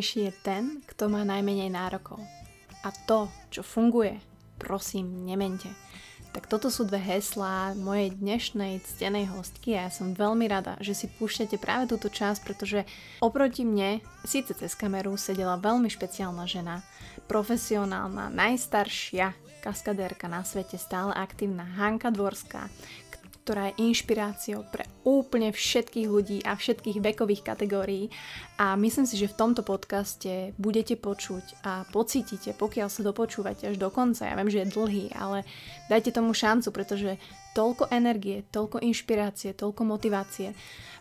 Najšťastnejší je ten, kto má najmenej nárokov. A to, čo funguje, prosím, nemente. Tak toto sú dve heslá mojej dnešnej ctenej hostky a ja som veľmi rada, že si púšťate práve túto časť, pretože oproti mne, síce cez kameru, sedela veľmi špeciálna žena, profesionálna, najstaršia kaskadérka na svete, stále aktívna Hanka Dvorská, ktorá je inšpiráciou pre úplne všetkých ľudí a všetkých vekových kategórií a myslím si, že v tomto podcaste budete počuť a pocítite, pokiaľ sa dopočúvate až do konca, ja viem, že je dlhý, ale dajte tomu šancu, pretože toľko energie, toľko inšpirácie, toľko motivácie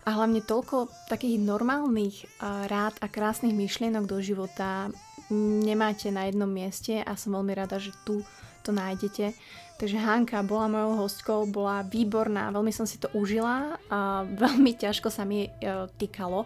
a hlavne toľko takých normálnych rád a krásnych myšlienok do života nemáte na jednom mieste a som veľmi rada, že tu to nájdete. Takže Hanka bola mojou hostkou, bola výborná, veľmi som si to užila a veľmi ťažko sa mi e, týkalo,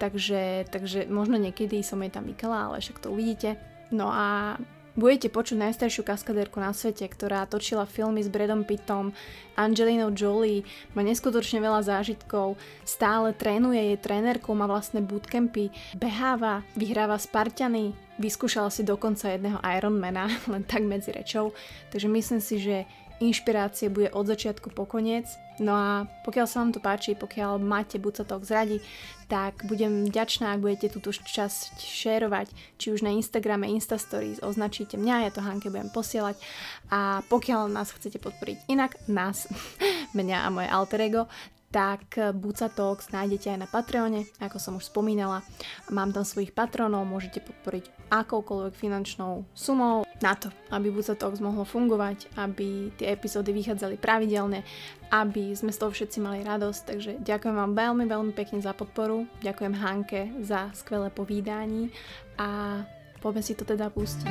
takže, takže možno niekedy som jej tam vykala, ale však to uvidíte. No a Budete počuť najstaršiu kaskadérku na svete, ktorá točila filmy s Bradom Pittom, Angelinou Jolie, má neskutočne veľa zážitkov, stále trénuje, je trénerkou, má vlastné bootcampy, beháva, vyhráva Spartany, vyskúšala si dokonca jedného Ironmana, len tak medzi rečou, takže myslím si, že inšpirácie bude od začiatku po koniec. No a pokiaľ sa vám to páči, pokiaľ máte buď sa to zradi, tak budem vďačná, ak budete túto časť šerovať, či už na Instagrame, Instastories, označíte mňa, ja to Hanke budem posielať. A pokiaľ nás chcete podporiť inak, nás, mňa a moje alter ego, tak Buca Talks nájdete aj na Patreone, ako som už spomínala. Mám tam svojich patronov, môžete podporiť akoukoľvek finančnou sumou na to, aby Buca Talks mohlo fungovať, aby tie epizódy vychádzali pravidelne, aby sme z toho všetci mali radosť. Takže ďakujem vám veľmi, veľmi pekne za podporu, ďakujem Hanke za skvelé povídání a poďme si to teda pustiť.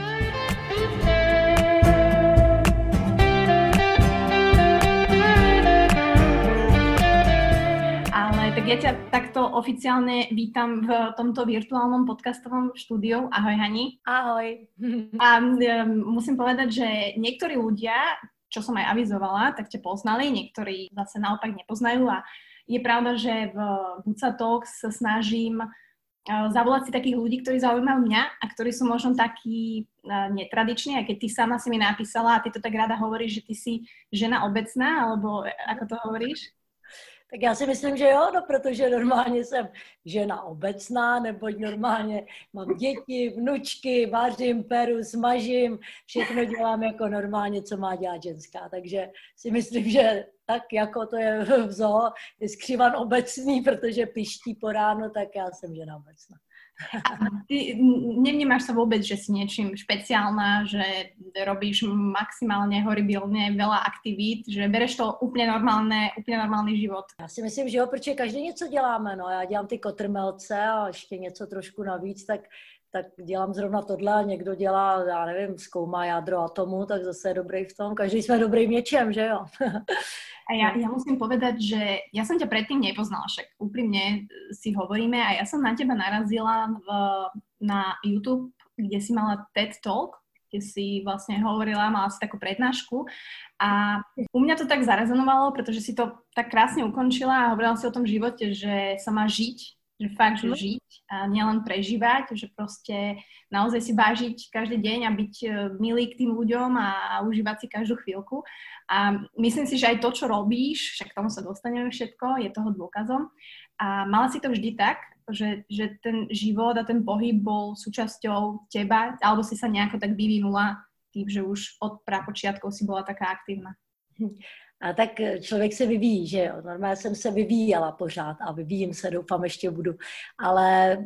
Tak ja ťa takto oficiálne vítam v tomto virtuálnom podcastovom štúdiu. Ahoj, Hani. Ahoj. A um, musím povedať, že niektorí ľudia, čo som aj avizovala, tak ťa poznali, niektorí zase naopak nepoznajú a je pravda, že v Buca Talks sa snažím uh, zavolať si takých ľudí, ktorí zaujímajú mňa a ktorí sú možno takí uh, netradiční, aj keď ty sama si mi napísala a ty to tak rada hovoríš, že ty si žena obecná, alebo ako to hovoríš? Tak já si myslím, že jo, no, protože normálně jsem žena obecná, neboť normálně mám děti, vnučky, vařím, peru, smažím, všechno dělám jako normálně, co má dělat ženská. Takže si myslím, že tak jako to je v zoo, je skřívan obecný, protože piští po ráno, tak já jsem žena obecná. Ty nevnímaš sa vôbec, že si niečím špeciálna, že robíš maximálne horibilne veľa aktivít, že bereš to úplne normálne, úplne normálny život. Já si myslím, že jo, protože každý něco děláme, no. Já dělám ty kotrmelce a ještě něco trošku navíc, tak tak dělám zrovna tohle někdo dělá, já nevím, zkoumá jádro atomu, tak zase je dobrý v tom. Každý jsme dobrý v něčem, že jo? A ja, ja musím povedať, že ja som ťa predtým nepoznala, však úprimne si hovoríme a ja som na teba narazila v, na YouTube, kde si mala TED Talk, kde si vlastne hovorila, mala si takú prednášku a u mňa to tak zarezonovalo, pretože si to tak krásne ukončila a hovorila si o tom živote, že sa má žiť že fakt, že mhm. žiť a nielen prežívať, že proste naozaj si vážiť každý deň a byť e, milý k tým ľuďom a, a užívať si každú chvíľku. A myslím si, že aj to, čo robíš, však k tomu sa dostaneme všetko, je toho dôkazom. A mala si to vždy tak, že, že ten život a ten pohyb bol súčasťou teba, alebo si sa nejako tak vyvinula tým, že už od prapočiatkov si bola taká aktívna. A tak člověk se vyvíjí, že jo. Normálně jsem se vyvíjela pořád a vyvíjím se, doufám, ještě budu. Ale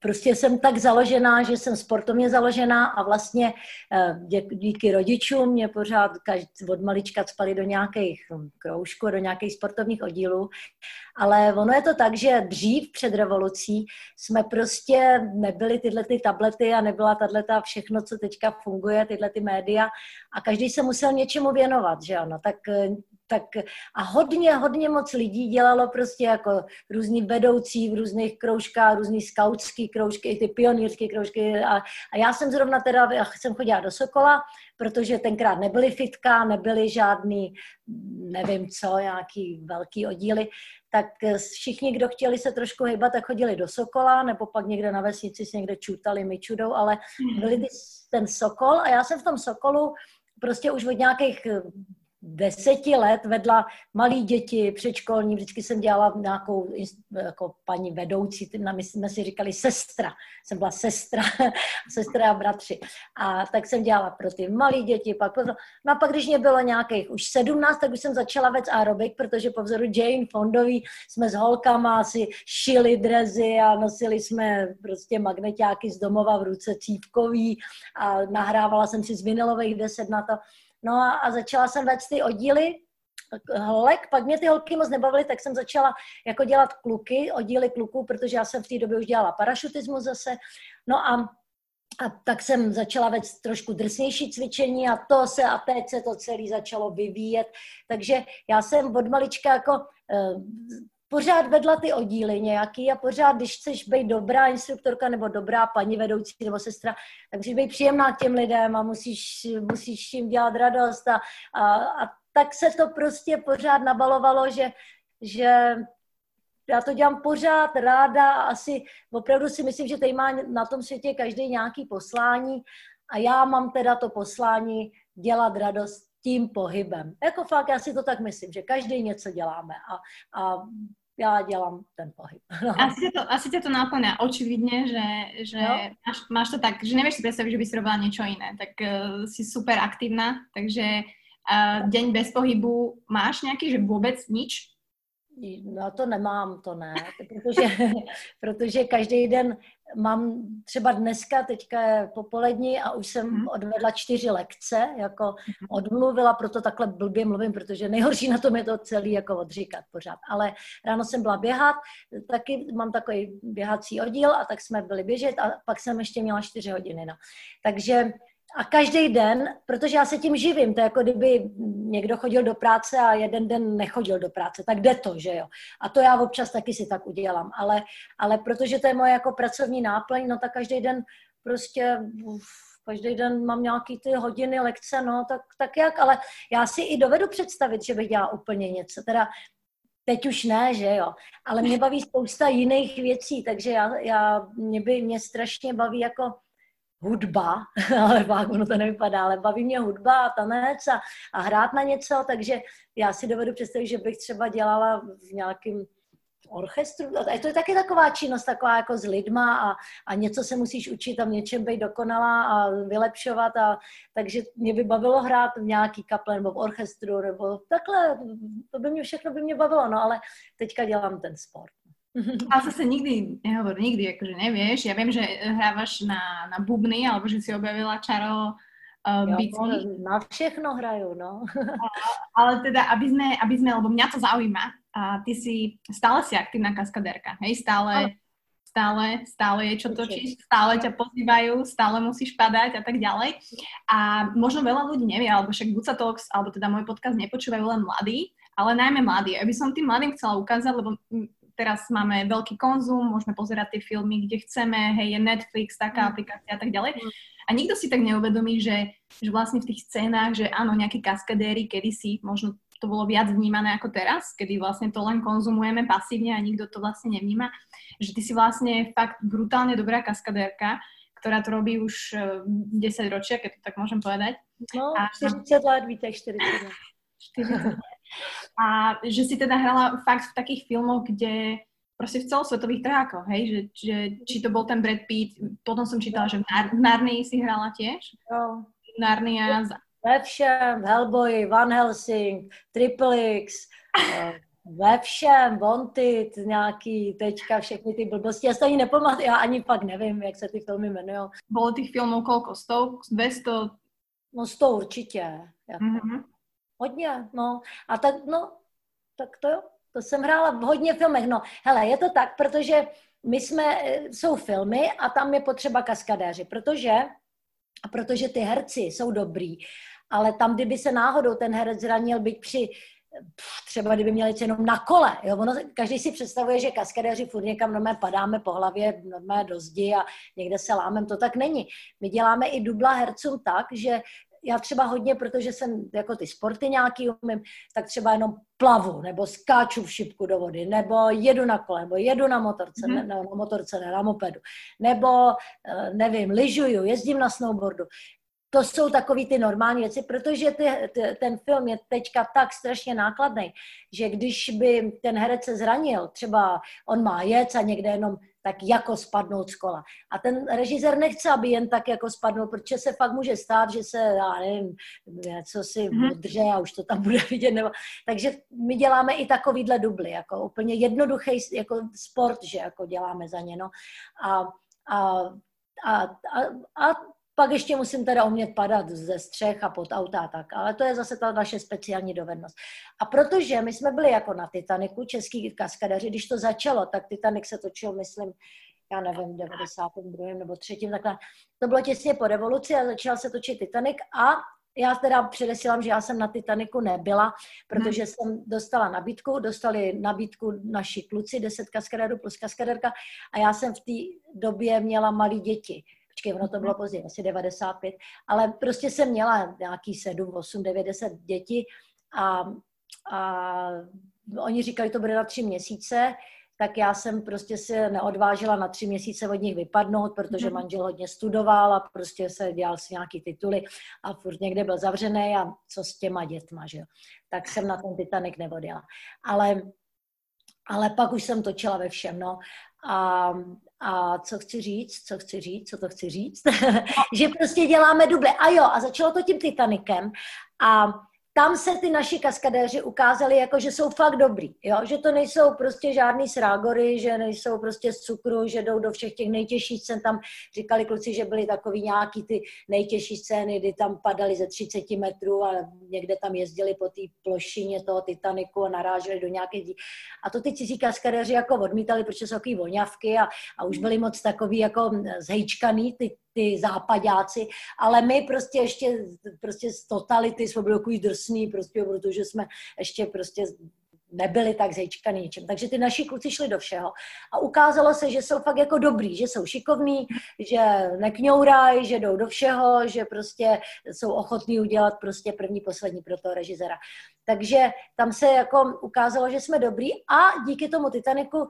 prostě jsem tak založená, že jsem sportovně založená a vlastně eh, díky rodičům mě pořád od malička spali do nějakých hm, kroužků, do nějakých sportovních oddílů. Ale ono je to tak, že dřív před revolucí jsme prostě nebyly tyhle ty tablety a nebyla tato všechno, co teďka funguje, tyhle ty média a každý se musel něčemu věnovat, že ano. Tak eh, tak a hodně, hodně moc lidí dělalo prostě jako různí vedoucí v různých kroužkách, různý skautský kroužky, ty pionýrské kroužky a, a já jsem zrovna teda, já jsem chodila do Sokola, protože tenkrát nebyly fitka, nebyly žádný, nevím co, nějaký velký oddíly, tak všichni, kdo chtěli se trošku hýbat, tak chodili do Sokola, nebo pak někde na vesnici si někde čutali myčudou, ale byli ty, ten Sokol a já jsem v tom Sokolu prostě už od nějakých deseti let vedla malí děti předškolní, vždycky jsem dělala nějakou jako paní vedoucí, my jsme si říkali sestra, jsem byla sestra, sestra a bratři. A tak jsem dělala pro ty malí děti, pak no a pak když mě bylo nějakých už sedmnáct, tak už jsem začala vec aerobik, protože po vzoru Jane Fondový jsme s holkama si šili drezy a nosili jsme prostě magnetáky z domova v ruce cívkový a nahrávala jsem si z vinilových deset na to. No a, a začala jsem vést ty oddíly holek, pak mě ty holky moc nebavily, tak jsem začala jako dělat kluky, oddíly kluků, protože já jsem v té době už dělala parašutismus zase. No a a tak jsem začala vést trošku drsnější cvičení a to se a teď se to celé začalo vyvíjet. Takže já jsem od malička jako uh, pořád vedla ty oddíly nějaký a pořád, když chceš být dobrá instruktorka nebo dobrá paní vedoucí nebo sestra, tak musíš být příjemná k těm lidem a musíš, musíš jim dělat radost a, a, a tak se to prostě pořád nabalovalo, že, že já to dělám pořád ráda a asi opravdu si myslím, že tady má na tom světě každý nějaký poslání a já mám teda to poslání dělat radost tím pohybem. Jako fakt, já si to tak myslím, že každý něco děláme a, a já dělám ten pohyb. No. Asi, tě to, asi tě to naplňá, očividně, že, že máš, máš to tak, že nevíš si představit, že by si robila něco jiné, tak uh, si super aktivná, takže uh, deň bez pohybu máš nějaký, že vůbec nič? No to nemám, to ne, protože, protože každý den mám třeba dneska, teďka je popolední a už jsem mhm. odvedla čtyři lekce, jako mhm. odmluvila, proto takhle blbě mluvím, protože nejhorší na tom je to celý jako odříkat pořád. Ale ráno jsem byla běhat, taky mám takový běhací oddíl a tak jsme byli běžet a pak jsem ještě měla čtyři hodiny. No. Takže a každý den, protože já se tím živím, to je jako kdyby někdo chodil do práce a jeden den nechodil do práce, tak jde to, že jo. A to já občas taky si tak udělám, ale, ale protože to je moje jako pracovní náplň, no tak každý den prostě uf, každý den mám nějaký ty hodiny, lekce, no tak, tak jak, ale já si i dovedu představit, že bych dělala úplně něco, teda teď už ne, že jo, ale mě baví spousta jiných věcí, takže já, já mě by, mě strašně baví jako hudba, ale pak ono to nevypadá, ale baví mě hudba a tanec a, a hrát na něco, takže já si dovedu představit, že bych třeba dělala v nějakém orchestru. A to je taky taková činnost, taková jako s lidma a, a něco se musíš učit a v něčem být dokonalá a vylepšovat. A, takže mě by bavilo hrát v nějaký kaple nebo v orchestru nebo takhle. To by mě všechno by mě bavilo, no ale teďka dělám ten sport. Ale zase nikdy, nehovor nikdy, akože nevieš. Ja viem, že hrávaš na, na bubny, alebo že si objavila čaro uh, bicí. Na všechno hraju, no. ale teda, aby sme, aby sme, lebo mňa to zaujíma, a ty si, stále si aktívna kaskadérka, hej? Stále, stále, stále je čo točiť, stále ťa pozývajú, stále musíš padať a tak ďalej. A možno veľa ľudí nevie, alebo však Buca Talks, alebo teda môj podcast nepočúvajú len mladí, ale najmä mladí. Ja by som tým mladým chcela ukázať, lebo teraz máme veľký konzum, môžeme pozerať tie filmy, kde chceme, hej, je Netflix, taká mm. aplikácia a tak ďalej. Mm. A nikto si tak neuvedomí, že, že vlastne v tých scénách, že áno, nejaké kaskadéry kedysi, možno to bolo viac vnímané ako teraz, kedy vlastne to len konzumujeme pasívne a nikto to vlastne nevníma, že ty si vlastne fakt brutálne dobrá kaskadérka, ktorá to robí už 10 eh, ročia, keď to tak môžem povedať. No, a, 40 let, víte, 40 let. 40 let. A že si teda hrala fakt v takých filmoch, kde proste v celosvetových trhákoch, hej, že, že či to bol ten Brad Pitt, potom som čítala, že v, Nar- v Narnii si hrala tiež. Jo. Narnia. Ve všem, Hellboy, Van Helsing, Triple X, eh, ve všem, Wanted, nějaký teďka, všechny ty blbosti. Já se ani nepamatuju, já ani pak nevím, jak se ty filmy jmenují. Bylo těch filmů kolko? 100? 200? No 100 určitě. Jako. Mm-hmm. Hodně, no. A tak, no, tak to jo. To jsem hrála v hodně filmech. No, hele, je to tak, protože my jsme, eh, jsou filmy a tam je potřeba kaskadéři, protože, protože ty herci jsou dobrý, ale tam, kdyby se náhodou ten herec zranil, byť při třeba kdyby měli jenom na kole. Jo? Ono, každý si představuje, že kaskadéři furt někam normálně padáme po hlavě, normálně do zdi a někde se lámem. To tak není. My děláme i dubla hercům tak, že já třeba hodně, protože jsem jako ty sporty nějaký umím, tak třeba jenom plavu, nebo skáču v šipku do vody, nebo jedu na kole, nebo jedu na motorce, mm-hmm. ne, na motorce, ne, na mopedu, nebo eh, nevím, lyžuju, jezdím na snowboardu to jsou takové ty normální věci, protože ty, ty, ten film je teďka tak strašně nákladný, že když by ten herec se zranil, třeba on má jec a někde jenom tak jako spadnout z kola. A ten režisér nechce, aby jen tak jako spadnul, protože se fakt může stát, že se, já nevím, něco si mm-hmm. odře a už to tam bude vidět. Nebo... Takže my děláme i takovýhle dubly, jako úplně jednoduchý jako sport, že jako děláme za ně. No. A, a, a, a, a pak ještě musím teda umět padat ze střech a pod auta a tak, ale to je zase ta naše speciální dovednost. A protože my jsme byli jako na Titaniku, český kaskadeři, když to začalo, tak Titanic se točil, myslím, já nevím, 92. nebo 3. takhle. To bylo těsně po revoluci a začal se točit Titanic a já teda předesílám, že já jsem na Titaniku nebyla, protože hmm. jsem dostala nabídku, dostali nabídku naši kluci, 10 kaskadérů plus kaskaderka a já jsem v té době měla malé děti počkej, ono to bylo později, asi 95, ale prostě jsem měla nějaký 7, 8, 9, 10 děti a, a oni říkali, to bude na tři měsíce, tak já jsem prostě se neodvážila na tři měsíce od nich vypadnout, protože mhm. manžel hodně studoval a prostě se dělal si nějaký tituly a furt někde byl zavřený a co s těma dětma, že jo. Tak jsem na ten Titanic nevodila. Ale, ale pak už jsem točila ve všem, no. A, a co chci říct, co chci říct, co to chci říct, že prostě děláme duble. A jo, a začalo to tím Titanikem. A tam se ty naši kaskadéři ukázali jako, že jsou fakt dobrý, jo? že to nejsou prostě žádný srágory, že nejsou prostě z cukru, že jdou do všech těch nejtěžších scén. Tam říkali kluci, že byly takový nějaký ty nejtěžší scény, kdy tam padali ze 30 metrů a někde tam jezdili po té plošině toho Titaniku a naráželi do nějaké dí. A to ty cizí kaskadéři jako odmítali, protože jsou takový voňavky a, a už byli moc takový jako zhejčkaný, ty ty západáci, ale my prostě ještě prostě z totality jsme byli takový drsný, prostě, protože jsme ještě prostě nebyli tak zejčkaný ničem. Takže ty naši kluci šli do všeho a ukázalo se, že jsou fakt jako dobrý, že jsou šikovní, že nekňourají, že jdou do všeho, že prostě jsou ochotní udělat prostě první, poslední pro toho režisera. Takže tam se jako ukázalo, že jsme dobrý a díky tomu Titaniku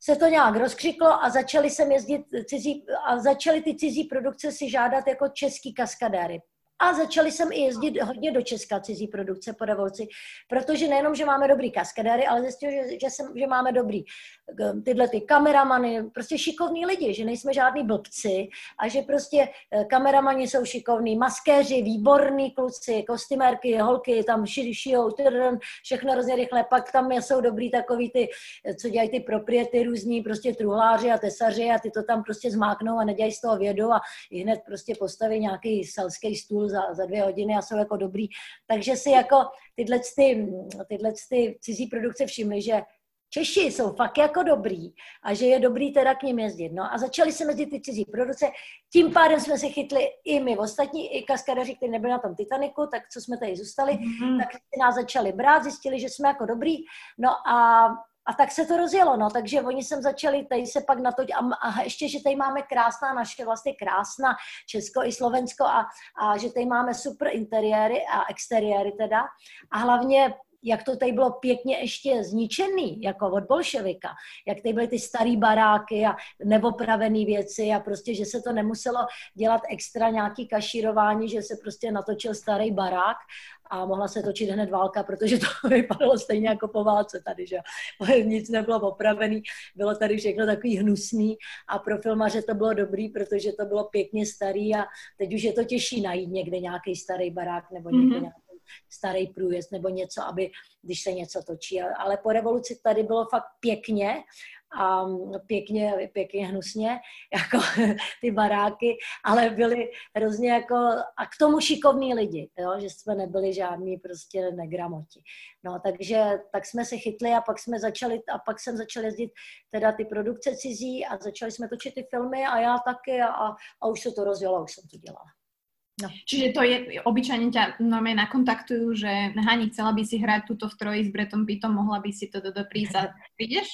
se to nějak rozkřiklo a začali sem jezdit cizí, a začaly ty cizí produkce si žádat jako český kaskadéry. A začali jsem i jezdit hodně do Česka cizí produkce po revoluci, protože nejenom, že máme dobrý kaskadéry, ale zjistil, že, že, jsem, že máme dobrý eh, tyhle ty kameramany, prostě šikovní lidi, že nejsme žádní blbci a že prostě eh, kameramani jsou šikovní, maskéři, výborní kluci, kostymérky, holky tam šijou, všechno hrozně rychle, pak tam jsou dobrý takový ty, eh, co dělají ty propriety různí, prostě truhláři a tesaři a ty to tam prostě zmáknou a nedělají z toho vědu a hned prostě postaví nějaký selský stůl za, za dvě hodiny a jsou jako dobrý. Takže si jako tyhle, ty, tyhle ty cizí produkce všimli, že Češi jsou fakt jako dobrý a že je dobrý teda k ním jezdit. No a začali se mezi ty cizí produkce. Tím pádem jsme se chytli i my ostatní, i kaskadeři, kteří nebyli na tom Titaniku, tak co jsme tady zůstali, mm-hmm. tak nás začali brát, zjistili, že jsme jako dobrý. No a a tak se to rozjelo, no, takže oni sem začali, tady se pak na to, a, a ještě, že tady máme krásná naše, vlastně krásná Česko i Slovensko a, a že tady máme super interiéry a exteriéry teda. A hlavně jak to tady bylo pěkně ještě zničený, jako od bolševika, jak tady byly ty staré baráky a neopravené věci a prostě, že se to nemuselo dělat extra nějaký kašírování, že se prostě natočil starý barák a mohla se točit hned válka, protože to vypadalo stejně jako po válce tady, že nic nebylo opravený, bylo tady všechno takový hnusný a pro filmaře to bylo dobrý, protože to bylo pěkně starý a teď už je to těžší najít někde nějaký starý barák nebo někde mm-hmm. nějaký starý průjezd nebo něco, aby, když se něco točí. Ale po revoluci tady bylo fakt pěkně a pěkně, pěkně hnusně, jako ty baráky, ale byli hrozně jako, a k tomu šikovní lidi, jo, že jsme nebyli žádní prostě negramoti. No, takže tak jsme se chytli a pak jsme začali, a pak jsem začal jezdit teda ty produkce cizí a začali jsme točit ty filmy a já taky a, a už se to rozjelo, už jsem to dělala. No. Čiže to je, obyčajne ťa normálne nakontaktujú, že Hani, chcela by si hrať tuto v troji s Bretom Pittom, mohla by si to do, do a prídeš?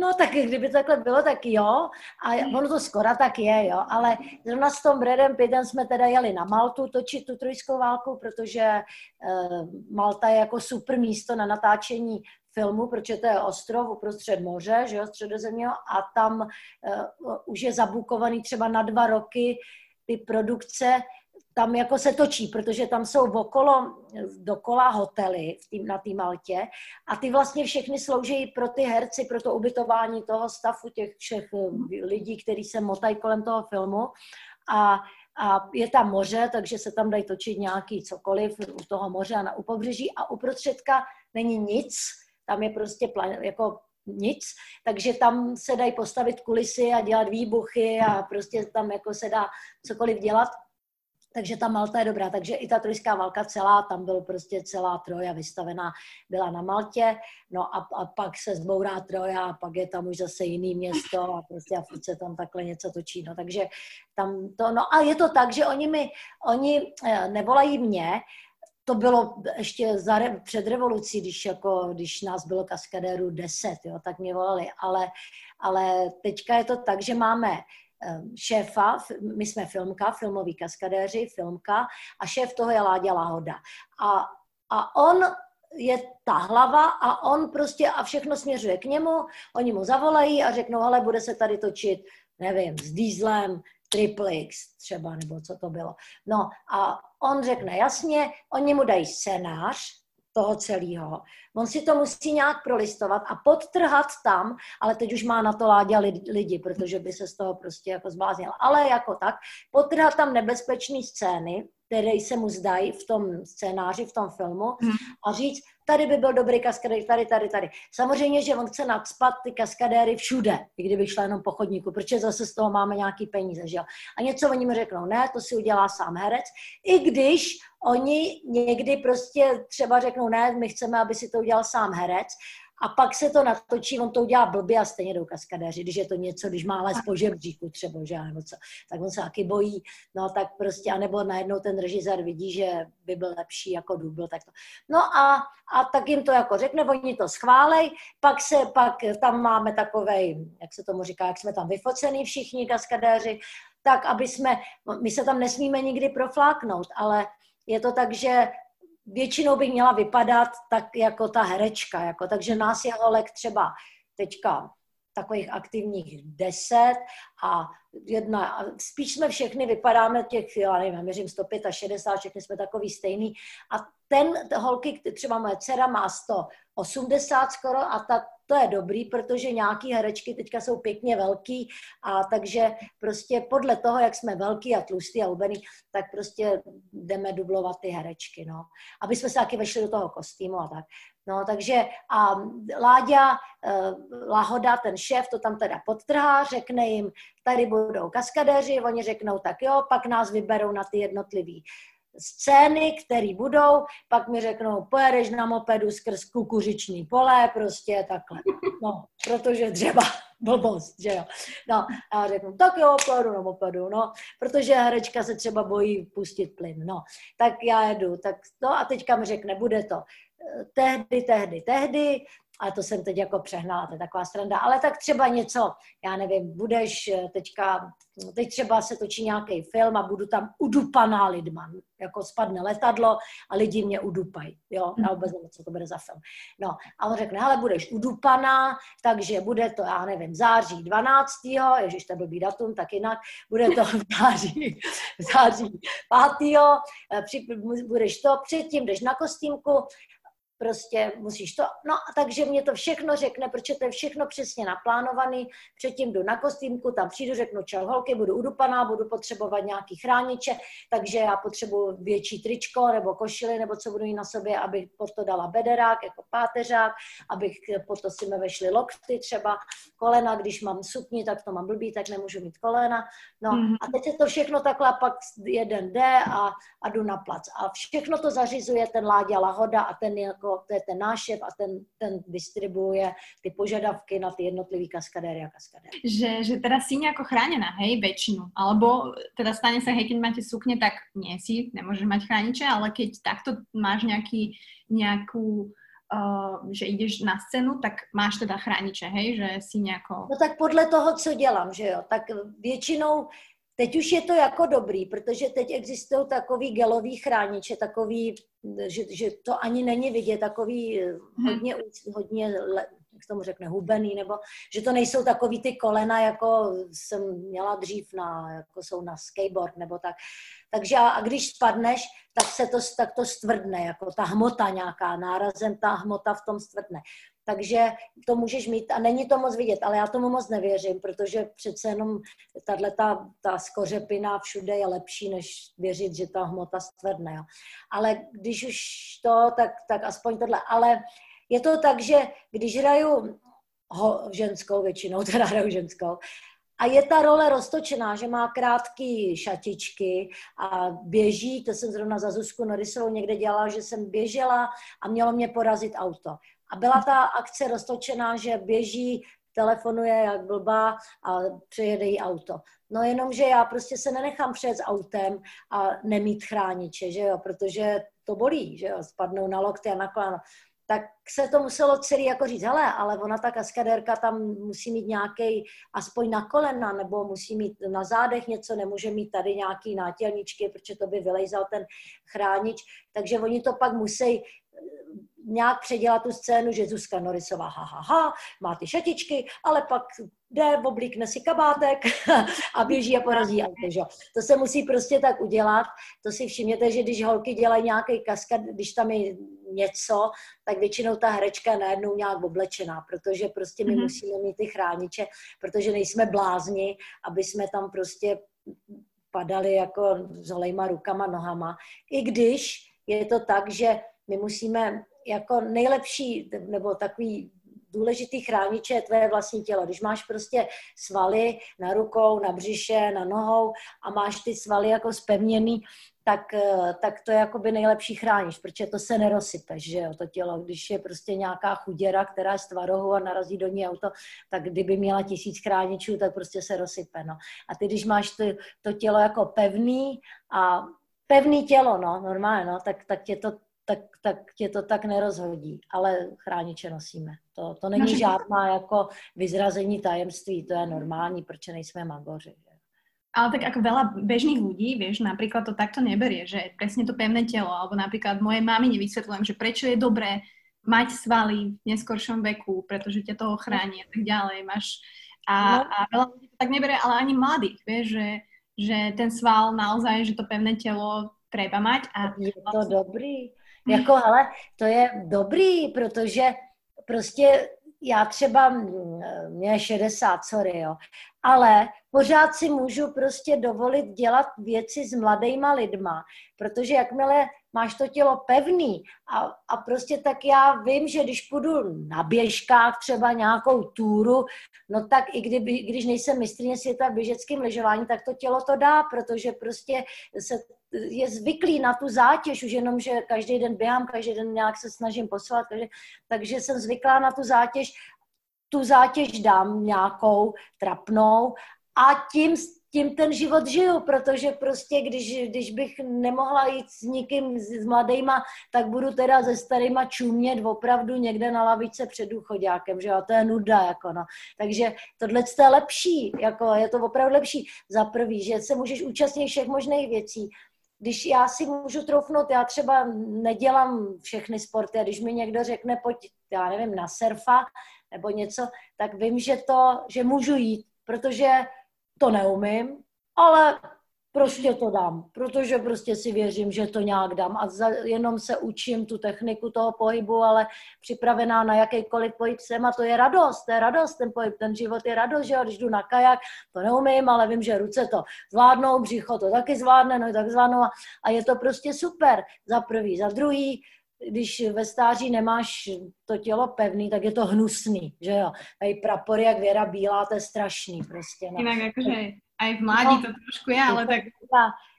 No tak kdyby to takhle bylo, tak jo. A hmm. ono to skoro tak je, jo. Ale zrovna s tom Bredem Pittem jsme teda jeli na Maltu točit tu trojskou válku, protože uh, Malta je jako super místo na natáčení filmu, protože to je ostrov uprostřed moře, že jo, středozemního, a tam uh, už je zabukovaný třeba na dva roky ty produkce, tam jako se točí, protože tam jsou okolo, dokola hotely v tým, na té Maltě a ty vlastně všechny slouží pro ty herci, pro to ubytování toho stafu, těch všech eh, lidí, kteří se motají kolem toho filmu a a je tam moře, takže se tam dají točit nějaký cokoliv u toho moře a na, u pobřeží a uprostředka není nic, tam je prostě plan, jako nic, takže tam se dají postavit kulisy a dělat výbuchy a prostě tam jako se dá cokoliv dělat. Takže ta Malta je dobrá. Takže i ta trojská válka celá, tam byl prostě celá Troja vystavená, byla na Maltě, no a, a pak se zbourá Troja a pak je tam už zase jiný město a prostě a se tam takhle něco točí. No takže tam to, no a je to tak, že oni mi, oni eh, nevolají mě, to bylo ještě za, před revolucí, když, jako, když nás bylo kaskadérů deset, jo, tak mě volali, ale, ale teďka je to tak, že máme šéfa, my jsme filmka, filmoví kaskadéři, filmka a šéf toho je Láďa Lahoda. A, a on je ta hlava a on prostě a všechno směřuje k němu, oni mu zavolají a řeknou, ale bude se tady točit, nevím, s Dieslem, Triple X třeba, nebo co to bylo. No a on řekne jasně, oni mu dají scénář toho celého. On si to musí nějak prolistovat a podtrhat tam, ale teď už má na to Láďa lidi, protože by se z toho prostě jako zbláznil. Ale jako tak, podtrhat tam nebezpečné scény, které se mu zdají v tom scénáři, v tom filmu hmm. a říct, tady by byl dobrý kaskadér, tady, tady, tady. Samozřejmě, že on chce nadspat ty kaskadéry všude, i kdyby šla jenom po chodníku, protože zase z toho máme nějaký peníze, že jo. A něco oni mi řeknou, ne, to si udělá sám herec, i když oni někdy prostě třeba řeknou, ne, my chceme, aby si to udělal sám herec, a pak se to natočí, on to udělá blbě a stejně jdou kaskadéři, když je to něco, když má les po žebříku třeba, že nebo co, tak on se taky bojí, no tak prostě, anebo najednou ten režisér vidí, že by byl lepší jako dubl, tak to. No a, a tak jim to jako řekne, oni to schválej, pak se, pak tam máme takovej, jak se tomu říká, jak jsme tam vyfocený všichni kaskadéři, tak aby jsme, my se tam nesmíme nikdy profláknout, ale je to tak, že většinou bych měla vypadat tak jako ta herečka, jako, takže nás je holek třeba teďka takových aktivních deset a jedna, spíš jsme všechny vypadáme těch, já nevím, měřím 105 a 60, všechny jsme takový stejný a ten, holky, třeba moje dcera má 180 skoro a ta to je dobrý, protože nějaký herečky teďka jsou pěkně velký a takže prostě podle toho, jak jsme velký a tlustý a hubený, tak prostě jdeme dublovat ty herečky, no. Aby jsme se taky vešli do toho kostýmu a tak. No, takže a Láďa, eh, Lahoda, ten šéf, to tam teda podtrhá, řekne jim, tady budou kaskadéři, oni řeknou, tak jo, pak nás vyberou na ty jednotlivý scény, které budou, pak mi řeknou, pojedeš na mopedu skrz kukuřiční pole, prostě takhle. No, protože třeba blbost, že jo. No, a řeknu, tak jo, pojedu na mopedu, no, protože herečka se třeba bojí pustit plyn, no. Tak já jedu, tak no a teďka mi řekne, bude to tehdy, tehdy, tehdy, ale to jsem teď jako přehnala, to je taková stranda, ale tak třeba něco, já nevím, budeš eh, teďka, teď třeba se točí nějaký film a budu tam udupaná lidma, jako spadne letadlo a lidi mě udupají, jo, já vůbec nevím, co to bude za film. No, a on řekne, ale budeš udupaná, takže bude to, já nevím, září 12. ježiš, to blbý datum, tak jinak, bude to v září, v září 5. Eh, při, budeš to, předtím jdeš na kostýmku, prostě musíš to, no takže mě to všechno řekne, protože to je všechno přesně naplánovaný, předtím jdu na kostýmku, tam přijdu, řeknu čau holky, budu udupaná, budu potřebovat nějaký chrániče, takže já potřebuji větší tričko nebo košily, nebo co budu mít na sobě, abych pod to dala bederák, jako páteřák, abych pod to si mi vešly lokty třeba, kolena, když mám sukni, tak to mám blbý, tak nemůžu mít kolena, no mm-hmm. a teď se to všechno takhle pak jeden jde a, a jdu na plac a všechno to zařizuje ten Láďa Lahoda a ten jako jako, to je ten náš šéf a ten, ten distribuuje ty požadavky na ty jednotlivý kaskadéry a kaskadéry. Že, že teda si nejako chráněna, hej, väčšinu. Alebo teda stane sa, hej, keď máte sukně, tak nie si, nemôžeš mať chrániče, ale keď takto máš nejaký, nejakú Uh, že jdeš na scénu, tak máš teda chrániče, hej, že si nějako... No tak podle toho, co dělám, že jo, tak většinou Teď už je to jako dobrý, protože teď existují takový gelový chrániče, takový, že, že to ani není vidět, takový eh, mhm. hodně, hodně jak tomu řekne, hubený, nebo že to nejsou takový ty kolena, jako jsem měla dřív na, jako jsou na skateboard, nebo tak. Takže a, a když spadneš, tak se to, tak to stvrdne, jako ta hmota nějaká, nárazem ta hmota v tom stvrdne takže to můžeš mít a není to moc vidět, ale já tomu moc nevěřím, protože přece jenom tahle ta, ta skořepina všude je lepší, než věřit, že ta hmota stvrdne. Jo. Ale když už to, tak, tak aspoň tohle. Ale je to tak, že když hraju ho, ženskou, většinou teda hraju ženskou, a je ta role roztočená, že má krátké šatičky a běží, to jsem zrovna za Zuzku Norisovou někde dělala, že jsem běžela a mělo mě porazit auto. A byla ta akce roztočená, že běží, telefonuje jak blbá a přejede jí auto. No jenom, že já prostě se nenechám přejet s autem a nemít chrániče, že jo, protože to bolí, že jo, spadnou na lokty a na. Tak se to muselo celý jako říct, hele, ale ona ta kaskadérka tam musí mít nějaký aspoň na kolena, nebo musí mít na zádech něco, nemůže mít tady nějaký nátělničky, protože to by vylejzal ten chránič. Takže oni to pak musí nějak předělat tu scénu, že Zuzka Norisová, ha, ha, ha, má ty šatičky, ale pak jde, oblíkne si kabátek a běží a porazí auto, že? To se musí prostě tak udělat. To si všimněte, že když holky dělají nějaký kaskad, když tam je něco, tak většinou ta herečka je najednou nějak oblečená, protože prostě my mm-hmm. musíme mít ty chrániče, protože nejsme blázni, aby jsme tam prostě padali jako s holejma rukama, nohama. I když je to tak, že my musíme jako nejlepší, nebo takový důležitý chrániče je tvoje vlastní tělo. Když máš prostě svaly na rukou, na břiše, na nohou a máš ty svaly jako spevněný, tak, eh, tak to je jakoby nejlepší chránič, protože to se nerozsype, že jo, to tělo. Když je prostě nějaká chuděra, která je z tvarohu a narazí do ní auto, tak kdyby měla tisíc chráničů, tak prostě se rozsype, no. A ty, když máš to, to tělo jako pevný a pevný tělo, no, normálně, no, tak, tak tě to tak, tak tě to tak nerozhodí, ale chrániče nosíme. To, to není žádná jako vyzrazení tajemství, to je normální, protože nejsme magoři. Že? Ale tak ako veľa bežných ľudí, vieš, napríklad to takto neberie, že presne to pevné telo, alebo napríklad mojej mami nevysvetľujem, že prečo je dobré mať svaly v neskoršom veku, pretože ťa toho chráni a tak ďalej. Máš, a, no. a veľa ľudí to tak neberie, ale ani mladých, vieš, že, že ten sval naozaj, že to pevné telo treba mať. A je to dobrý. Jako, ale to je dobrý, protože prostě já třeba, mě je 60, sorry, jo, ale pořád si můžu prostě dovolit dělat věci s mladýma lidma, protože jakmile máš to tělo pevný a, a prostě tak já vím, že když půjdu na běžkách třeba nějakou túru, no tak i kdyby, když nejsem mistrně světa v běžeckém lyžování, tak to tělo to dá, protože prostě se je zvyklý na tu zátěž, už jenom, že každý den běhám, každý den nějak se snažím poslat, takže, takže jsem zvyklá na tu zátěž, tu zátěž dám nějakou trapnou a tím tím ten život žiju, protože prostě, když, když bych nemohla jít s nikým, s mladýma, tak budu teda se starýma čumět opravdu někde na lavice před důchodákem, že jo, to je nuda, jako no. Takže tohle je lepší, jako je to opravdu lepší za prvý, že se můžeš účastnit všech možných věcí, když já si můžu troufnout, já třeba nedělám všechny sporty a když mi někdo řekne, pojď, já nevím, na surfa nebo něco, tak vím, že to, že můžu jít, protože to neumím, ale prostě to dám, protože prostě si věřím, že to nějak dám a za, jenom se učím tu techniku toho pohybu, ale připravená na jakýkoliv pohyb jsem a to je radost, to je radost, ten pohyb, ten život je radost, že když jdu na kajak, to neumím, ale vím, že ruce to zvládnou, břicho to taky zvládne, no tak zvládnou a, a je to prostě super, za prvý, za druhý, když ve stáří nemáš to tělo pevný, tak je to hnusný, že jo. Tady prapory jak Věra Bílá, to je strašný prostě. No. Jinak jakože aj v mládí no, to trošku je, ale tak...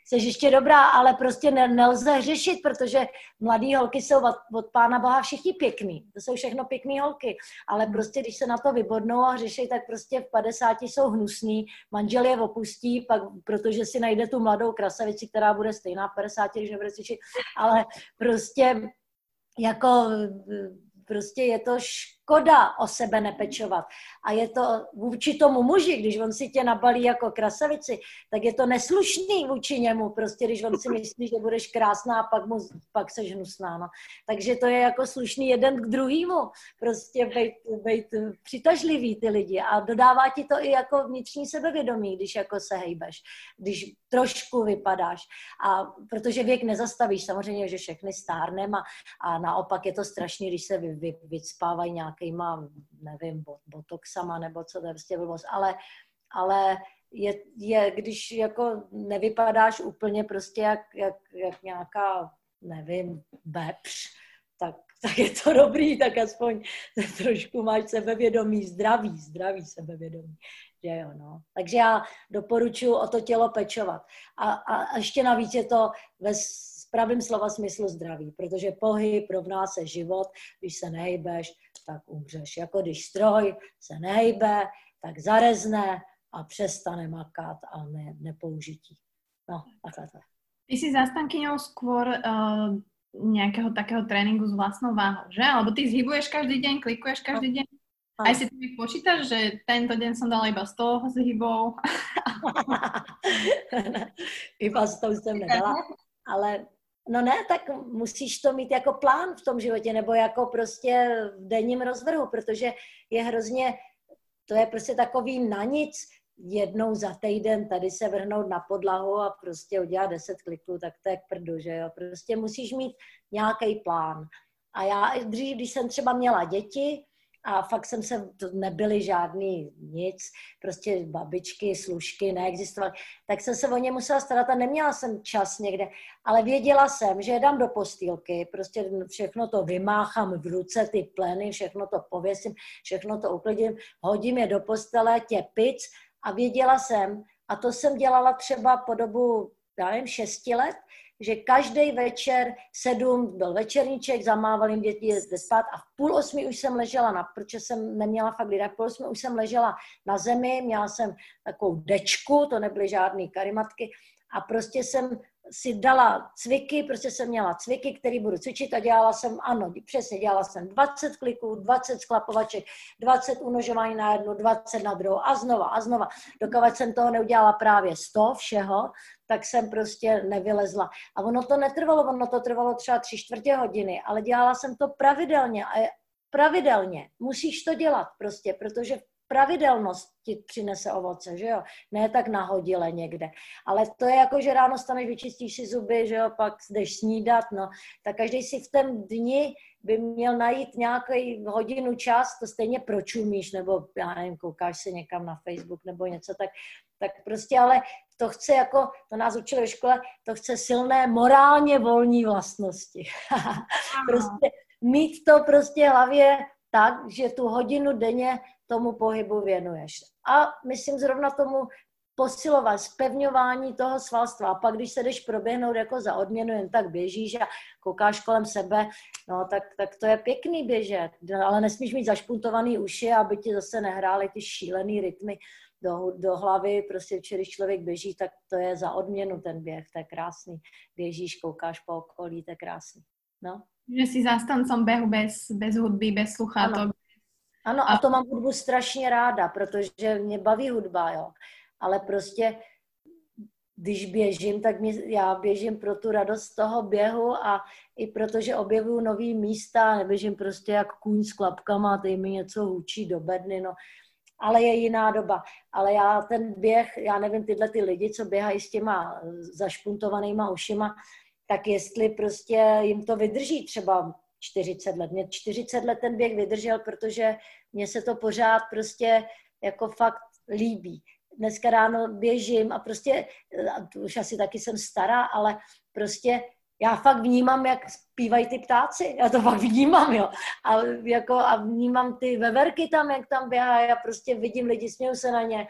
jsi ještě dobrá, ale prostě ne, nelze řešit, protože mladý holky jsou od, od pána boha všichni pěkný. To jsou všechno pěkný holky. Ale prostě, když se na to vybodnou a řeší, tak prostě v 50 jsou hnusný, manžel je opustí, pak, protože si najde tu mladou krasavici, která bude stejná v 50, když nebude cvičit, ale prostě jako prostě je to škoda o sebe nepečovat. A je to vůči tomu muži, když on si tě nabalí jako krasavici, tak je to neslušný vůči němu, prostě když on si myslí, že budeš krásná a pak, mu, pak seš hnusná. No. Takže to je jako slušný jeden k druhému, prostě být, být přitažlivý ty lidi a dodává ti to i jako vnitřní sebevědomí, když jako se hejbeš, když trošku vypadáš. A protože věk nezastavíš, samozřejmě, že všechny stárnem a, a naopak je to strašný, když se vy, vy, vycpávají nějakýma, nevím, botoxama nebo co, to je prostě blbost, ale, ale je, je, když jako nevypadáš úplně prostě jak, jak, jak nějaká, nevím, bepř, tak, tak je to dobrý, tak aspoň trošku máš sebevědomí, zdravý, zdravý sebevědomí. Že jo, no. Takže já doporučuji o to tělo pečovat. A, a ještě navíc je to ve pravém slova smyslu zdraví, protože pohyb rovná se život, když se nehybeš, tak umřeš. Jako když stroj se nehejbe, tak zarezne a přestane makat a ne, nepoužití. No, takhle to Ty si zastankyňou skôr uh, nejakého takého tréninku s vlastnou váhou, že? Alebo ty zhybuješ každý deň, klikuješ každý deň? Aj si ty počítaš, že tento deň som dala iba 100 zhybov? iba 100 jsem nedala, ale No ne, tak musíš to mít jako plán v tom životě, nebo jako prostě v denním rozvrhu, protože je hrozně, to je prostě takový na nic, jednou za týden tady se vrhnout na podlahu a prostě udělat deset kliků, tak to je k prdu, že jo. Prostě musíš mít nějaký plán. A já dřív, když jsem třeba měla děti, a fakt jsem se, to nebyly žádný nic, prostě babičky, služky neexistovaly, tak jsem se o ně musela starat a neměla jsem čas někde, ale věděla jsem, že je dám do postýlky, prostě všechno to vymáchám v ruce, ty pleny, všechno to pověsím, všechno to uklidím, hodím je do postele, těpic a věděla jsem, a to jsem dělala třeba po dobu, já nevím, šesti let, že každý večer sedm byl večerníček, zamával jim děti jezde spát a v půl osmi už jsem ležela, na, protože jsem neměla fakt lidé, v půl osmi už jsem ležela na zemi, měla jsem takovou dečku, to nebyly žádné karimatky a prostě jsem si dala cviky, prostě jsem měla cviky, které budu cvičit a dělala jsem, ano, přesně, dělala jsem 20 kliků, 20 sklapovaček, 20 unožování na jednu, 20 na druhou a znova a znova. Dokud jsem toho neudělala právě 100 všeho, tak jsem prostě nevylezla. A ono to netrvalo, ono to trvalo třeba tři čtvrtě hodiny, ale dělala jsem to pravidelně a pravidelně. Musíš to dělat prostě, protože pravidelnost ti přinese ovoce, že jo? Ne tak nahodile někde. Ale to je jako, že ráno staneš, vyčistíš si zuby, že jo, pak jdeš snídat, no. Tak každý si v tom dni by měl najít nějaký hodinu čas, to stejně pročumíš, nebo já nevím, koukáš se někam na Facebook nebo něco, tak, tak prostě ale to chce jako, to nás učili ve škole, to chce silné morálně volní vlastnosti. prostě mít to prostě hlavě tak, že tu hodinu denně tomu pohybu věnuješ. A myslím zrovna tomu posilovat, spevňování toho svalstva. A pak, když se jdeš proběhnout jako za odměnu, jen tak běžíš a koukáš kolem sebe, no tak, tak to je pěkný běžet. Ale nesmíš mít zašpuntovaný uši, aby ti zase nehrály ty šílený rytmy do, do hlavy. Prostě, když člověk běží, tak to je za odměnu ten běh, to je krásný. Běžíš, koukáš po okolí, to je krásný. No. Že si zastancom běhu bez, bez hudby, bez sluchátok. Ano. a to mám hudbu strašně ráda, protože mě baví hudba, jo. Ale prostě když běžím, tak mě, já běžím pro tu radost toho běhu a i protože objevuju nový místa, neběžím prostě jak kůň s klapkama, tady mi něco hučí do bedny, no ale je jiná doba. Ale já ten běh, já nevím, tyhle ty lidi, co běhají s těma zašpuntovanýma ušima, tak jestli prostě jim to vydrží třeba 40 let. Mě 40 let ten běh vydržel, protože mně se to pořád prostě jako fakt líbí. Dneska ráno běžím a prostě, už asi taky jsem stará, ale prostě já fakt vnímám, jak zpívají ty ptáci. Já to fakt vnímám, jo. A, jako, a vnímám ty veverky tam, jak tam běhají. Já prostě vidím lidi, směju se na ně,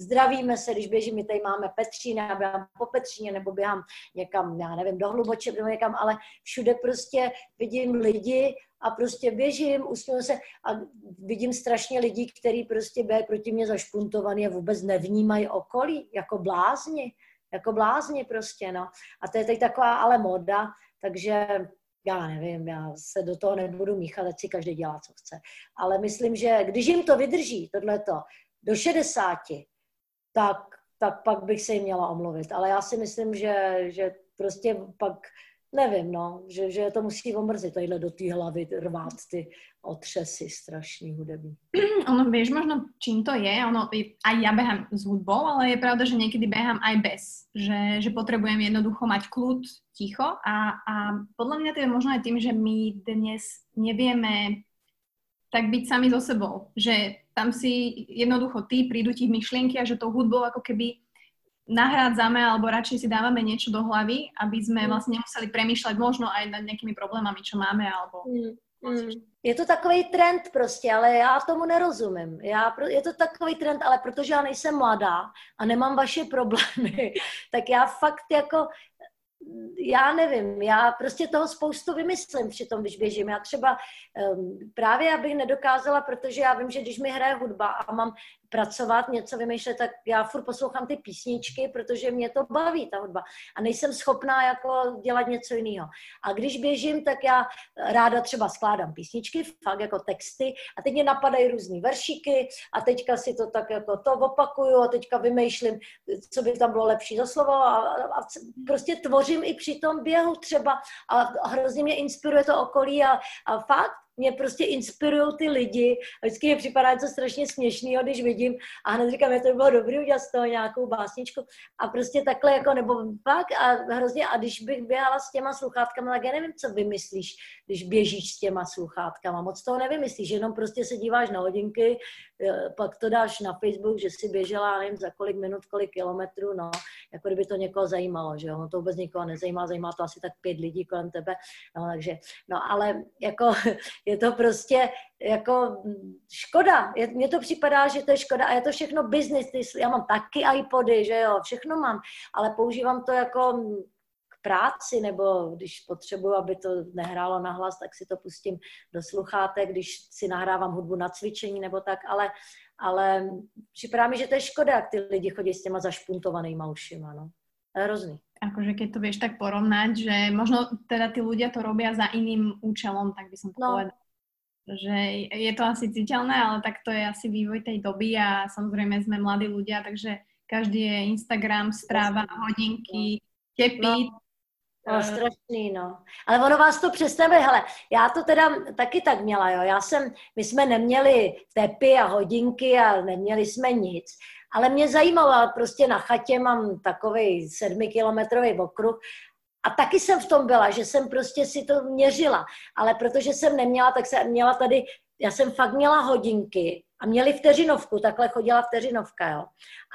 zdravíme se, když běžím, my tady máme Petřín, já běhám po Petříně, nebo běhám někam, já nevím, do Hluboče, nebo někam, ale všude prostě vidím lidi a prostě běžím, usměju se a vidím strašně lidí, kteří prostě běhají proti mě zašpuntovaný a vůbec nevnímají okolí, jako blázni jako blázni prostě, no. A to je teď taková ale moda, takže já nevím, já se do toho nebudu míchat, ať si každý dělá, co chce. Ale myslím, že když jim to vydrží, tohleto, do 60, tak, tak pak bych se jim měla omluvit. Ale já si myslím, že, že prostě pak nevím, no, že, že to musí omrzit, tadyhle do té hlavy rvát ty otřesy strašný hudební. Ono, vieš možno, čím to je, ono, aj ja behám s hudbou, ale je pravda, že niekedy behám aj bez, že, že potrebujem jednoducho mať kľud, ticho a, a podľa mňa to je možno aj tým, že my dnes nevieme tak byť sami so sebou, že tam si jednoducho ty prídu ti myšlienky a že tou hudbou ako keby nahrádzame alebo radšej si dávame niečo do hlavy, aby sme mm. vlastne nemuseli premýšľať možno aj nad nejakými problémami, čo máme, alebo... Mm. Mm. Je to takový trend prostě, ale já tomu nerozumím. Já, je to takový trend, ale protože já nejsem mladá a nemám vaše problémy, tak já fakt jako já nevím, já prostě toho spoustu vymyslím při tom, když běžím. Já třeba um, právě abych nedokázala, protože já vím, že když mi hraje hudba a mám pracovat, něco vymýšlet, tak já furt poslouchám ty písničky, protože mě to baví, ta hudba. A nejsem schopná jako dělat něco jiného. A když běžím, tak já ráda třeba skládám písničky, fakt jako texty, a teď mě napadají různý veršíky a teďka si to tak jako to opakuju a teďka vymýšlím, co by tam bylo lepší za slovo a, a, a prostě tvořím i při tom běhu třeba a hrozně mě inspiruje to okolí a, a fakt mě prostě inspirují ty lidi. A vždycky mi připadá něco strašně směšného, když vidím a hned říkám, že to by bylo dobré udělat z toho nějakou básničku. A prostě takhle jako, nebo pak a hrozně, a když bych běhala s těma sluchátkama, tak já nevím, co vymyslíš, když běžíš s těma sluchátkama. Moc toho nevymyslíš, jenom prostě se díváš na hodinky, eh, pak to dáš na Facebook, že si běžela, nevím, za kolik minut, kolik kilometrů, no, jako kdyby to někoho zajímalo, že jo, no to vůbec někoho nezajímá, zajímá to asi tak pět lidí kolem tebe, no, takže, no, ale jako je to prostě jako škoda. Je, mně to připadá, že to je škoda a je to všechno business. Já mám taky iPody, že jo, všechno mám, ale používám to jako k práci, nebo když potřebuji, aby to nehrálo na hlas, tak si to pustím do sluchátek, když si nahrávám hudbu na cvičení nebo tak, ale, ale připadá mi, že to je škoda, jak ty lidi chodí s těma zašpuntovanýma ušima, no. To hrozný akože keď to vieš tak porovnať, že možno teda tí ľudia to robia za iným účelom, tak by som to no. povedala. Že je to asi citeľné, ale tak to je asi vývoj tej doby a samozrejme sme mladí ľudia, takže každý je Instagram, stráva, hodinky, tepy, no. No, strašný, no. Ale ono vás to představuje, hele, já to teda taky tak měla, jo. Já jsem, my jsme neměli tepy a hodinky a neměli jsme nic. Ale mě zajímalo, prostě na chatě mám takový sedmikilometrový okruh a taky jsem v tom byla, že jsem prostě si to měřila. Ale protože jsem neměla, tak jsem měla tady, já jsem fakt měla hodinky a měli vteřinovku, takhle chodila vteřinovka, jo.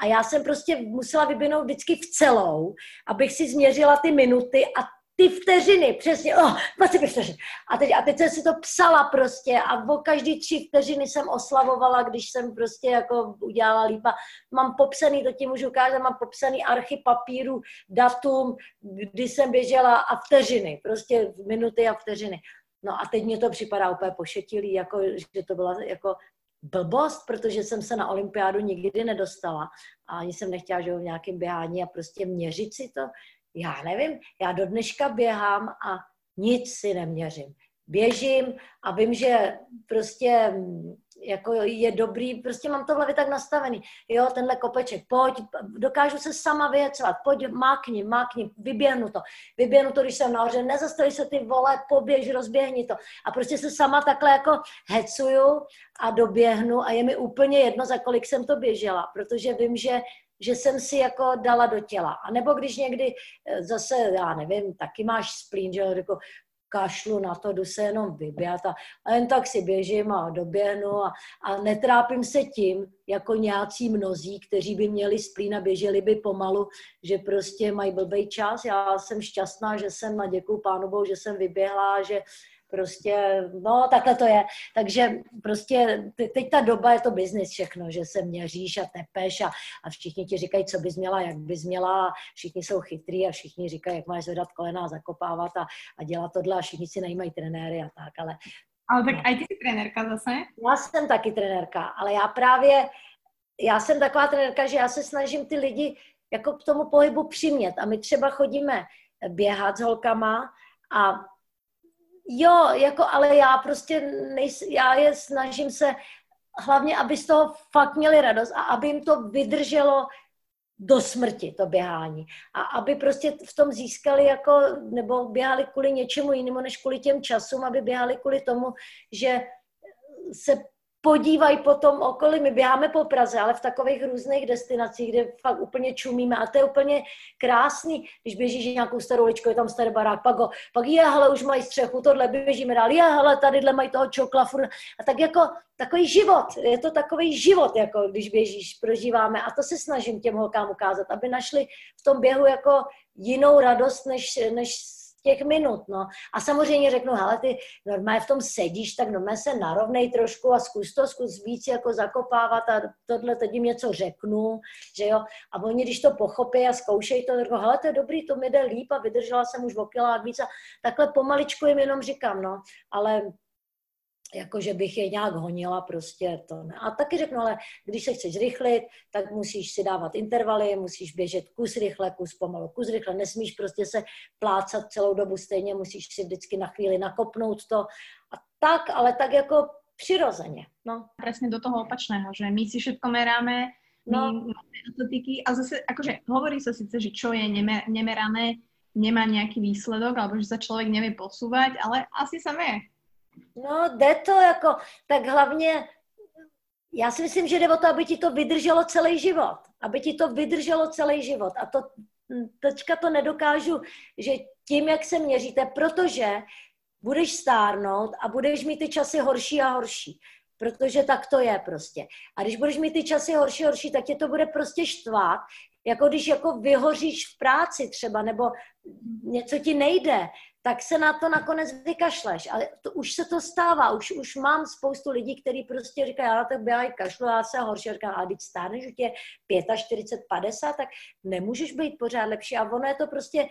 A já jsem prostě musela vybinout vždycky v celou, abych si změřila ty minuty a ty vteřiny, přesně, oh, 25 vteřin. A teď, a teď jsem si to psala prostě a o každý tři vteřiny jsem oslavovala, když jsem prostě jako udělala lípa. Mám popsaný, to ti můžu ukázat, mám popsaný archy papíru, datum, kdy jsem běžela a vteřiny, prostě minuty a vteřiny. No a teď mě to připadá úplně pošetilý, jako, že to byla jako blbost, protože jsem se na olympiádu nikdy nedostala a ani jsem nechtěla, že v nějakém běhání a prostě měřit si to, já nevím, já do dneška běhám a nic si neměřím. Běžím a vím, že prostě mm, jako je dobrý, prostě mám to v hlavě tak nastavený. Jo, tenhle kopeček, pojď, dokážu se sama vyhecovat, pojď, mákni, mákni, vyběhnu to. Vyběhnu to, když jsem nahoře, nezastaví se ty vole, poběž, rozběhni to. A prostě se sama takhle jako hecuju a doběhnu a je mi úplně jedno, za kolik jsem to běžela, protože vím, že že jsem si jako dala do těla. A nebo když někdy eh, zase, já nevím, taky máš splín, že jako kašlu na to, jdu se jenom vyběhat a, a jen tak si běžím a doběhnu a, a netrápím se tím, jako nějací mnozí, kteří by měli splín a běželi by pomalu, že prostě mají blbej čas. Já jsem šťastná, že jsem a děkuju pánu Bohu, že jsem vyběhla, že prostě, no takhle to je. Takže prostě teď ta doba je to biznis všechno, že se měříš a tepeš a, a všichni ti říkají, co bys měla, jak bys měla, všichni jsou chytrý a všichni říkají, jak máš zvedat kolena a zakopávat a, a dělat tohle a všichni si najímají trenéry a tak, ale ale tak aj ty jsi trenérka zase? Já jsem taky trenérka, ale já právě, já jsem taková trenérka, že já se snažím ty lidi jako k tomu pohybu přimět. A my třeba chodíme běhat s holkama a jo, jako, ale já prostě nejs, já je snažím se hlavně, aby z toho fakt měli radost a aby jim to vydrželo do smrti, to běhání. A aby prostě v tom získali jako, nebo běhali kvůli něčemu jinému, než kvůli těm časům, aby běhali kvůli tomu, že se podívají potom okolí. My běháme po Praze, ale v takových různých destinacích, kde fakt úplně čumíme a to je úplně krásný, když běžíš nějakou starou uličku, je tam starý barák, pak, ho, pak je, hele, už mají střechu, tohle běžíme dál, je, hele, tadyhle mají toho čokla, furt. a tak jako takový život, je to takový život, jako když běžíš, prožíváme a to se snažím těm holkám ukázat, aby našli v tom běhu jako jinou radost, než, než těch minut, no. A samozřejmě řeknu, hele, ty normálně v tom sedíš, tak normálně se narovnej trošku a zkus to, zkus víc jako zakopávat a tohle, teď jim něco řeknu, že jo. A oni, když to pochopí a zkoušejí to, řeknu, hele, to je dobrý, to mi jde líp a vydržela jsem už o víc a takhle pomaličku jim jenom říkám, no. Ale jako že bych je nějak honila, prostě to ne. A taky řeknu, ale když se chceš rychlit, tak musíš si dávat intervaly, musíš běžet kus rychle, kus pomalu, kus rychle, nesmíš prostě se plácat celou dobu stejně, musíš si vždycky na chvíli nakopnout to a tak, ale tak jako přirozeně. No. Presne do toho opačného, že my si všetko meráme, no. my atletiky a zase akože hovorí sa síce, že čo je nemerané, nemá nejaký výsledok, alebo že sa človek nevie posúvať, ale asi sa vie. No, jde to jako, tak hlavně, já si myslím, že jde o to, aby ti to vydrželo celý život. Aby ti to vydrželo celý život. A to teďka to nedokážu, že tím, jak se měříte, protože budeš stárnout a budeš mít ty časy horší a horší. Protože tak to je prostě. A když budeš mít ty časy horší a horší, tak tě to bude prostě štvát. Jako když jako vyhoříš v práci třeba, nebo něco ti nejde, tak se na to nakonec vykašleš. Ale to, už se to stává, už, už mám spoustu lidí, kteří prostě říkají, já na to běhají kašlu, já se horší, a říkám, a teď stárneš, že tě 45, 50, tak nemůžeš být pořád lepší. A ono je to prostě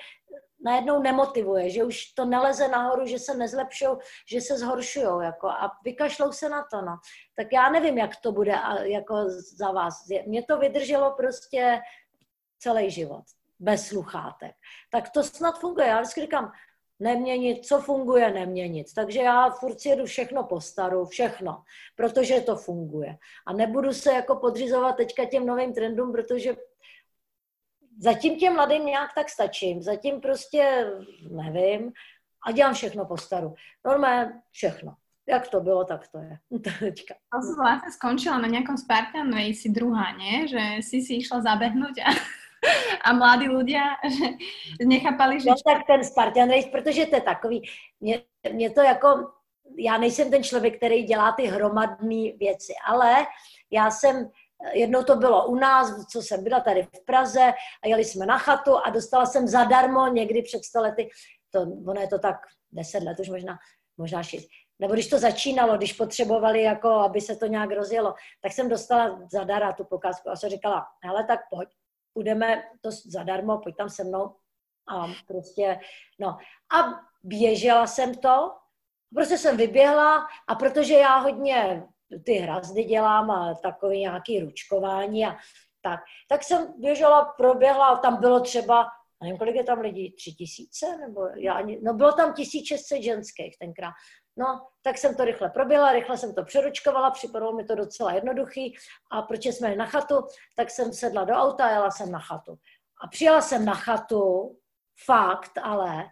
najednou nemotivuje, že už to neleze nahoru, že se nezlepšou, že se zhoršují, jako, a vykašlou se na to, no. Tak já nevím, jak to bude jako za vás. Mě to vydrželo prostě celý život bez sluchátek. Tak to snad funguje. Já vždycky říkám, neměnit, co funguje, neměnit. Takže já furt jedu všechno po staru, všechno, protože to funguje. A nebudu se jako podřizovat teďka těm novým trendům, protože zatím těm mladým nějak tak stačím. Zatím prostě nevím a dělám všechno po staru. Normálně všechno. Jak to bylo, tak to je. Teďka. A si skončila na nějakom Spartan Race druhá, ne? Že si si išla zabehnout a a mladí že nechápali, že... No tak ten Spartan Race, protože to je takový, mě, mě to jako, já nejsem ten člověk, který dělá ty hromadné věci, ale já jsem, jednou to bylo u nás, co jsem byla tady v Praze a jeli jsme na chatu a dostala jsem zadarmo někdy před sto lety, to, ono je to tak deset let už možná, možná šest, nebo když to začínalo, když potřebovali, jako, aby se to nějak rozjelo, tak jsem dostala zadara tu pokázku a jsem říkala, hele, tak pojď, půjdeme to zadarmo, pojď tam se mnou. A prostě, no. A běžela jsem to, prostě jsem vyběhla a protože já hodně ty hrazdy dělám a takový nějaký ručkování a tak, tak jsem běžela, proběhla, tam bylo třeba, nevím, kolik je tam lidí, tři tisíce, nebo já, no bylo tam 1600 ženských tenkrát. No, tak jsem to rychle proběhla, rychle jsem to přeručkovala, připadalo mi to docela jednoduchý a proč jsme na chatu, tak jsem sedla do auta a jela jsem na chatu. A přijela jsem na chatu, fakt ale,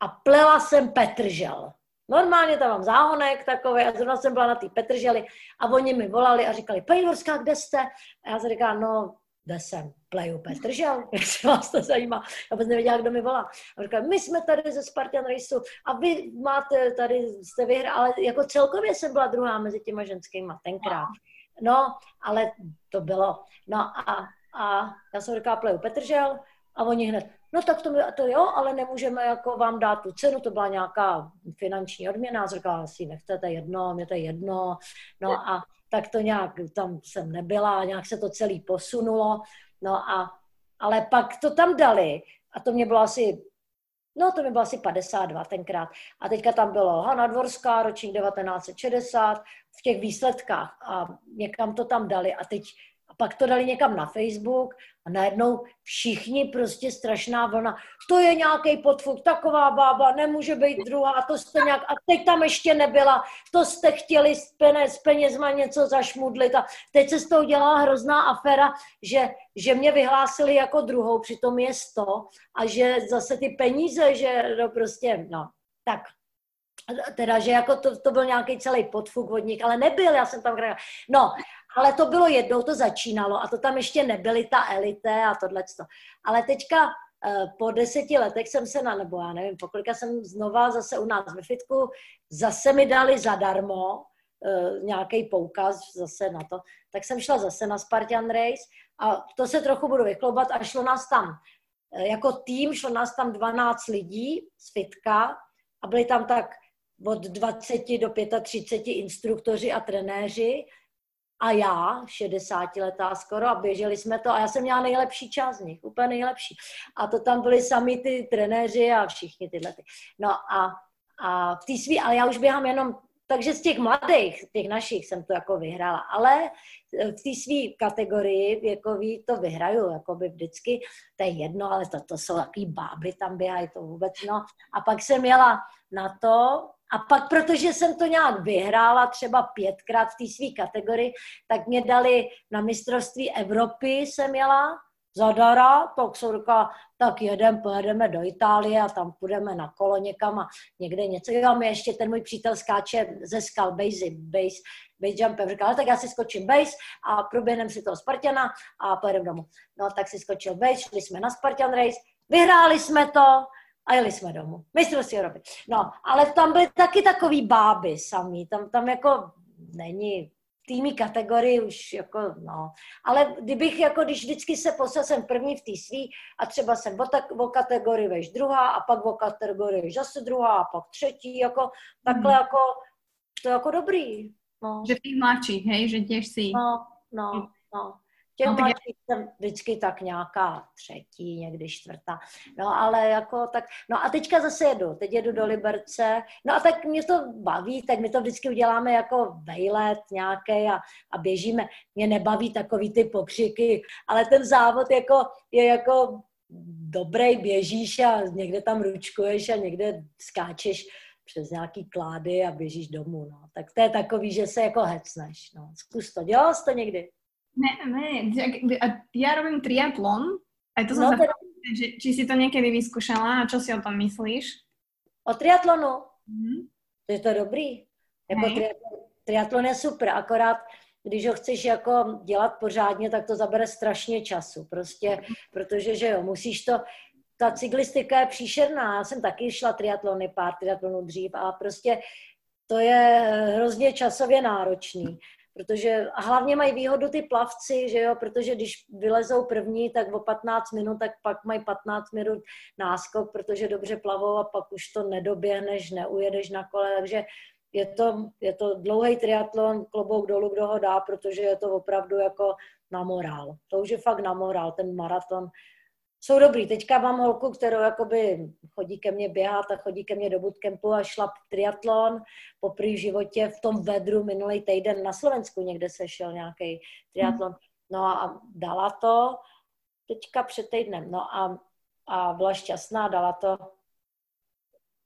a plela jsem Petržel. Normálně tam mám záhonek takový a zrovna jsem byla na té Petrželi a oni mi volali a říkali, paní Horská, kde jste? A já jsem říkala, no, kde jsem, pleju Petržel, jak se vás to zajímá. Já vůbec nevěděla, kdo mi volá. A říkala, my jsme tady ze Spartan Raceu a vy máte tady, jste vyhráli, ale jako celkově jsem byla druhá mezi těma ženskýma tenkrát. No, ale to bylo. No a, a já jsem říkala, pleju Petržel a oni hned, no tak to, my, to jo, ale nemůžeme jako vám dát tu cenu, to byla nějaká finanční odměna, a říkala, si nechcete jedno, mě to je jedno, no a tak to nějak, tam jsem nebyla, nějak se to celý posunulo, no a, ale pak to tam dali a to mě bylo asi, no to mi bylo asi 52 tenkrát. A teďka tam bylo Hanna Dvorská, ročník 1960 v těch výsledkách a někam to tam dali a teď a pak to dali někam na Facebook a najednou všichni prostě strašná vlna. To je nějaký podfuk, taková bába, nemůže být druhá, to jste nějak... A teď tam ještě nebyla, to jste chtěli s, peněz, s penězma něco zašmudlit. A teď se z toho dělá hrozná aféra, že, že mě vyhlásili jako druhou, přitom je sto a že zase ty peníze, že no prostě, no, tak teda, že jako to, to byl nějaký celý podfuk od nich, ale nebyl, já jsem tam hrála. No, ale to bylo jednou, to začínalo a to tam ještě nebyly ta elite a tohle. Ale teďka eh, po deseti letech jsem se na, nebo já nevím, pokolika jsem znova zase u nás ve fitku, zase mi dali zadarmo eh, nějaký poukaz zase na to, tak jsem šla zase na Spartan Race a to se trochu budu vykloubat a šlo nás tam eh, jako tým, šlo nás tam 12 lidí z fitka a byli tam tak od 20 do 35 instruktoři a trenéři a já, 60 letá skoro, a běželi jsme to a já jsem měla nejlepší čas z nich, úplně nejlepší. A to tam byli sami ty trenéři a všichni tyhle. Ty. No a, a v té svý, ale já už běhám jenom, takže z těch mladých, těch našich jsem to jako vyhrála, ale v té své kategorii věkový to vyhraju, jako by vždycky, to je jedno, ale to, to jsou takový báby, tam běhají to vůbec, no. A pak jsem jela na to, a pak, protože jsem to nějak vyhrála třeba pětkrát v té své kategorii, tak mě dali na mistrovství Evropy, jsem jela zadara, tak jsem říkala, tak jedem, pojedeme do Itálie a tam půjdeme na kolo někam a někde něco. Jo, mi ještě ten můj přítel skáče ze skal base, base, base jumpem. Říkal, tak já si skočím base a proběhneme si toho Spartana a pojedeme domů. No, tak si skočil base, šli jsme na Spartan Race, vyhráli jsme to, a jeli jsme domů. Mistrovství Evropy. No, ale tam byly taky takový báby samý, tam, tam jako není týmí kategorii už jako, no. Ale kdybych jako, když vždycky se poslal, jsem první v té svý a třeba jsem o, tak, o kategorii veš druhá a pak o kategorii veš zase druhá a pak třetí, jako takhle mm. jako, to je jako dobrý. No. Že ty mladší, hej, že těž si... No, no, no. Těch no, je... jsem vždycky tak nějaká třetí, někdy čtvrtá. No ale jako tak, no a teďka zase jedu, teď jedu do Liberce, no a tak mě to baví, tak my to vždycky uděláme jako vejlet nějaký a, a běžíme. Mě nebaví takový ty pokřiky, ale ten závod jako, je jako dobrý, běžíš a někde tam ručkuješ a někde skáčeš přes nějaký klády a běžíš domů, no. Tak to je takový, že se jako hecneš, no. Zkus to, dělal jsi to někdy? Ne, ne, ja robím triatlon, aj to som no, sa teda... že, či si to niekedy vyskúšala a čo si o tom myslíš? O triatlonu? Mm-hmm. To je to dobrý. Jako triatlon, triatlon je super, akorát když ho chceš jako dělat pořádně, tak to zabere strašně času. Prostě, protože, že jo, musíš to, ta cyklistika je příšerná. Já jsem taky šla triatlony, pár triatlonů dřív a prostě to je hrozně časově náročný protože a hlavně mají výhodu ty plavci, že jo, protože když vylezou první, tak o 15 minut, tak pak mají 15 minut náskok, protože dobře plavou a pak už to nedoběhneš, neujedeš na kole, takže je to, je to dlouhý triatlon, klobouk dolů, kdo ho dá, protože je to opravdu jako na morál. To už je fakt na morál, ten maraton jsou dobrý. Teďka mám holku, kterou jakoby chodí ke mně běhat a chodí ke mně do bootcampu a šla triatlon po v životě v tom vedru minulý týden na Slovensku někde se šel nějaký triatlon. No a dala to teďka před týdnem. No a, a byla šťastná, dala to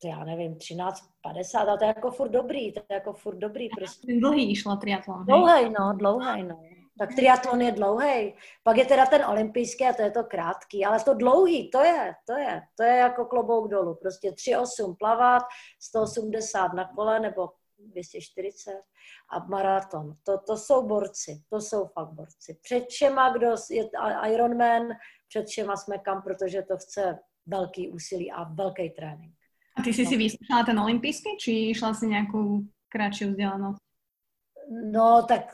to já nevím, 13.50 a to je jako furt dobrý, to je jako furt dobrý. Prostě. Dlouhý šla triatlon. Dlouhý, no, dlouhý, no. Tak triatlon je dlouhý. Pak je teda ten olympijský a to je to krátký, ale to dlouhý, to je, to je, to je jako klobouk dolů. Prostě 3,8 plavat, 180 na kole nebo 240 a maraton. To, to jsou borci, to jsou fakt borci. Před všema, kdo je Ironman, před všema jsme kam, protože to chce velký úsilí a velký trénink. A ty jsi no. si vyzkoušela ten olympijský, či šla si nějakou kratší vzdělanost? No, tak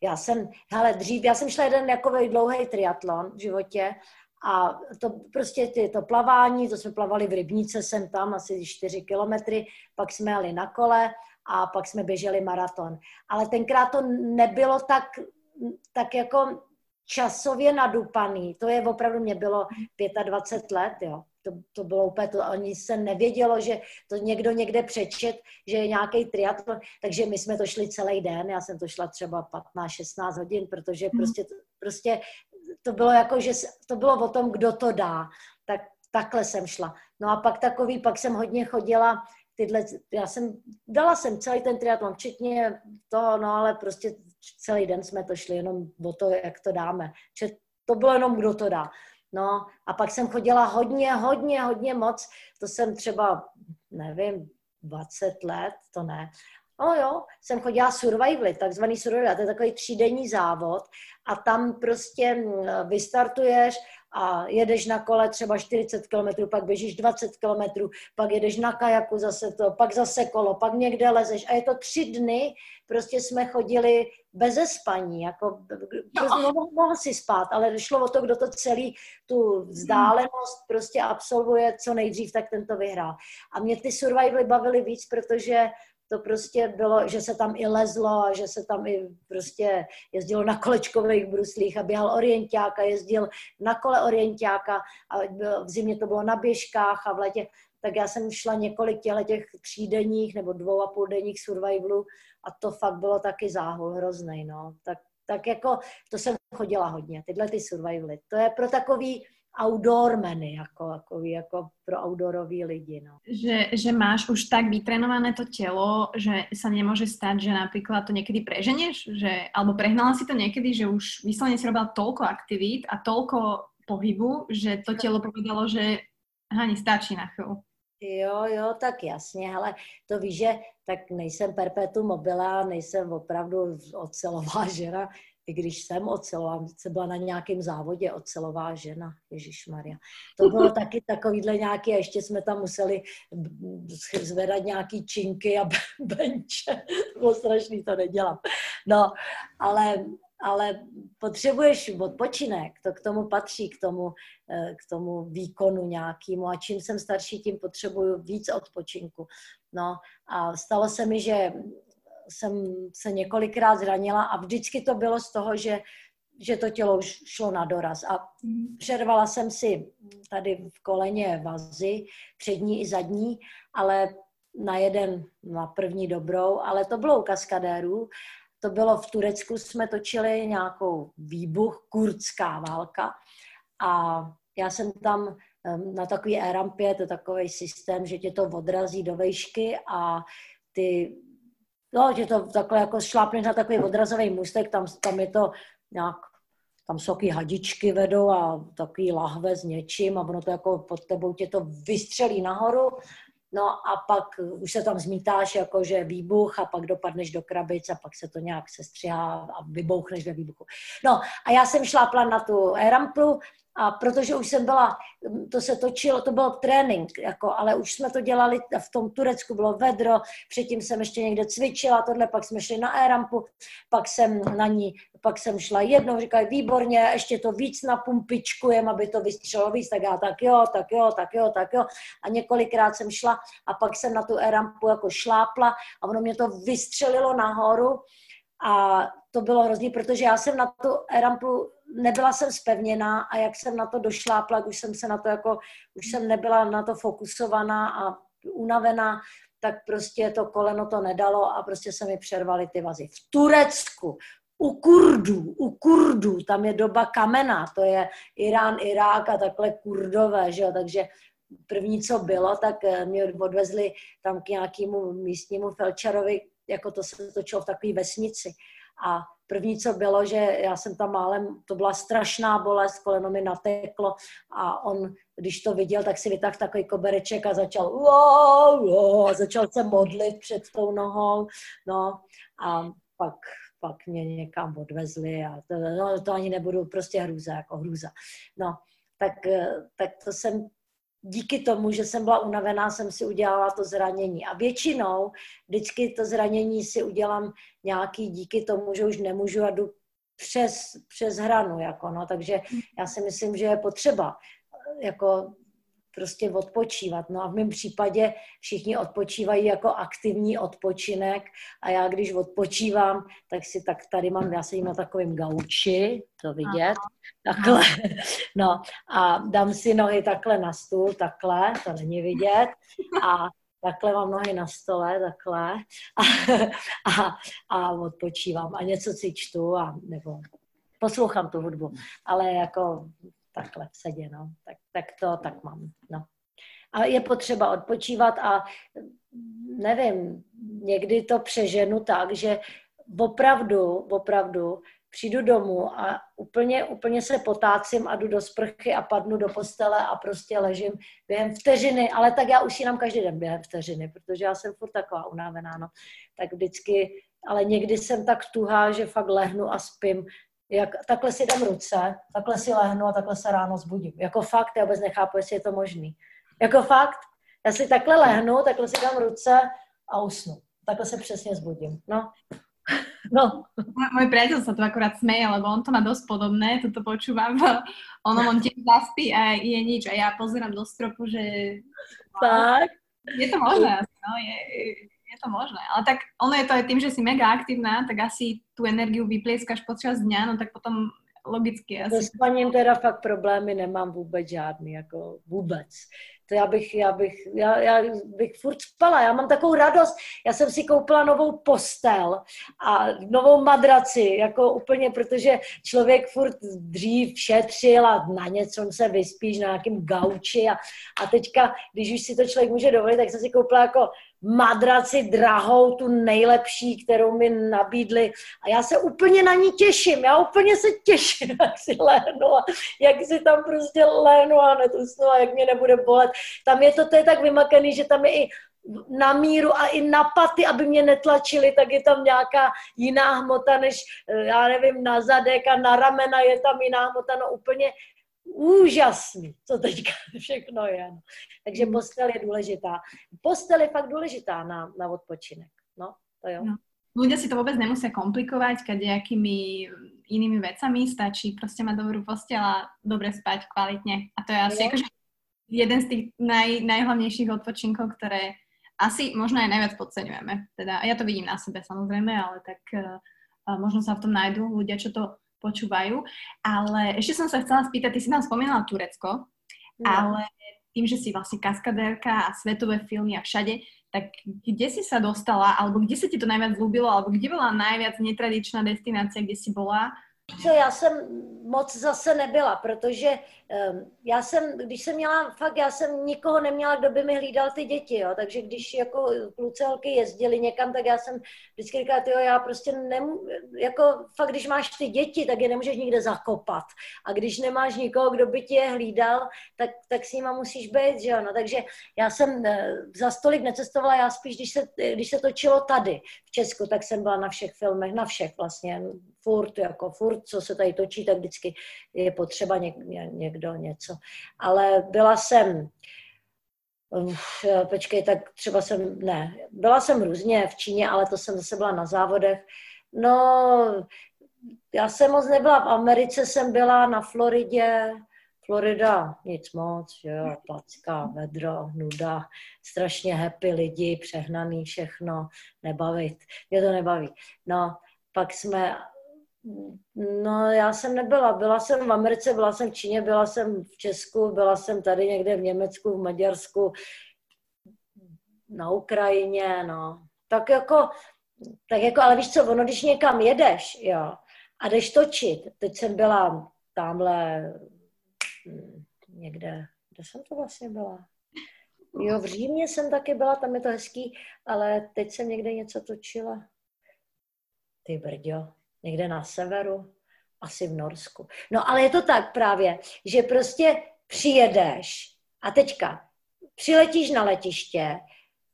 já jsem, hele, dřív, já jsem šla jeden jako dlouhý triatlon v životě a to prostě ty, to plavání, to jsme plavali v rybníce sem tam, asi 4 kilometry, pak jsme jeli na kole a pak jsme běželi maraton. Ale tenkrát to nebylo tak, tak jako časově nadupaný. To je opravdu, mě bylo 25 let, jo. To, to bylo úplně to, ani se nevědělo, že to někdo někde přečet, že je nějaký triatlon, takže my jsme to šli celý den, já jsem to šla třeba 15-16 hodin, protože hmm. prostě, prostě to bylo jako, že to bylo o tom, kdo to dá. Tak takhle jsem šla. No a pak takový, pak jsem hodně chodila tyhle, já jsem, dala jsem celý ten triatlon, včetně toho, no ale prostě celý den jsme to šli jenom o to, jak to dáme. Že to bylo jenom, kdo to dá. No a pak jsem chodila hodně, hodně, hodně moc, to jsem třeba, nevím, 20 let, to ne, No jo, jsem chodila survivaly, takzvaný survival, to je takový třídenní závod. A tam prostě mm, vystartuješ a jedeš na kole třeba 40 km, pak běžíš 20 km, pak jedeš na kajaku zase to, pak zase kolo, pak někde lezeš a je to tři dny, prostě jsme chodili bez spaní, jako no. mohl, mohl si spát, ale šlo o to, kdo to celý, tu vzdálenost prostě absolvuje co nejdřív, tak ten to vyhrál. A mě ty survivaly bavily víc, protože to prostě bylo, že se tam i lezlo že se tam i prostě jezdilo na kolečkových bruslích a běhal orienták a jezdil na kole orientáka a v zimě to bylo na běžkách a v letě, tak já jsem šla několik těch třídenních nebo dvou a půl denních survivalů a to fakt bylo taky záhul hrozný, no. Tak, tak jako, to jsem chodila hodně, tyhle ty survivaly. To je pro takový, outdoormeny, jako, jako, jako pro outdoorový lidi. No. Že, že máš už tak vytrenované to tělo, že sa nemůže stát, že například to někdy preženeš, že, alebo prehnala si to někdy, že už vyslovene si robila tolko aktivít a tolko pohybu, že to tělo povedalo, že Hani, stačí na chvíli. Jo, jo, tak jasně, ale to víš, že tak nejsem perpetuum mobile, nejsem opravdu ocelová žena, i když jsem ocelová, se byla na nějakém závodě ocelová žena, Ježíš Maria. To bylo taky takovýhle nějaký, a ještě jsme tam museli zvedat nějaký činky a benče. To bylo strašný, to nedělám. No, ale, ale potřebuješ odpočinek, to k tomu patří, k tomu, eh, k tomu výkonu nějakému a čím jsem starší, tím potřebuju víc odpočinku. No a stalo se mi, že jsem se několikrát zranila a vždycky to bylo z toho, že, že to tělo už šlo na doraz. A mhm. přervala jsem si tady v koleně vazy, přední i zadní, ale na jeden, na první dobrou, ale to bylo u kaskadérů. To bylo v Turecku, jsme točili nějakou výbuch, kurdská válka a já jsem tam na takový e-rampě, to je takový systém, že tě to odrazí do vejšky a ty No, že to takhle jako šlápneš na takový odrazový můstek, tam, tam je to nějak, tam jsou taky hadičky vedou a takový lahve s něčím a ono to jako pod tebou tě to vystřelí nahoru, no a pak už se tam zmítáš jakože výbuch a pak dopadneš do krabic a pak se to nějak sestřihá a vybouchneš ve výbuchu. No a já jsem šlápla na tu rampu a protože už jsem byla, to se točilo, to byl trénink, jako, ale už jsme to dělali v tom Turecku, bylo vedro, předtím jsem ještě někde cvičila, tohle, pak jsme šli na e-rampu, pak jsem na ní, pak jsem šla jednou, říkají, výborně, ještě to víc napumpičkujem, aby to vystřelo víc, tak já tak jo, tak jo, tak jo, tak jo. A několikrát jsem šla a pak jsem na tu e-rampu jako šlápla a ono mě to vystřelilo nahoru a to bylo hrozný, protože já jsem na tu e-rampu nebyla jsem spevněná a jak jsem na to došlápla, už jsem se na to jako, už jsem nebyla na to fokusovaná a unavená, tak prostě to koleno to nedalo a prostě se mi přervaly ty vazy. V Turecku, u Kurdů, u Kurdů, tam je doba kamená, to je Irán, Irák a takhle kurdové, že jo, takže první, co bylo, tak eh, mě odvezli tam k nějakému místnímu felčerovi, jako to se točilo v takové vesnici A první, co bylo, že já jsem tam málem, to byla strašná bolest, koleno mi nateklo a on, když to viděl, tak si vytáhl takový kobereček a začal wow, wow, a začal se modlit před tou nohou, no a pak pak mě někam odvezli a to, no, to ani nebudu, prostě hrůza, jako hrůza. No, tak, eh, tak to jsem díky tomu, že jsem byla unavená, jsem si udělala to zranění. A většinou vždycky to zranění si udělám nějaký díky tomu, že už nemůžu a jdu přes, přes hranu. Jako no. Takže já si myslím, že je potřeba jako prostě odpočívat. No a v mém případě všichni odpočívají jako aktivní odpočinek a já když odpočívám, tak si tak tady mám, já sedím na takovém gauči, to vidět, takhle, no a dám si nohy takhle na stůl, takhle, to není vidět. A takhle mám nohy na stole, takhle. A, a, a odpočívám. A něco si čtu a nebo poslouchám tu hudbu, ale jako takhle v sedě, no. Tak, tak to tak mám, no. A je potřeba odpočívat a nevím, někdy to přeženu tak, že opravdu, opravdu přijdu domů a úplně, úplně se potácím a jdu do sprchy a padnu do postele a prostě ležím během vteřiny, ale tak já usínám každý den během vteřiny, protože já jsem furt taková unávená, no. Tak vždycky, ale někdy jsem tak tuhá, že fakt lehnu a spím jak, takhle si dám ruce, takhle si lehnu a takhle se ráno zbudím. Jako fakt, já vůbec nechápu, jestli je to možný. Jako fakt, já si takhle lehnu, takhle si dám ruce a usnu. Takhle se přesně zbudím. No. No. Môj priateľ sa tu akurát smeje, lebo on to má dosť podobné, toto počúvam. On, on tiež zaspí a je nič. A ja pozerám do stropu, že... Tak. Je to možné, no. Je to možné. Ale tak ono je to aj tým, že si mega aktívna, tak asi tú energiu vyplieskaš počas dňa, no tak potom logicky asi. S spaním teda fakt problémy nemám vůbec žádný, jako vůbec to já bych, já bych, já, já bych furt spala. Já mám takovou radost. Já jsem si koupila novou postel a novou madraci, jako úplně, protože člověk furt dřív šetřil a na něco se vyspíš na nějakým gauči a, a teďka, když už si to člověk může dovolit, tak jsem si koupila jako madraci drahou, tu nejlepší, kterou mi nabídli. A já se úplně na ní těším. Já úplně se těším, jak si lehnu a jak si tam prostě lehnu a netusnu a jak mě nebude bolet. Tam je to, to je tak vymakaný, že tam je i na míru a i na paty, aby mě netlačili, tak je tam nějaká jiná hmota, než eh, já nevím, na zadek a na ramena je tam jiná hmota, no úplně úžasný, co teďka všechno je. No. Takže hmm. postel je důležitá. Postel je fakt důležitá na, na odpočinek. No, to jo. No. Ľudia si to vôbec nemusia komplikovať kadejakými inými vecami, stačí proste mať dobrú postel a dobre spať kvalitne. A to je asi akože jeden z tých naj, najhlavnejších odpočinkov, ktoré asi možno aj najviac podceňujeme. Teda ja to vidím na sebe samozrejme, ale tak uh, možno sa v tom nájdú ľudia, čo to počúvajú. Ale ešte som sa chcela spýtať, ty si nám spomínala Turecko, no. ale tým, že si vlastne kaskadérka a svetové filmy a všade, tak kde si sa dostala, alebo kde sa ti to najviac ľúbilo, alebo kde bola najviac netradičná destinácia, kde si bola Co já jsem moc zase nebyla, protože um, já jsem, když jsem měla, fakt já jsem nikoho neměla, kdo by mi hlídal ty děti, jo, takže když jako klucelky jezdili někam, tak já jsem vždycky říkala, jo, já prostě nemů, jako fakt, když máš ty děti, tak je nemůžeš nikde zakopat. A když nemáš nikoho, kdo by tě je hlídal, tak, tak s nima musíš být, že jo, no, takže já jsem eh, za stolik necestovala, já spíš, když se, když se točilo tady v Česku, tak jsem byla na všech filmech, na všech vlastně, furt, jako furt, co se tady točí, tak vždycky je potřeba něk, někdo něco. Ale byla jsem, počkej, tak třeba jsem, ne, byla jsem různě v Číně, ale to jsem zase byla na závodech. No, já jsem moc nebyla v Americe, jsem byla na Floridě, Florida, nic moc, že jo, placka, vedro, nuda, strašně happy lidi, přehnaný všechno, nebavit, mě to nebaví. No, pak jsme No, já jsem nebyla. Byla jsem v Americe, byla jsem v Číně, byla jsem v Česku, byla jsem tady někde v Německu, v Maďarsku, na Ukrajině, no. Tak jako, tak jako, ale víš co, ono, když někam jedeš, jo, a jdeš točit, teď jsem byla tamhle hm, někde, kde jsem to vlastně byla? Jo, v Římě jsem taky byla, tam je to hezký, ale teď jsem někde něco točila. Ty brďo, někde na severu, asi v Norsku. No ale je to tak právě, že prostě přijedeš a teďka přiletíš na letiště,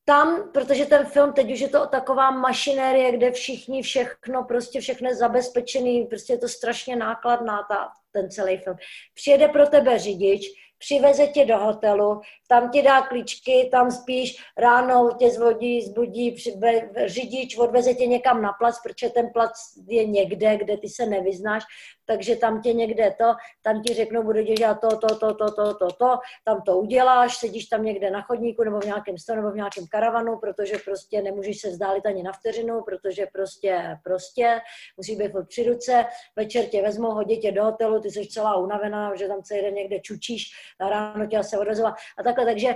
tam, protože ten film, teď už je to taková mašinérie, kde všichni všechno, prostě všechno je zabezpečený, prostě je to strašně nákladná ta, ten celý film. Přijede pro tebe řidič, přiveze tě do hotelu, tam ti dá klíčky, tam spíš, ráno tě zvodí, zbudí řidič, odveze tě někam na plac, protože ten plac je někde, kde ty se nevyznáš, takže tam tě někde to, tam ti řeknou, bude dělat to, to, to, to, to, to, to, tam to uděláš, sedíš tam někde na chodníku nebo v nějakém stolu nebo v nějakém karavanu, protože prostě nemůžeš se vzdálit ani na vteřinu, protože prostě, prostě musí být při ruce, večer tě vezmou, hodí tě do hotelu, ty jsi celá unavená, že tam celý den někde čučíš, ráno tě se odvezovat a takhle, takže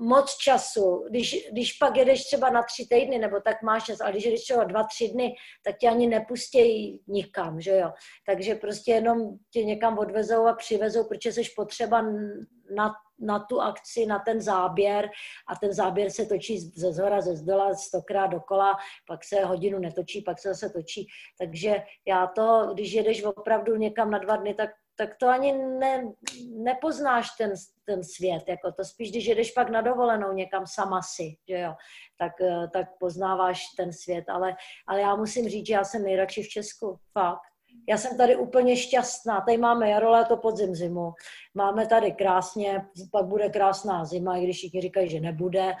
moc času. Když, když pak jedeš třeba na tři týdny, nebo tak máš čas, ale když jedeš třeba dva, tři dny, tak tě ani nepustějí nikam, že jo. Takže prostě jenom tě někam odvezou a přivezou, protože jsi potřeba na, na tu akci, na ten záběr a ten záběr se točí ze zhora, ze zdola, stokrát dokola, pak se hodinu netočí, pak se zase točí. Takže já to, když jedeš opravdu někam na dva dny, tak tak to ani ne, nepoznáš ten, ten svět. Jako to spíš, když jedeš pak na dovolenou někam sama si, že jo, tak, eh, tak poznáváš ten svět. Ale, ale já musím říct, že já jsem nejradši v Česku, fakt. Já jsem tady úplně šťastná. Tady máme jaro, léto, podzim, zimu. Máme tady krásně, pak bude krásná zima, i když všichni říkají, že nebude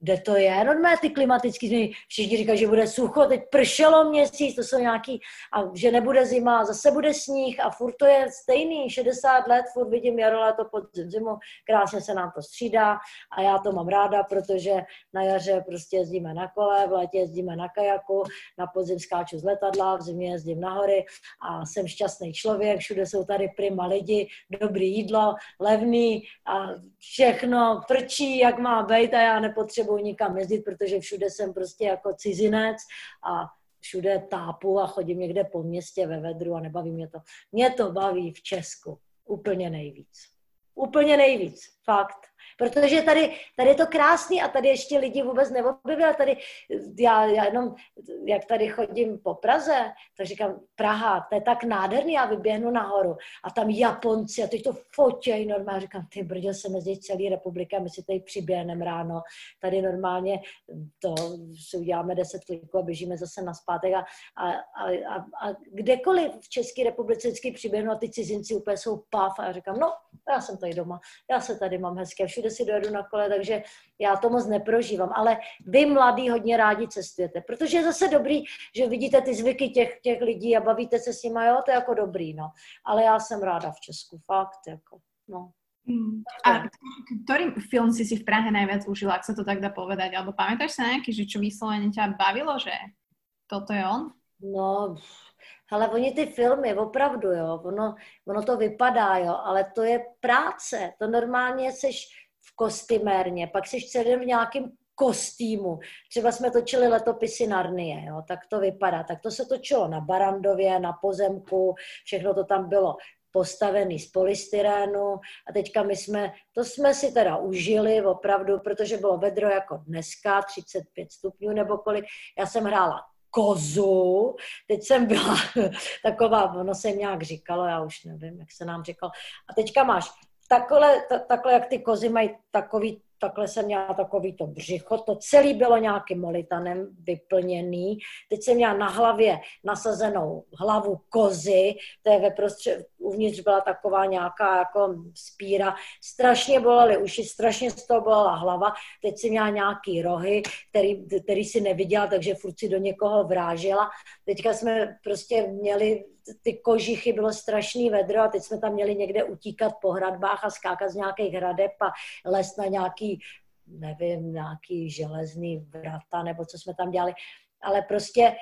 kde to je, normálně ty klimatické změny, všichni říkají, že bude sucho, teď pršelo měsíc, to jsou nějaký, a že nebude zima, zase bude sníh a furt to je stejný, 60 let, furt vidím jaro, léto, podzim, zimu, krásně se nám to střídá a já to mám ráda, protože na jaře prostě jezdíme na kole, v létě jezdíme na kajaku, na podzim skáču z letadla, v zimě jezdím na hory a jsem šťastný člověk, všude jsou tady prima lidi, dobrý jídlo, levný a všechno prčí, jak má být a já nepotřebuji sebou nikam jezdit, protože všude jsem prostě jako cizinec a všude tápu a chodím někde po městě ve vedru a nebaví mě to. Mě to baví v Česku úplně nejvíc. Úplně nejvíc, fakt. Protože tady, tady je to krásný a tady ještě lidi vůbec neobjevili. Tady já, já jenom, jak tady chodím po Praze, tak říkám, Praha, to je tak nádherný, já vyběhnu nahoru a tam Japonci a teď to fotěj normálně. Říkám, ty brdě se mezi celý republika, my si tady přiběhneme ráno. Tady normálně to si uděláme deset kliků a běžíme zase na zpátek a, a, a, a, a kdekoliv v České republice vždycky přiběhnu a ty cizinci úplně jsou pav a já říkám, no, já jsem tady doma, já se tady mám hezké, všude si dojedu na kole, takže já to moc neprožívám. Ale vy mladí hodně rádi cestujete, protože je zase dobrý, že vidíte ty zvyky těch, těch lidí a bavíte se s nimi, jo, to je jako dobrý, no. Ale já jsem ráda v Česku, fakt, jako, no. Hmm. A ktorý film si si v Prahe najviac užila, ak sa to tak dá povedať? Alebo pamätáš sa nejaký, že čo vyslovene ťa bavilo, že toto je on? No, ale oni ty filmy, opravdu, jo, ono, ono to vypadá, jo, ale to je práce. To normálně seš kostymérně, pak seš celý v nějakém kostýmu. Třeba jsme točili letopisy Narnie, jo, tak to vypadá. Tak to se točilo na Barandově, na pozemku, všechno to tam bylo postavený z polystyrénu a teďka my jsme, to jsme si teda užili opravdu, protože bylo vedro jako dneska, 35 stupňů nebo kolik. Já jsem hrála kozu. Teď jsem byla taková, ono se nějak říkalo, já už nevím, jak se nám říkalo. A teďka máš takhle, takhle jak ty kozy mají takový takhle jsem měla takový to břicho, to celé bylo nějakým molitanem vyplněný. Teď jsem měla na hlavě nasazenou hlavu kozy, to je ve prostřed, uvnitř byla taková nějaká jako spíra. Strašně bolely uši, strašně z toho bolela hlava. Teď jsem měla nějaký rohy, který, který si neviděla, takže furt si do někoho vrážela. Teďka jsme prostě měli ty kožichy, bylo strašný vedro a teď jsme tam měli někde utíkat po hradbách a skákat z nějakých hradeb a les na nějaký, nevím, nějaký železný vrata nebo co jsme tam dělali. Ale prostě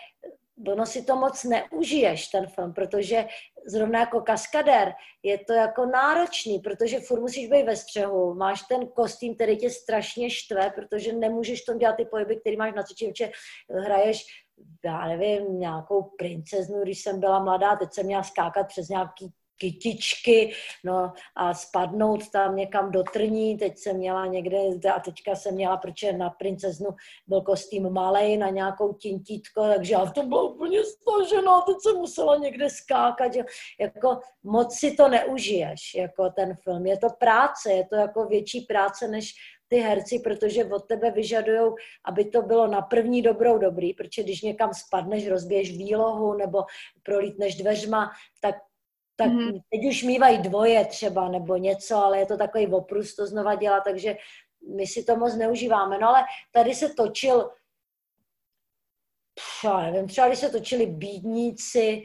ono si to moc neužiješ, ten film, protože zrovna jako kaskadér je to jako náročný, protože furt musíš být ve střehu, máš ten kostým, který tě strašně štve, protože nemůžeš tom dělat ty pohyby, který máš na cvičení, hraješ já nevím, nějakou princeznu, když jsem byla mladá, teď jsem měla skákat přes nějaký kytičky, no a spadnout tam někam do trní, teď jsem měla někde, a teďka jsem měla, protože na princeznu byl kostým malej na nějakou tintítko, takže já v tom byla úplně stažená, teď jsem musela někde skákat, že, jako moc si to neužiješ, jako ten film, je to práce, je to jako větší práce, než ty herci, protože od tebe vyžadují, aby to bylo na první dobrou dobrý, protože když někam spadneš, rozbiješ výlohu nebo prolítneš dveřma, tak tak mm-hmm. teď už mývají dvoje třeba nebo něco, ale je to takový oprus to znova dělat, takže my si to moc neužíváme. No ale tady se točil, pff, já nevím, třeba když se točili bídníci,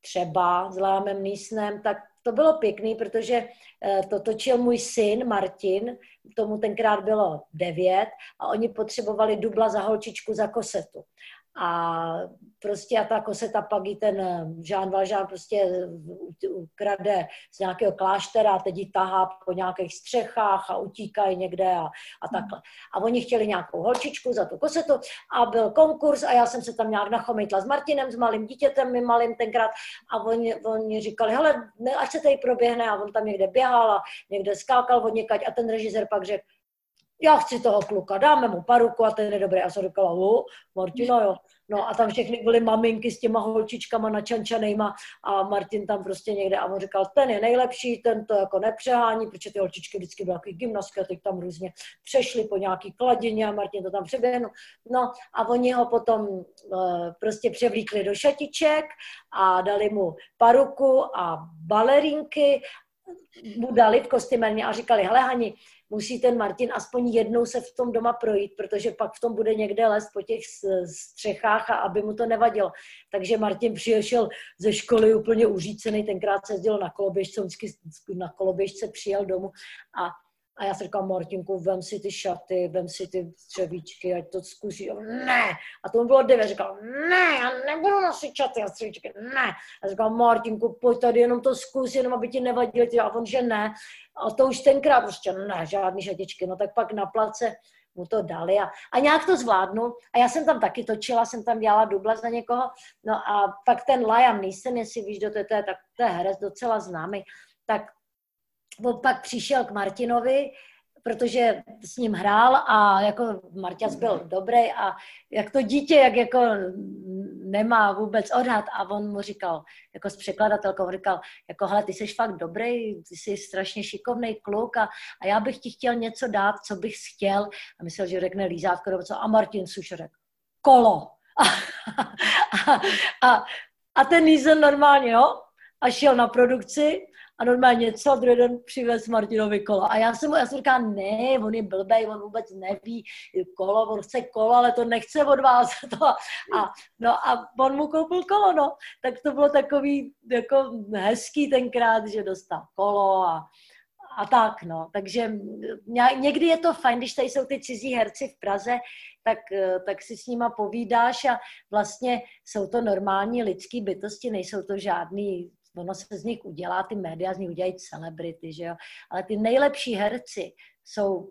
třeba s Lámem Nísnem, tak to bylo pěkný, protože eh, to točil můj syn Martin, tomu tenkrát bylo devět a oni potřebovali dubla za holčičku za kosetu. A prostě a ta koseta pak i ten eh, Jean Valjean prostě ukrade z nějakého kláštera a teď ji tahá po nějakých střechách a utíkají někde a, a takhle. A oni chtěli nějakou holčičku za tu kosetu a byl konkurs a já jsem se tam nějak nachomejtla s Martinem, s malým dítětem, mým malým tenkrát a oni, oni říkali, hele, ať se tady proběhne a on tam někde běhal a někde skákal od někať a ten režisér pak řekl, já chci toho kluka, dáme mu paruku a ten je dobrý. A jsem říkala, o, Martina, jo. No a tam všechny byly maminky s těma holčičkama načančanejma a Martin tam prostě někde a on říkal, ten je nejlepší, ten to jako nepřehání, protože ty holčičky vždycky byly takový gymnastky a teď tam různě přešli po nějaký kladině a Martin to tam přeběhnul. No a oni ho potom uh, prostě převlíkli do šatiček a dali mu paruku a balerínky mu dali v kostýmerně a říkali, hele Hani, musí ten Martin aspoň jednou se v tom doma projít, protože pak v tom bude někde les po těch střechách a aby mu to nevadilo. Takže Martin přišel ze školy úplně uřícený, tenkrát se jezdil na koloběžce, vždycky na koloběžce přijel domů a a já jsem říkal, Martinku, vem si ty šaty, vem si ty střevíčky, ať to zkusí. A ne. A to bylo devět. Říkal, ne, já nebudu nosit šaty a střevíčky, ne. A říkal, Martinku, pojď tady jenom to zkus, jenom aby ti nevadil. A on, že ne. A to už tenkrát prostě, ne, žádný šatičky. No tak pak na place mu to dali a, a nějak to zvládnu. A já jsem tam taky točila, jsem tam dělala dubla za někoho. No a pak ten Liam Neeson, jestli víš, do té, to je, tak to je herec docela známý, tak on pak přišel k Martinovi, protože s ním hrál a jako Marťas byl dobrý a jak to dítě, jak jako nemá vůbec odhad a on mu říkal, jako s překladatelkou, říkal, jako hele, ty jsi fakt dobrý, ty jsi strašně šikovný kluk a, a já bych ti chtěl něco dát, co bych chtěl. A myslel, že řekne lízátko nebo co. A Martin Suš řekl, kolo. A, a, a, a ten Nizel normálně, jo, a šel na produkci a normálně co druhý den přivez Martinovi kolo. A já jsem mu, já jsem říkala, ne, on je blbej, on vůbec neví kolo, on chce kolo, ale to nechce od vás. To. A, no a on mu koupil kolo, no. Tak to bylo takový jako hezký tenkrát, že dostal kolo a, a tak, no. Takže někdy je to fajn, když tady jsou ty cizí herci v Praze, tak, tak si s nima povídáš a vlastně jsou to normální lidský bytosti, nejsou to žádný ono se z nich udělá, ty média z nich udělají celebrity, že jo, ale ty nejlepší herci jsou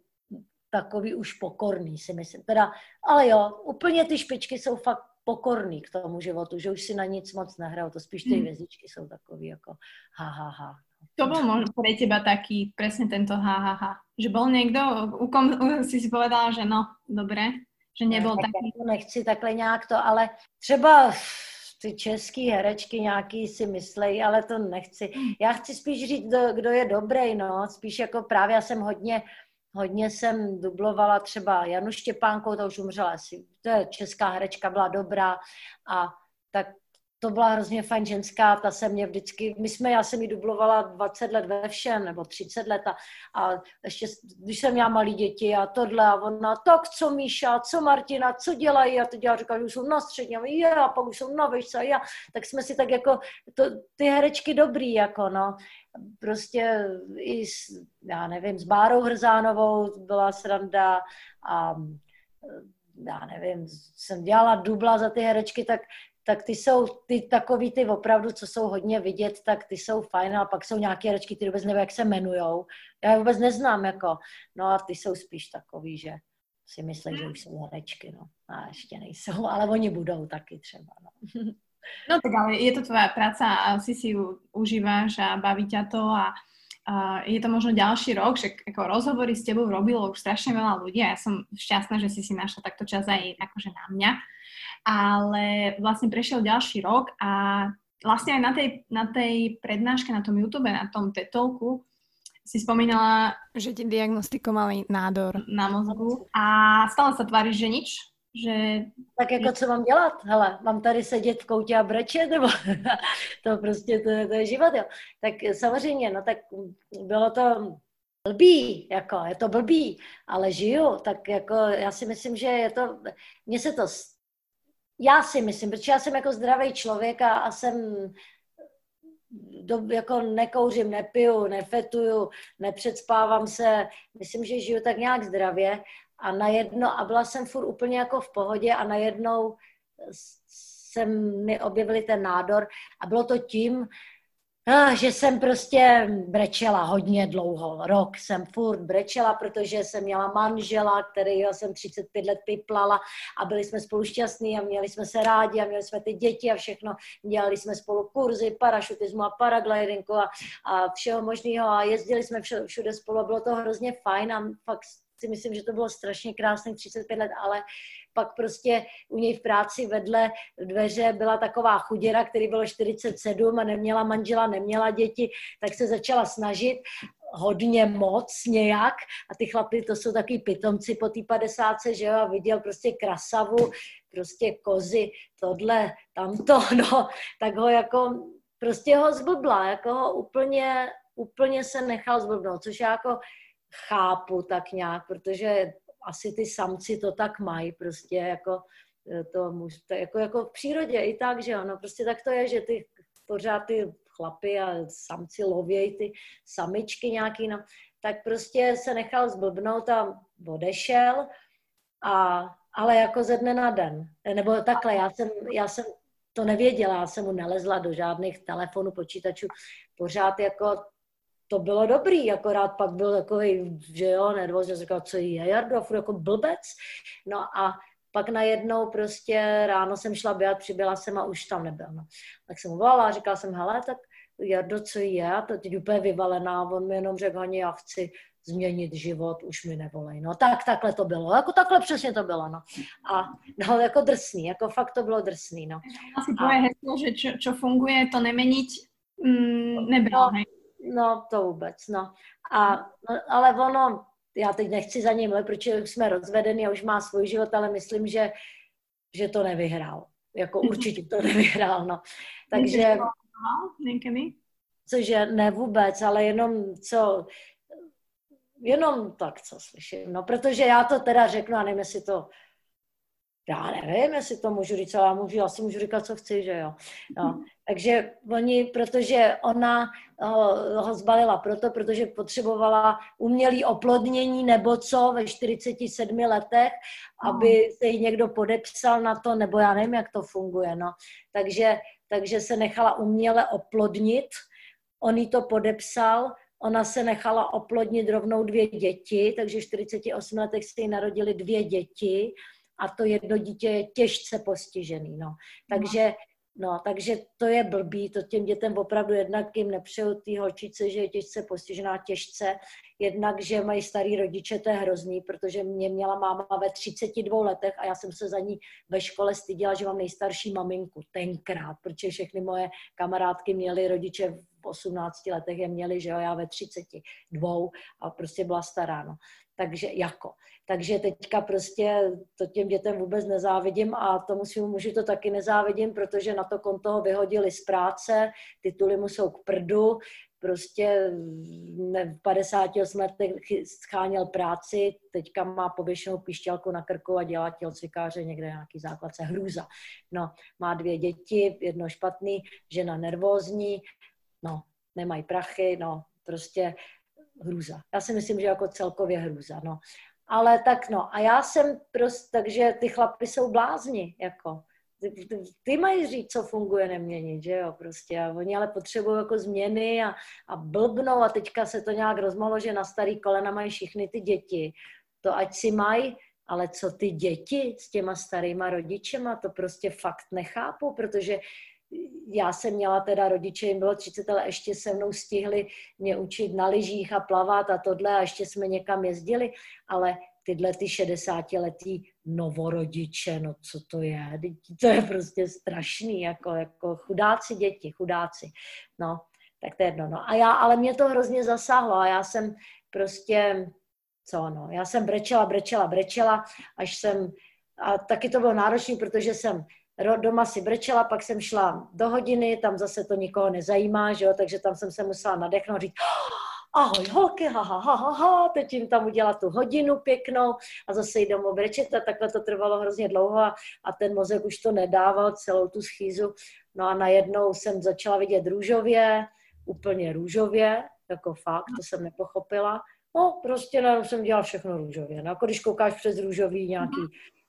takový už pokorný, si myslím. Teda, ale jo, úplně ty špičky jsou fakt pokorný k tomu životu, že už si na nic moc nehrajou, to spíš ty hmm. hvězdičky jsou takový jako ha, ha, ha. To bol možno pre teba taký, presne tento ha, ha, ha. Že bol niekto, u kom si si povedala, že no, dobre, že nebol ne, taký. Nechci takhle nějak to, ale třeba ty český herečky nějaký si myslej, ale to nechci. Já chci spíš říct, kdo, kdo je dobrý, no, spíš jako právě já jsem hodně, hodně jsem dublovala třeba Janu Štěpánkou, to už umřela asi, to je česká herečka, byla dobrá. A tak to byla hrozně fajn ženská, ta se mě vždycky, my jsme, já jsem ji dublovala 20 let ve všem, nebo 30 let a, a ještě, když jsem měla malí děti a tohle a ona, tak co Míša, co Martina, co dělají? A teď já říkám, že už jsou na středně a a pak už jsou na výšce a já, tak jsme si tak jako, to, ty herečky dobrý, jako no, prostě i s, já nevím, s Bárou Hrzánovou byla sranda a já nevím, jsem dělala dubla za ty herečky, tak tak ty jsou ty takový ty opravdu, co jsou hodně vidět, tak ty jsou fajn, a pak jsou nějaké herečky, ty vůbec nevím, jak se jmenujou. Já je vůbec neznám, jako, no a ty jsou spíš takový, že si myslí, že už jsou herečky, no. A ještě nejsou, ale oni budou taky třeba, no. No tak ale je to tvoja práca a si si ju užíváš a baví ťa to a Uh, je to možno ďalší rok, že ako rozhovory s tebou robilo už strašne veľa ľudí a ja som šťastná, že si si našla takto čas aj akože na mňa. Ale vlastne prešiel ďalší rok a vlastne aj na tej, na tej prednáške, na tom YouTube, na tom TETolku si spomínala... Že ti diagnostikovali nádor. Na mozgu a stále sa tváriš, že nič, že... Tak jako co mám dělat? Hele, mám tady sedět v koutě a brečet, nebo to prostě, to, to je život, jo. Tak samozřejmě, no tak bylo to blbý, jako je to blbý, ale žiju, tak jako já si myslím, že je to, mně se to, já si myslím, protože já jsem jako zdravý člověk a, a jsem do, jako nekouřím, nepiju, nefetuju, nepředspávám se, myslím, že žiju tak nějak zdravě a najednou, a byla jsem furt úplně jako v pohodě a najednou se mi objevili ten nádor a bylo to tím, Ah, že jsem prostě brečela hodně dlouho. Rok jsem furt brečela, protože jsem měla manžela, který jsem 35 let piplala a byli jsme spolu šťastní a měli jsme se rádi a měli jsme ty děti a všechno. Dělali jsme spolu kurzy, parašutismu a paraglidingu a, a všeho možného a jezdili jsme všude, spolu a bylo to hrozně fajn a fakt si myslím, že to bylo strašně krásných 35 let, ale pak prostě u něj v práci vedle dveře byla taková chuděra, který bylo 47 a neměla manžela, neměla děti, tak se začala snažit hodně moc nějak. A ty chlapy, to jsou takový pitomci po té 50, že jo, a viděl prostě krasavu, prostě kozy, tohle, tamto, no, tak ho jako, prostě ho zblbla, jako ho úplně, úplně se nechal zblbnout, což já jako chápu tak nějak, protože asi ty samci to tak mají, prostě jako e, to, muž, to jako, jako v přírodě i tak, že ano, prostě tak to je, že ty pořád ty chlapy a samci lovějí ty samičky nějaký, no, tak prostě se nechal zblbnout a odešel, a, ale jako ze dne na den. Nebo takhle, já jsem, já jsem to nevěděla, já jsem mu nelezla do žádných telefonů, počítačů, pořád jako to bylo dobrý, akorát pak byl takový, že jo, nervózně říkal, co je Jardo, furt jako blbec. No a pak najednou prostě ráno jsem šla běhat, přibyla jsem a už tam nebyl. No. Tak jsem mu volala a říkala jsem, hele, tak Jardo, co je? A to teď úplně vyvalená, on mi jenom řekl, Hani, já chci změnit život, už mi nevolej. No tak takhle to bylo, jako takhle přesně to bylo, no. A no, jako drsný, jako fakt to bylo drsný, no. Asi tvoje heslo, že čo, čo funguje, to nemeniť, mm, nebral, no, No, to vůbec, no. A, no, ale ono, já teď nechci za ním, protože jsme rozvedeni a už má svůj život, ale myslím, že, že to nevyhrál. Jako určitě to nevyhrál, no. Takže... Cože, ne vůbec, ale jenom co, jenom tak, co slyším. No, protože já to teda řeknu a nevím, jestli to já nevím, jestli to můžu říct, ale já můžu, asi můžu říkat, co chci, že jo. No. Takže oni, protože ona ho, ho zbalila proto, protože potřebovala umělý oplodnění nebo co ve 47 letech, aby se jí někdo podepsal na to, nebo já nevím, jak to funguje, no. Takže, takže se nechala uměle oplodnit, on jí to podepsal, ona se nechala oplodnit rovnou dvě děti, takže v 48 letech se jí narodili dvě děti a to jedno dítě je těžce postižený. No. Takže, no, takže to je blbý, to těm dětem opravdu jednak jim nepřeju ty holčice, že je těžce postižená těžce, jednak, že mají starý rodiče, to je hrozný, protože mě měla máma ve 32 letech a já jsem se za ní ve škole styděla, že mám nejstarší maminku tenkrát, protože všechny moje kamarádky měly rodiče v 18 letech, je měli, že jo, já ve 32 a prostě byla stará, no. Takže jako. Takže teďka prostě to těm dětem vůbec nezávidím a tomu svým muži to taky nezávidím, protože na to konto ho vyhodili z práce, tituly mu jsou k prdu, prostě v 58 letech scháněl práci, teďka má pověšenou pišťalku na krku a dělá tělocvikáře někde nějaký základce. Hrůza. No, má dvě děti, jedno špatný, žena nervózní, no, nemají prachy, no, prostě hrůza. Já si myslím, že jako celkově hrůza, no. Ale tak no, a já jsem prostě, takže ty chlapy jsou blázni, jako. Ty, mají říct, co funguje, neměnit, že jo, prostě. A oni ale potřebují jako změny a, a blbnou a teďka se to nějak rozmalo, že na starý kolena mají všichni ty děti. To ať si mají, ale co ty děti s těma starýma rodičema, to prostě fakt nechápu, protože já jsem měla teda rodiče, jim bylo 30, ale ještě se mnou stihli mě učit na lyžích a plavat a tohle a ještě jsme někam jezdili, ale tyhle ty 60 letý novorodiče, no co to je, to je prostě strašný, jako, jako chudáci děti, chudáci, no, tak to je jedno, no. A já, ale mě to hrozně zasáhlo a já jsem prostě, co no, já jsem brečela, brečela, brečela, až jsem, a taky to bylo náročné, protože jsem doma si brečela, pak jsem šla do hodiny, tam zase to nikoho nezajímá, že jo, takže tam jsem se musela nadechnout, říct, ahoj holky, ha, ha, ha, ha, ha, teď jim tam udělat tu hodinu pěknou a zase jít domů brečet a takhle to trvalo hrozně dlouho a, a ten mozek už to nedával celou tu schýzu. No a najednou jsem začala vidět růžově, úplně růžově, jako fakt, to jsem nepochopila. No, prostě najednou jsem dělala všechno růžově. No, jako když koukáš přes růžový nějaký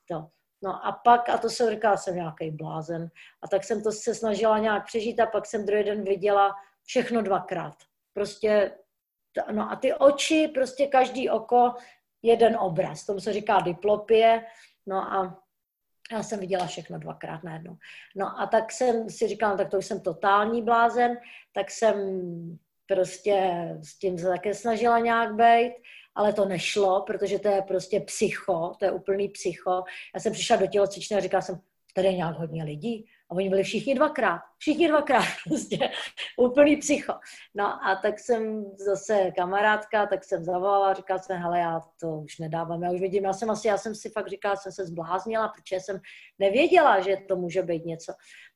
to. No a pak, a to jsem říkala, jsem nějaký blázen. A tak jsem to se snažila nějak přežít a pak jsem druhý den viděla všechno dvakrát. Prostě, no a ty oči, prostě každý oko, jeden obraz. Tomu se říká diplopie. No a já jsem viděla všechno dvakrát najednou. No a tak jsem si říkala, no tak to už jsem totální blázen, tak jsem prostě s tím se také snažila nějak být ale to nešlo, protože to je prostě psycho, to je úplný psycho. Já jsem přišla do tělocvičny a říkala jsem, tady je nějak hodně lidí. A oni byli všichni dvakrát. Všichni dvakrát. Prostě úplný psycho. No a tak jsem zase kamarádka, tak jsem zavolala říkala jsem, hele, já to už nedávám, já už vidím, já jsem asi, já jsem si fakt říkala, jsem se zbláznila, protože jsem nevěděla, že to může být něco.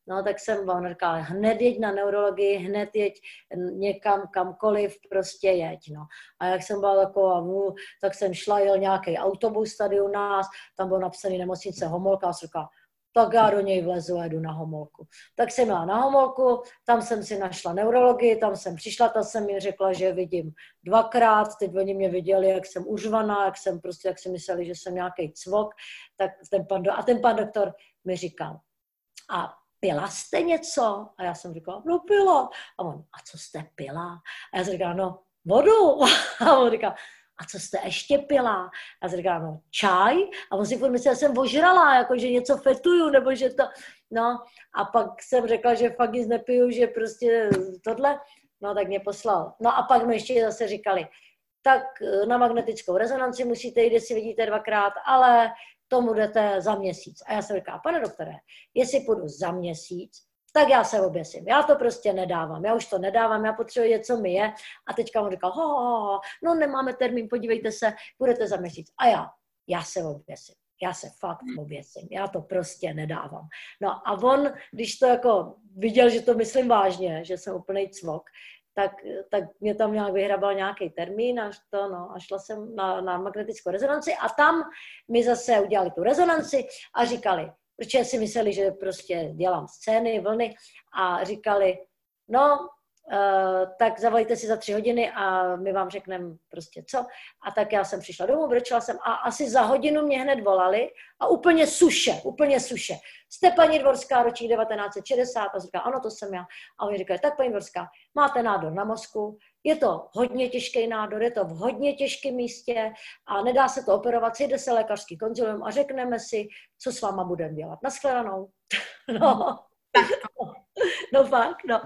No tak jsem vám říkala, hned jeď na neurologii, hned jeď někam, kamkoliv, prostě jeď, no. A jak jsem byla taková, no, tak jsem šla, jel nějaký autobus tady u nás, tam byl napsaný nemocnice Homolka a jsem říkala, tak já do něj vlezu a jdu na homolku. Tak jsem jela na homolku, tam jsem si našla neurologii, tam jsem přišla, ta jsem mi řekla, že vidím dvakrát, teď oni mě viděli, jak jsem užvaná, jak jsem prostě, jak si mysleli, že jsem nějaký cvok, tak ten pan, a ten pan doktor mi říkal, a pila jste něco? A já jsem říkala, no pila. A on, a co jste pila? A já jsem říkala, no vodu. A on říká, a co jste ještě pila? A jsem říkala, no čaj. A on si myslel, že jsem ožrala, jako že něco fetuju, nebo že to, no. A pak jsem řekla, že fakt nic nepiju, že prostě tohle. No tak mě poslal. No a pak mi ještě zase říkali, tak na magnetickou rezonanci musíte jít, jestli vidíte dvakrát, ale tomu jdete za měsíc. A já jsem říkala, pane doktore, jestli půjdu za měsíc, tak já se oběsím. Já to prostě nedávám, já už to nedávám, já potřebuji něco mi je. A teďka on říkal, ho, ho, ho, no nemáme termín, podívejte se, budete za měsíc. A já, já se oběsím. Já se fakt oběsím, já to prostě nedávám. No a on, když to jako viděl, že to myslím vážně, že jsem úplný cvok, tak, tak mě tam nějak vyhrabal nějaký termín až to, no, a šla jsem na, na magnetickou rezonanci a tam mi zase udělali tu rezonanci a říkali, protože si mysleli, že prostě dělám scény, vlny a říkali, no, Uh, tak zavolejte si za tři hodiny a my vám řekneme prostě co. A tak já jsem přišla domů, brečela jsem a asi za hodinu mě hned volali a úplně suše, úplně suše. Jste paní Dvorská, ročník 1960 a říká, ano, to jsem já. A oni říkají, tak paní Dvorská, máte nádor na mozku, je to hodně těžký nádor, je to v hodně těžkém místě a nedá se to operovat, jde se lékařský konzilium a řekneme si, co s váma budeme dělat. Naschledanou. no. No fakt, no.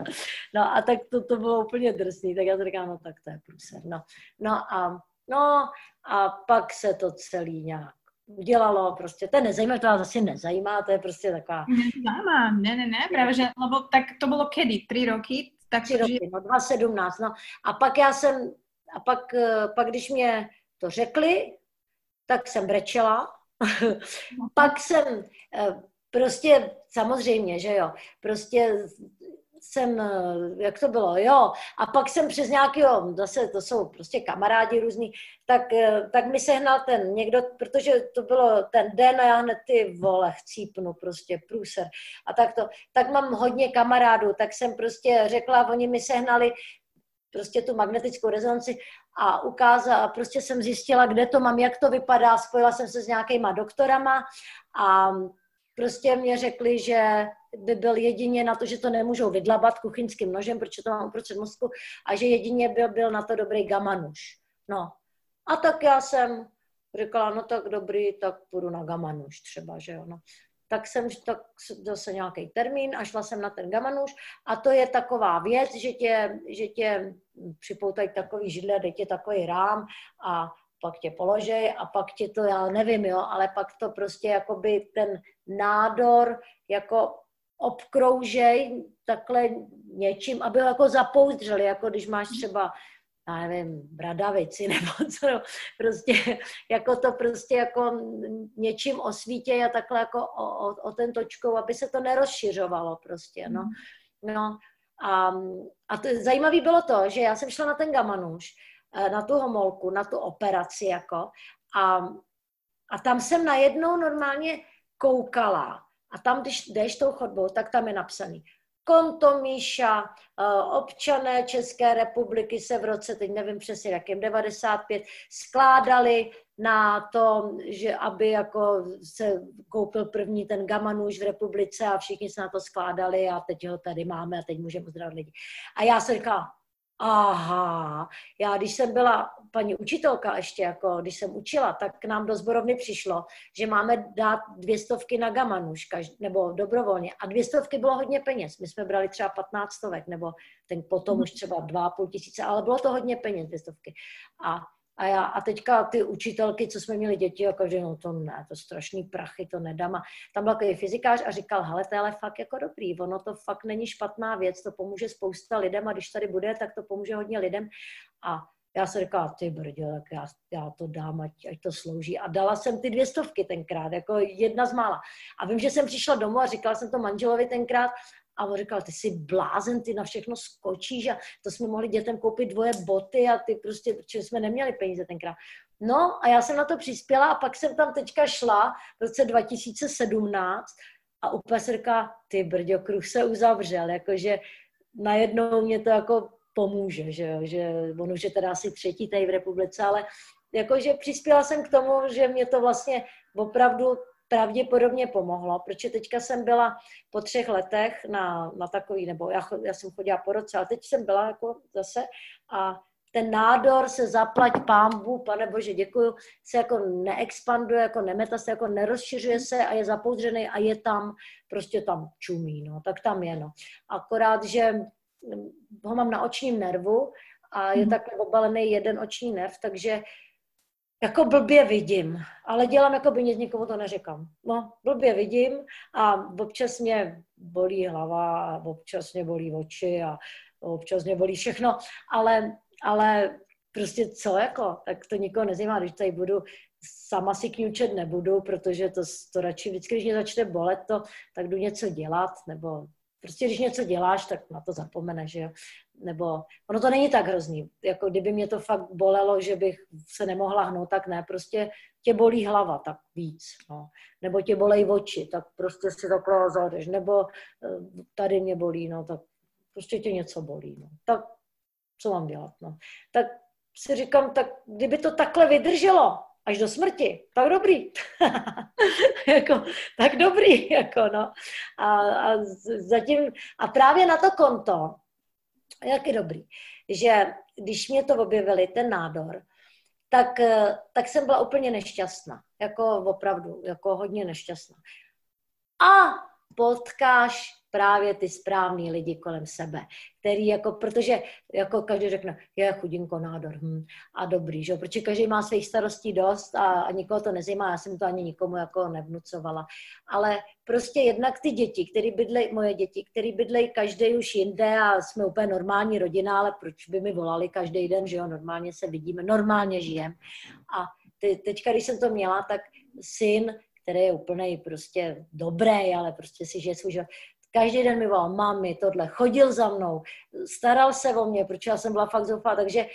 No a tak to, to bylo úplně drsný, tak já to říkám, no tak to je průser, no. No a, no a pak se to celý nějak udělalo, prostě to je nezajímavé, to vás asi nezajímá, to je prostě taková... Zajímá, ne, ne, ne, právě, že, lebo tak to bylo kedy, tři roky? Tak tři roky, no 2017, no. A pak já jsem, a pak, eh, pak když mě to řekli, tak jsem brečela, pak jsem eh, prostě samozřejmě, že jo, prostě jsem, jak to bylo, jo, a pak jsem přes nějakého, zase to jsou prostě kamarádi různý, tak, tak mi sehnal ten někdo, protože to bylo ten den a já hned ty vole chcípnu, prostě průser. A tak to, tak mám hodně kamarádů, tak jsem prostě řekla, oni mi sehnali prostě tu magnetickou rezonanci a ukázala, prostě jsem zjistila, kde to mám, jak to vypadá, spojila jsem se s nějakýma doktorama a prostě mě řekli, že by byl jedině na to, že to nemůžou vydlabat kuchyňským nožem, protože to mám uprostřed mozku, a že jedině byl, byl na to dobrý gamanuš. No. A tak já jsem říkala, no tak dobrý, tak půjdu na gamanuš třeba, že jo. No. tak jsem tak zase nějaký termín a šla jsem na ten gamanuš a to je taková věc, že tě, že tě připoutají takový židle, dej tě takový rám a pak tě položej a pak tě to, já nevím, jo, ale pak to prostě jakoby ten nádor jako obkroužej takhle něčím, aby ho jako zapouzdřeli, jako když máš třeba já nevím, bradavici nebo co, no, prostě jako to prostě jako něčím osvítě a takhle jako o, o, o ten točkou, aby se to nerozšiřovalo prostě, no. Mm. no a, a to, zajímavé bylo to, že já jsem šla na ten gamanuš, na tu homolku, na tu operaci jako. A, a tam jsem najednou normálně koukala. A tam, když jdeš tou chodbou, tak tam je napsaný. Konto Míša, eh, občané České republiky se v roce, teď nevím přesně jakým, 95, skládali na to, že aby jako se koupil první ten gamanuš v republice a všichni se na to skládali a teď ho tady máme a teď můžeme uzdravit lidi. A já jsem říkala, aha, já když jsem byla paní učitelka ještě, jako když jsem učila, tak k nám do zborovny přišlo, že máme dát dvě stovky na gamanuš, nebo dobrovolně. A dvě stovky bylo hodně peněz. My jsme brali třeba 15 stovek, nebo ten potom už třeba dva půl tisíce, ale bylo to hodně peněz, dvě stovky. A a, já, a teďka ty učitelky, co jsme měli děti, a každý, no to ne, to strašný prachy, to nedám. A tam byl takový fyzikář a říkal, hele, to je ale fakt jako dobrý, ono to fakt není špatná věc, to pomůže spousta lidem a když tady bude, tak to pomůže hodně lidem. A já jsem říkala, ty brdě, tak já, já to dám, ať, ať to slouží. A dala jsem ty dvě stovky tenkrát, jako jedna z mála. A vím, že jsem přišla domů a říkala jsem to manželovi tenkrát a on říkal, ty jsi blázen, ty na všechno skočíš a to jsme mohli dětem koupit dvoje boty a ty prostě, protože jsme neměli peníze tenkrát. No a já jsem na to přispěla a pak jsem tam teďka šla v roce 2017 a úplně se říká, ty brďo, kruh se uzavřel, jakože najednou mě to jako pomůže, že, že on už je teda asi třetí tady v republice, ale jakože přispěla jsem k tomu, že mě to vlastně opravdu pravděpodobně pomohlo, protože teďka jsem byla po třech letech na, na takový, nebo já, já jsem chodila po roce, ale teď jsem byla jako zase a ten nádor se zaplať pámbu, pane bože, děkuju, se jako neexpanduje, jako nemeta se, jako nerozšiřuje se a je zapoudřený a je tam, prostě tam čumí, no, tak tam je, no. Akorát, že ho mám na očním nervu a je mm. takhle obalený jeden oční nerv, takže jako blbě vidím, ale dělám, jako by nic nikomu to neřekám. No, blbě vidím a občas mě bolí hlava, občas mě bolí oči a občas mě bolí všechno, ale, ale prostě co jako, tak to nikoho nezajímá, když tady budu, sama si kňučet nebudu, protože to, to radši vždycky, když mě začne bolet to, tak jdu něco dělat, nebo prostě když něco děláš, tak na to zapomeneš, že jo nebo ono to není tak hrozný, jako kdyby mě to fakt bolelo, že bych se nemohla hnout, tak ne, prostě tě bolí hlava, tak víc, no. nebo tě bolej oči, tak prostě si takhle zajdeš, nebo eh, tady mě bolí, no, tak prostě tě něco bolí, no. tak co mám dělat, no. Tak si říkám, tak kdyby to takhle vydrželo, až do smrti, tak dobrý. jako, tak dobrý, jako no. A, a zatím, a právě na to konto, jak je dobrý, že když mě to objevili, ten nádor, tak, eh, tak jsem byla úplně nešťastná. Jako opravdu, jako hodně nešťastná. A potkáš právě ty správný lidi kolem sebe, který jako, protože jako každý řekne, je chudinko nádor, hm, a dobrý, že protože každý má svých starostí dost a, a nikoho to nezajímá, já jsem to ani nikomu jako nevnucovala, ale prostě jednak ty děti, které bydlej, moje děti, které bydlejí každý už jinde a jsme úplně normální rodina, ale proč by mi volali každý den, že jo, normálně se vidíme, normálně žijem. A te, teďka, když jsem to měla, tak syn, který je úplně prostě dobrý, ale prostě si žije svůj život, Každý den mi volal, mami, tohle, chodil za mnou, staral se o mě, protože já jsem byla fakt zoufalá, takže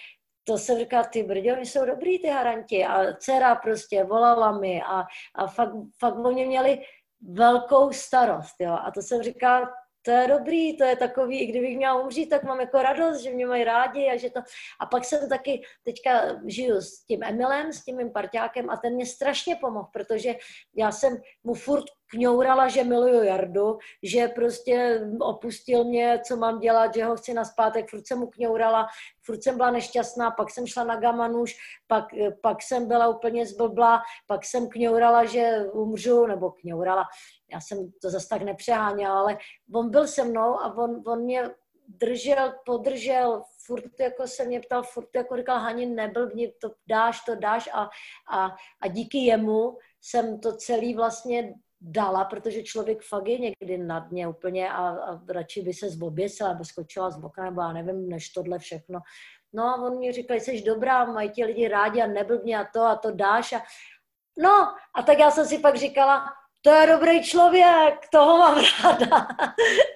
to jsem říká, ty brdě, oni jsou dobrý, ty haranti. A dcera prostě volala mi a, a fakt, fakt o mě měli velkou starost, jo. A to jsem říkala, to je dobrý, to je takový, i kdybych měla umřít, tak mám jako radost, že mě mají rádi a že to... A pak jsem taky teďka žiju s tím Emilem, s tím mým parťákem a ten mě strašně pomohl, protože já jsem mu furt kňourala, že miluju Jardu, že prostě opustil mě, co mám dělat, že ho chci na zpátek, furt jsem mu kňourala, furt jsem byla nešťastná, pak jsem šla na gamanuš, pak, pak jsem byla úplně zblblá, pak jsem kňourala, že umřu, nebo kňourala, já jsem to zase tak nepřeháněla, ale on byl se mnou a on, on mě držel, podržel, furt jako se mě ptal, furt jako říkal, Hani, neblbni, to dáš, to dáš. A, a, a díky jemu jsem to celý vlastně dala, protože člověk fakt je někdy na dně úplně a, a radši by se zboběsila, nebo skočila z boka, nebo já nevím, než tohle všechno. No a on mi říkal, jsi dobrá, mají ti lidi rádi a neblbně a to a to dáš. A... No a tak já jsem si pak říkala, to je dobrý člověk, toho mám ráda.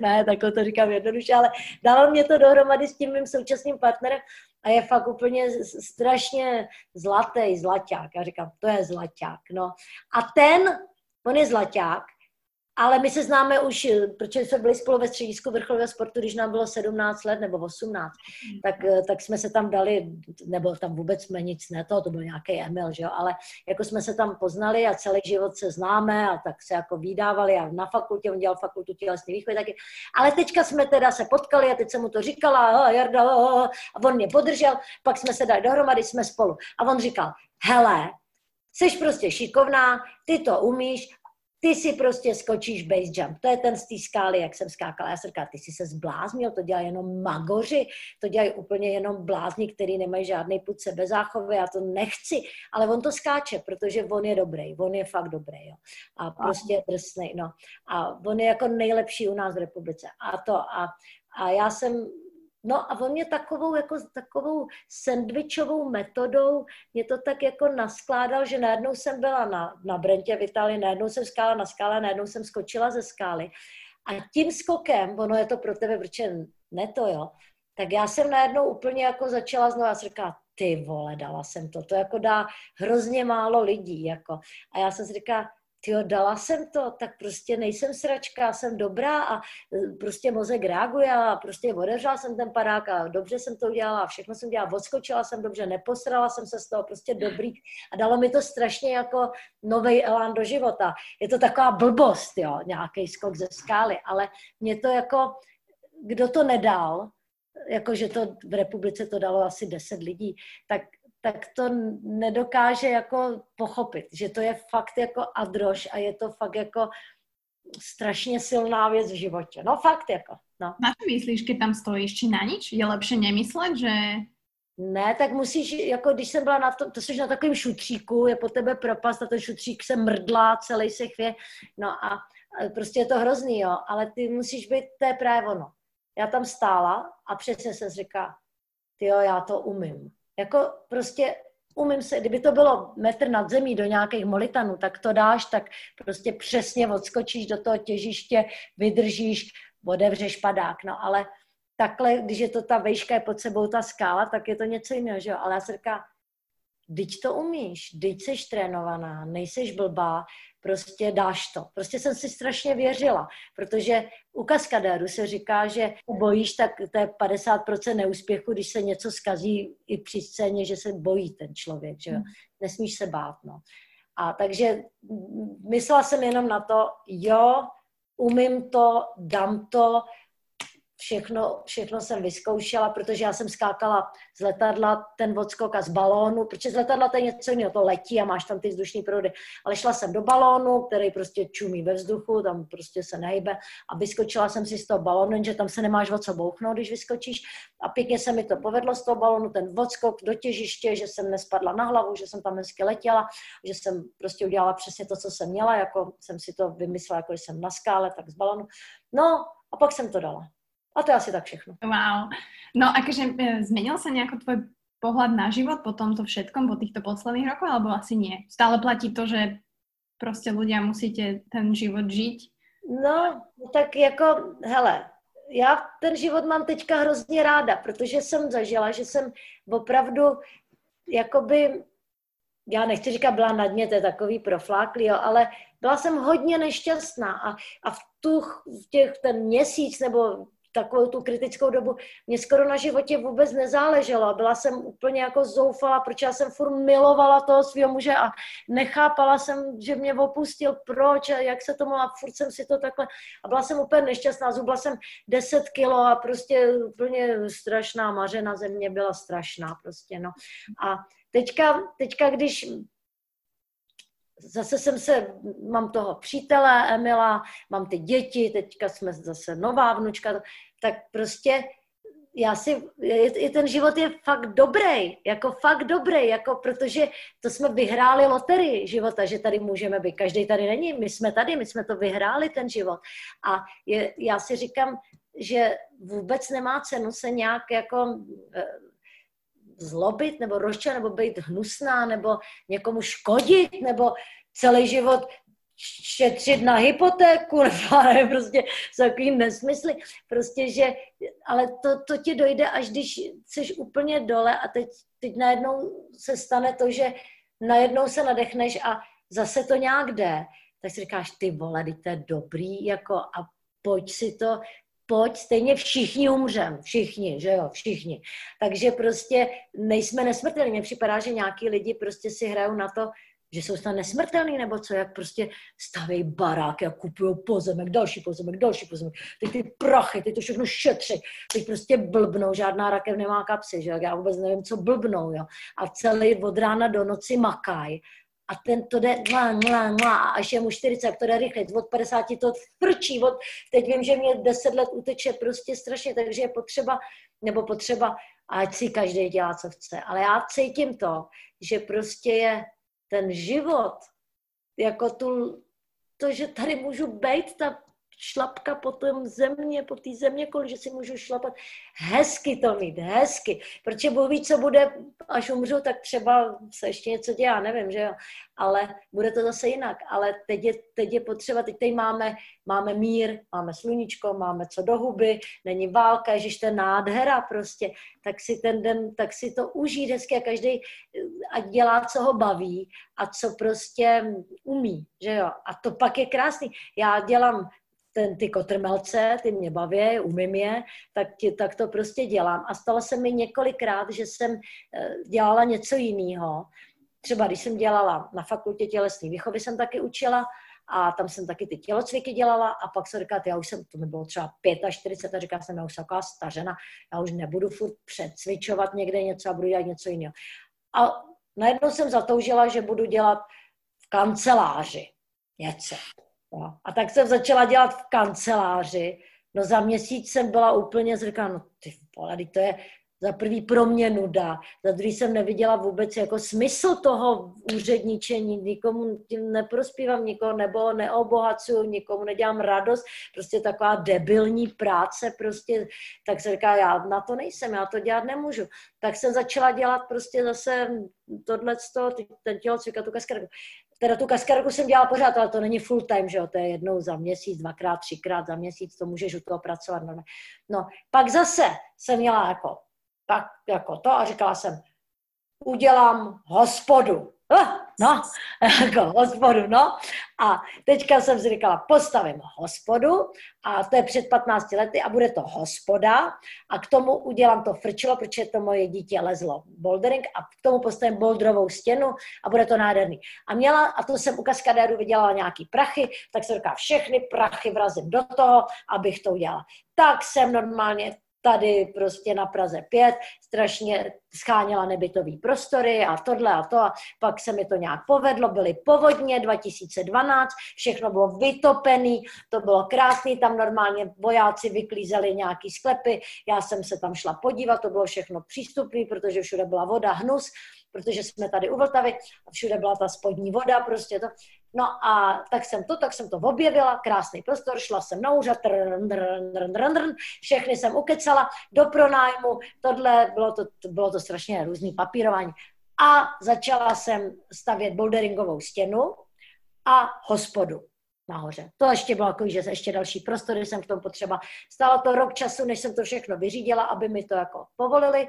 ne, tak to říkám jednoduše, ale dalo mě to dohromady s tím mým současným partnerem a je fakt úplně strašně zlatý, zlaťák. Já říkám, to je zlaťák, no. A ten, on je zlaťák, ale my se známe už, protože jsme byli spolu ve středisku vrcholového sportu, když nám bylo 17 let nebo 18, tak, tak jsme se tam dali, nebo tam vůbec jsme nic ne, to, to byl nějaký Emil, že jo, ale jako jsme se tam poznali a celý život se známe a tak se jako vydávali a na fakultě, on dělal fakultu tělesné výchovy taky, ale teďka jsme teda se potkali a teď jsem mu to říkala, oh, Jarda, a on mě podržel, pak jsme se dali dohromady, jsme spolu. A on říkal, hele, jsi prostě šikovná, ty to umíš ty si prostě skočíš base jump. To je ten z té skály, jak jsem skákala. Já jsem říkala, ty si se zbláznil, to dělají jenom magoři, to dělají úplně jenom blázni, který nemají žádný put sebezáchovy, já to nechci, ale on to skáče, protože on je dobrý, on je fakt dobrý, jo. A prostě je drsný, no. A on je jako nejlepší u nás v republice. A to, a, a já jsem No a on mě takovou, jako, takovou sandvičovou metodou mě to tak jako naskládal, že najednou jsem byla na, na Brentě v Itálii, najednou jsem skála na skále, najednou jsem skočila ze skály. A tím skokem, ono je to pro tebe, protože ne to, jo, tak já jsem najednou úplně jako začala znovu, já jsem říkala, ty vole, dala jsem to, to jako dá hrozně málo lidí, jako. A já jsem si říkala, tyjo, dala jsem to, tak prostě nejsem sračka, jsem dobrá a e, prostě mozek reaguje a prostě otevřela jsem ten parák a dobře jsem to udělala, všechno jsem dělala, odskočila jsem dobře, neposrala jsem se z toho, prostě dobrý a dalo mi to strašně jako nový elán do života. Je to taková blbost, jo, nějaký skok ze skály, ale mě to jako, kdo to nedal, jakože to v republice to dalo asi 10 lidí, tak tak to nedokáže jako pochopit, že to je fakt jako adroš a je to fakt jako strašně silná věc v životě. No fakt jako. No. Na co myslíš, když tam stojíš, či na nič? Je lepší nemyslet, že... Ne, tak musíš, jako když jsem byla na tom, to jsi na takovém šutříku, je po tebe propast a ten šutřík se mrdlá, celý se chvě, no a prostě je to hrozný, jo, ale ty musíš být, to je právě ono. Já tam stála a přesně jsem říká, ty jo, já to umím. Jako prostě umím se, kdyby to bylo metr nad zemí do nějakých molitanů, tak to dáš, tak prostě přesně odskočíš do toho těžiště, vydržíš, odevřeš padák, no ale takhle, když je to ta vejška je pod sebou ta skála, tak je to něco jiného, že jo, ale já se říká, Teď to umíš, teď jsi trénovaná, nejseš blbá, prostě dáš to. Prostě jsem si strašně věřila, protože u kaskadéru se říká, že bojíš, tak to je 50% neúspěchu, když se něco skazí i při scéně, že se bojí ten člověk, že. Hmm. Nesmíš se bát, no. A takže myslela jsem jenom na to, jo, umím to, dám to, všechno, všechno jsem vyzkoušela, protože já jsem skákala z letadla, ten odskok a z balónu, protože z letadla to je něco jiného, to letí a máš tam ty vzdušní proudy. Ale šla jsem do balónu, který prostě čumí ve vzduchu, tam prostě se nejbe a vyskočila jsem si z toho balónu, jenže tam se nemáš o co bouchnout, když vyskočíš. A pěkně se mi to povedlo z toho balónu, ten odskok do těžiště, že jsem nespadla na hlavu, že jsem tam hezky letěla, že jsem prostě udělala přesně to, co jsem měla, jako jsem si to vymyslela, jako jsem na skále, tak z balónu. No a pak jsem to dala. A to je asi tak všechno. Wow. No akože e, zmenil sa nejako tvoj pohľad na život po tomto všetkom, po týchto posledných rokoch, alebo asi nie? Stále platí to, že prostě ľudia musíte ten život žiť? No, tak jako, hele, já ten život mám teďka hrozně ráda, protože jsem zažila, že jsem opravdu jakoby, já nechci říkat byla na dně, to je takový profláklý, jo, ale byla jsem hodně nešťastná a, a v tu, v těch, ten měsíc nebo takovou tu kritickou dobu, mě skoro na životě vůbec nezáleželo. Byla jsem úplně jako zoufala, protože já jsem furt milovala toho svého muže a nechápala jsem, že mě opustil, proč a jak se tomu a furt jsem si to takhle a byla jsem úplně nešťastná, zubla jsem 10 kilo a prostě úplně strašná mařena země byla strašná prostě, no. A teďka, teďka když zase jsem se, mám toho přítele Emila, mám ty děti, teďka jsme zase nová vnučka, tak prostě já si, je, je, ten život je fakt dobrý, jako fakt dobrý, jako protože to jsme vyhráli loterii života, že tady můžeme být. Každý tady není, my jsme tady, my jsme to vyhráli, ten život. A je, já si říkám, že vůbec nemá cenu se nějak jako eh, zlobit nebo rozčat, nebo být hnusná, nebo někomu škodit, nebo celý život šetřit na hypotéku, nebo ne, prostě jsou takový nesmysly. Prostě, že, ale to, to ti dojde, až když jsi úplně dole a teď, teď najednou se stane to, že najednou se nadechneš a zase to nějak jde, tak si říkáš, ty vole, to je dobrý, jako a pojď si to, pojď, stejně všichni umřem, všichni, že jo, všichni. Takže prostě nejsme nesmrtelní. Mně připadá, že nějaký lidi prostě si hrajou na to, že jsou snad nesmrtelný, nebo co, jak prostě staví barák, jak kupují pozemek, další pozemek, další pozemek, teď ty prachy, teď to všechno šetří, teď prostě blbnou, žádná rakev nemá kapsy, že já vůbec nevím, co blbnou, jo. A celý od rána do noci makaj a ten to jde mlá, mlá, mlá, až je mu 40, to jde rychle, od 50 to frčí, od, teď vím, že mě 10 let uteče prostě strašně, takže je potřeba, nebo potřeba, ať si každý dělá, co chce, ale já cítím to, že prostě je ten život, jako tu, to, že tady můžu být, ta šlapka po tom země, po té země, že si můžu šlapat. Hezky to mít, hezky. Protože Bůh ví, co bude, až umřu, tak třeba se ještě něco dělá, nevím, že jo. Ale bude to zase jinak. Ale teď je, teď je potřeba, teď tady máme, máme mír, máme sluníčko, máme co do huby, není válka, ježiš, to je nádhera prostě. Tak si ten den, tak si to užít hezky a každý ať dělá, co ho baví a co prostě umí, že jo. A to pak je krásný. Já dělám ten, ty kotrmelce, ty mě baví, umím je, tak, tak to prostě dělám. A stalo se mi několikrát, že jsem eh, dělala něco jiného. Třeba když jsem dělala na fakultě tělesné výchovy, jsem taky učila a tam jsem taky ty tělocviky dělala a pak jsem říkala, já už jsem, to mi bylo třeba 45 a říkala jsem, já už jsem taková stařena, já už nebudu furt předcvičovat někde něco a budu dělat něco jiného. A najednou jsem zatoužila, že budu dělat v kanceláři něco. Jo. A tak jsem začala dělat v kanceláři. No za měsíc jsem byla úplně, říkala, no ty vole, to je za prvý pro mě nuda, za druhý jsem neviděla vůbec jako smysl toho úředničení, nikomu tím neprospívám, nikoho nebo neobohacuju, nikomu nedělám radost, prostě taková debilní práce, prostě, tak se říká, já na to nejsem, já to dělat nemůžu. Tak jsem začala dělat prostě zase tohle, ten tělocvik a tu kaskarku. Teda tu kaskarku jsem dělala pořád, ale to není full time, že jo, to je jednou za měsíc, dvakrát, třikrát za měsíc, to můžeš u toho pracovat. No, no pak zase jsem měla jako, tak jako to a říkala jsem, udělám hospodu. Uh, no, jako hospodu, no. A teďka jsem si říkala, postavím hospodu a to je před 15 lety a bude to hospoda a k tomu udělám to frčilo, protože to moje dítě lezlo bouldering a k tomu postavím boulderovou stěnu a bude to nádherný. A měla, a to jsem u kaskadéru vydělala nějaký prachy, tak jsem říkala, všechny prachy vrazím do toho, abych to udělala. Tak jsem normálně tady prostě na Praze 5, strašně scháněla nebytový prostory a tohle a to a pak se mi to nějak povedlo, byly povodně 2012, všechno bylo vytopený, to bylo krásný, tam normálně vojáci vyklízeli nějaký sklepy, já jsem se tam šla podívat, to bylo všechno přístupné, protože všude byla voda, hnus, protože jsme tady u Vltavy a všude byla ta spodní voda, prostě to. No a tak jsem to, tak jsem to objevila, krásný prostor, šla jsem na úřad, trn, trn, trn, trn, trn, všechny jsem ukecala do pronájmu, tohle, bylo to, bylo to strašně různý papírování. A začala jsem stavět boulderingovou stěnu a hospodu nahoře. To ještě bylo jako, že ještě další prostory jsem k tomu potřeba. Stalo to rok času, než jsem to všechno vyřídila, aby mi to jako povolili.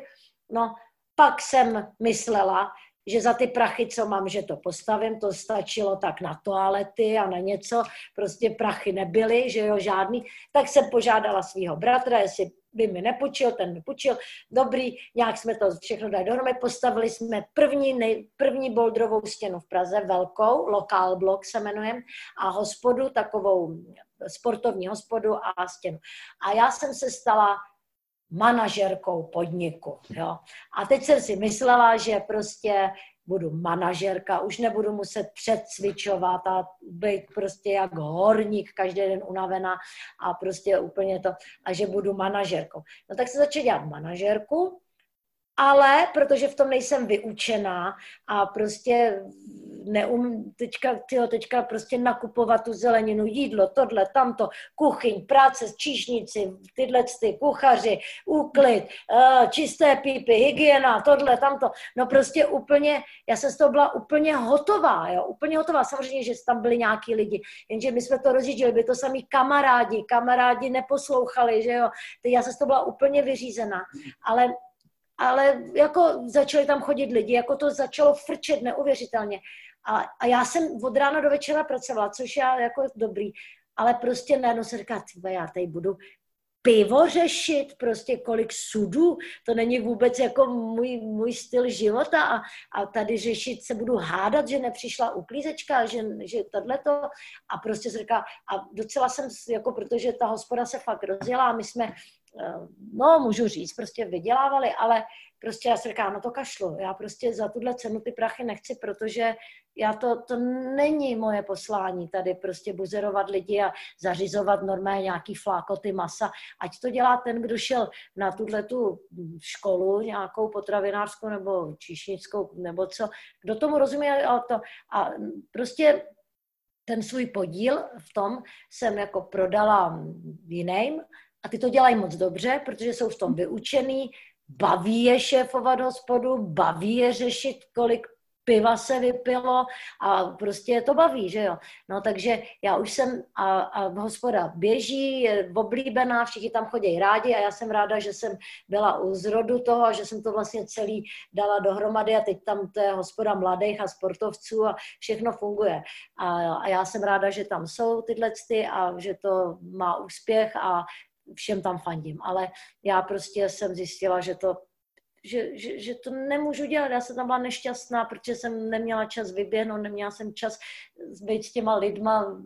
No, pak jsem myslela, že za ty prachy, co mám, že to postavím, to stačilo tak na toalety a na něco, prostě prachy nebyly, že jo, žádný, tak jsem požádala svého bratra, jestli by mi nepočil, ten mi počil, dobrý, nějak jsme to všechno dali dohromady, postavili jsme první, nej, první boldrovou stěnu v Praze, velkou, lokál blok se jmenuje, a hospodu, takovou sportovní hospodu a stěnu. A já jsem se stala manažerkou podniku. Jo. A teď jsem si myslela, že prostě budu manažerka, už nebudu muset předcvičovat a být prostě jak horník, každý den unavená a prostě úplně to, a že budu manažerkou. No tak se začala dělat manažerku, ale protože v tom nejsem vyučená a prostě neum, teďka, tyjo, teďka prostě nakupovat tu zeleninu, jídlo, tohle, tamto, kuchyň, práce s číšníci, tyhle ty kuchaři, úklid, uh, čisté pípy, hygiena, tohle, tamto. No prostě úplně, já jsem z toho byla úplně hotová, jo, úplně hotová. Samozřejmě, že tam byli nějaký lidi, jenže my jsme to rozjížděli, by to samý kamarádi, kamarádi neposlouchali, že jo. Já jsem z toho byla úplně vyřízená, ale ale jako začali tam chodit lidi, jako to začalo frčet neuvěřitelně. A, a já jsem od rána do večera pracovala, což já jako dobrý, ale prostě najednou se říká, tyba, já tady budu pivo řešit, prostě kolik sudů, to není vůbec jako můj, můj styl života a, a tady řešit se budu hádat, že nepřišla uklízečka, že, že tohleto a prostě se říká, a docela jsem, jako protože ta hospoda se fakt rozjela a my jsme, no můžu říct, prostě vydělávali, ale prostě já si říkám, no to kašlu, já prostě za tuhle cenu ty prachy nechci, protože já to, to není moje poslání tady prostě buzerovat lidi a zařizovat normálně nějaký flákoty masa. Ať to dělá ten, kdo šel na tuhle tu školu, nějakou potravinářskou nebo číšnickou nebo co, kdo tomu rozumí a to. A prostě ten svůj podíl v tom jsem jako prodala jiným a ty to dělají moc dobře, protože jsou v tom vyučený, baví je šéfovat hospodu, baví je řešit, kolik piva se vypilo a prostě je to baví, že jo. No takže já už jsem, a, a hospoda běží, je oblíbená, všichni tam chodí rádi a já jsem ráda, že jsem byla u zrodu toho a že jsem to vlastně celý dala dohromady a teď tam to je hospoda mladých a sportovců a všechno funguje. A, a já jsem ráda, že tam jsou tyhle ty a že to má úspěch a všem tam fandím. Ale já prostě jsem zjistila, že to že, že, že to nemůžu dělat. Já jsem tam byla nešťastná, protože jsem neměla čas vyběhnout, neměla jsem čas být s těma lidma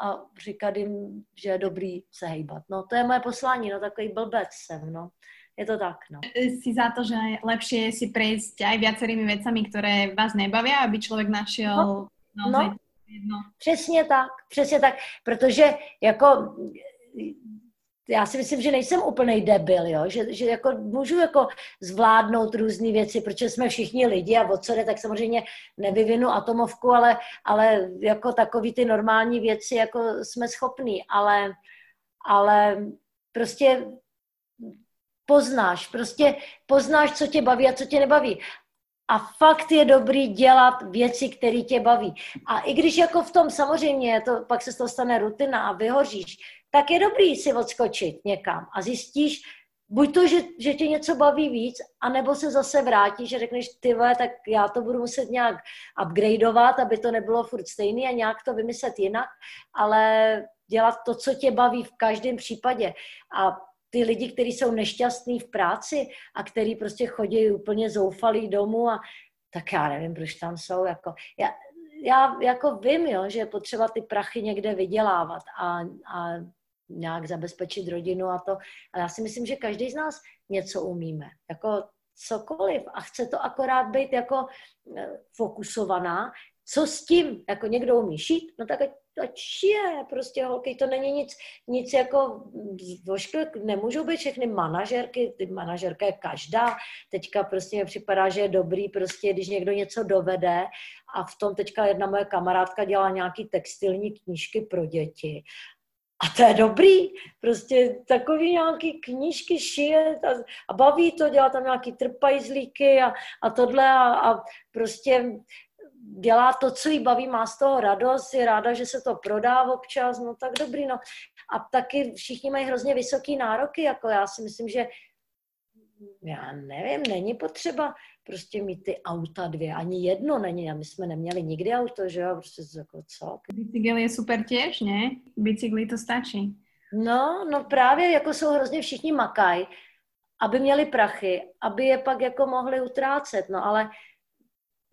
a říkat jim, že je dobrý se hejbat. No to je moje poslání, no takový blbec jsem, no. Je to tak, no. Si za to, že lepšie si prejsť aj viacerými vecami, které vás nebavia, aby člověk našel no, no, jedno. Přesně tak, přesně tak, protože jako já si myslím, že nejsem úplný debil, jo? Že, že jako můžu jako zvládnout různé věci, protože jsme všichni lidi a od co jde, tak samozřejmě nevyvinu atomovku, ale, ale jako takový ty normální věci jako jsme schopní, ale, ale prostě poznáš, prostě poznáš, co tě baví a co tě nebaví. A fakt je dobrý dělat věci, které tě baví. A i když jako v tom samozřejmě, to, pak se z toho stane rutina a vyhoříš, tak je dobrý si odskočit někam a zjistíš, buď to, že, že tě něco baví víc, anebo se zase vrátíš a řekneš, ty vole, tak já to budu muset nějak upgradeovat, aby to nebylo furt stejný a nějak to vymyslet jinak, ale dělat to, co tě baví v každém případě. A ty lidi, kteří jsou nešťastní v práci a kteří prostě chodí úplně zoufalí domů a tak já nevím, proč tam jsou. Jako, já, já jako vím, jo, že je potřeba ty prachy někde vydělávat a, a nějak zabezpečit rodinu a to. A já si myslím, že každý z nás něco umíme. Jako cokoliv. A chce to akorát být jako eh, fokusovaná. Co s tím? Jako někdo umí šít? No tak ať, ať šije. Prostě holky, to není nic, nic jako voškl, nemůžou být všechny manažerky, ty manažerka je každá. Teďka prostě mi připadá, že je dobrý prostě, když někdo něco dovede a v tom teďka jedna moje kamarádka dělá nějaký textilní knížky pro děti a to je dobrý, prostě takový nějaký knížky šije a, a baví to, dělá tam nějaký trpajzlíky a, a tohle a, a prostě dělá to, co jí baví, má z toho radost, je ráda, že se to prodá občas, no tak dobrý, no. A taky všichni mají hrozně vysoké nároky, jako já si myslím, že já nevím, není potřeba prostě mít ty auta dvě, ani jedno není, a my jsme neměli nikdy auto, že jo, prostě jako co. Bicykel je super těž, ne? Bicykli to stačí. No, no právě jako jsou hrozně všichni makaj, aby měli prachy, aby je pak jako mohli utrácet, no ale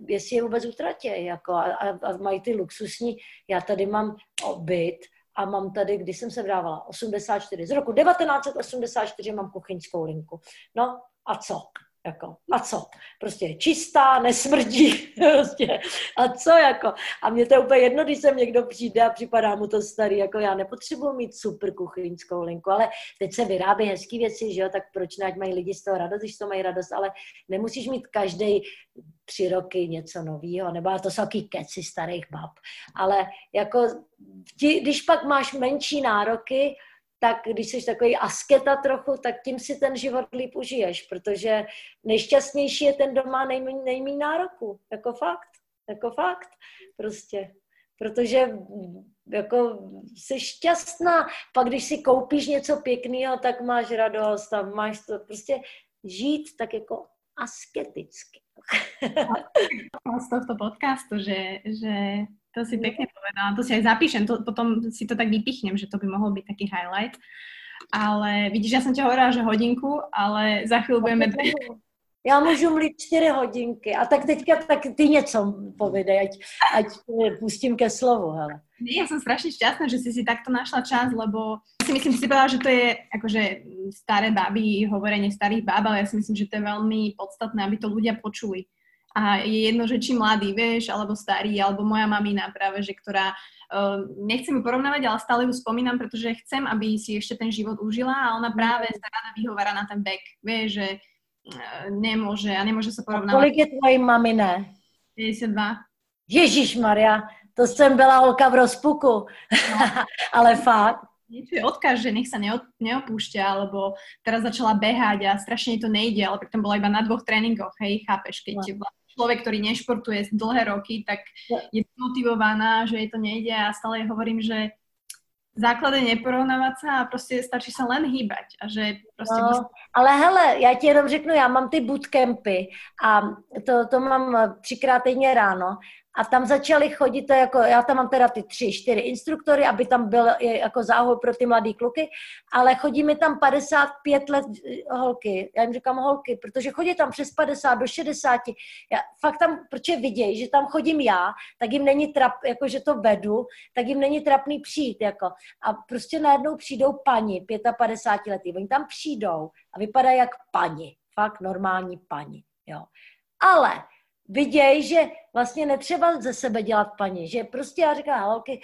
jestli je vůbec utratě, jako a, a, a mají ty luxusní, já tady mám byt a mám tady, když jsem se vdávala, 84, z roku 1984 mám kuchyňskou linku. No a co? Jako, a co? Prostě je čistá, nesmrdí, prostě. A co jako? A mě to je úplně jedno, když sem někdo přijde a připadá mu to starý, jako já nepotřebuji mít super kuchyňskou linku, ale teď se vyrábí hezký věci, že jo, tak proč ne, ať mají lidi z toho radost, když to mají radost, ale nemusíš mít každý tři roky něco nového, nebo to jsou taky keci starých bab. Ale jako, ti, když pak máš menší nároky, tak když jsi takový asketa trochu, tak tím si ten život líp užiješ, protože nejšťastnější je ten doma nejméně nejmí nároku. Jako fakt. Jako fakt. Prostě. Protože jako jsi šťastná. Pak když si koupíš něco pěkného, tak máš radost a máš to prostě žít tak jako asketicky. z tohto podcastu, že, že to si pekne povedala, to si aj zapíšem, to, potom si to tak vypichnem, že to by mohol byť taký highlight. Ale vidíš, ja som ti hovorila, že hodinku, ale za chvíľu budeme. Já můžu mluvit čtyři hodinky. A tak teďka tak ty něco povědej, ať, ať pustím ke slovu. Hele. Nie, ja som strašne šťastná, že si si takto našla čas, lebo si myslím, že si povedala, že to je akože staré baby, hovorenie starých báb, ale ja si myslím, že to je veľmi podstatné, aby to ľudia počuli a je jedno, že či mladý, vieš, alebo starý, alebo moja mamina práve, že ktorá, uh, nechcem ju porovnávať, ale stále ju spomínam, pretože chcem, aby si ešte ten život užila a ona práve sa rada vyhovára na ten vek, vieš, že nemôže a nemôže sa porovnávať. kolik je tvojí mamine? 52. Ježíš Maria, to jsem byla holka v rozpuku, no. ale fakt. Niečo je odkaz, že nech sa neopúšťa, alebo teraz začala behať a strašne to nejde, ale pritom bola iba na dvoch tréningoch, hej, chápeš, keď no človek, ktorý nešportuje dlhé roky, tak je motivovaná, že jej to nejde a stále hovorím, že základ je neporovnávat se a prostě stačí se len hýbať a že prostě... No, ale hele, já ti jenom řeknu, já mám ty bootcampy a to, to mám třikrát týdně ráno a tam začali chodit, to jako, já tam mám teda ty tři, čtyři instruktory, aby tam byl jako záhul pro ty mladé kluky, ale chodí mi tam 55 let eh, holky, já jim říkám holky, protože chodí tam přes 50 do 60, já, fakt tam, protože vidějí, že tam chodím já, tak jim není trap, jako že to vedu, tak jim není trapný přijít, jako. A prostě najednou přijdou paní, 55 letý, oni tam přijdou a vypadají jak paní, fakt normální paní, jo. Ale vidějí, že vlastně netřeba ze sebe dělat paní, že prostě já říkám, holky,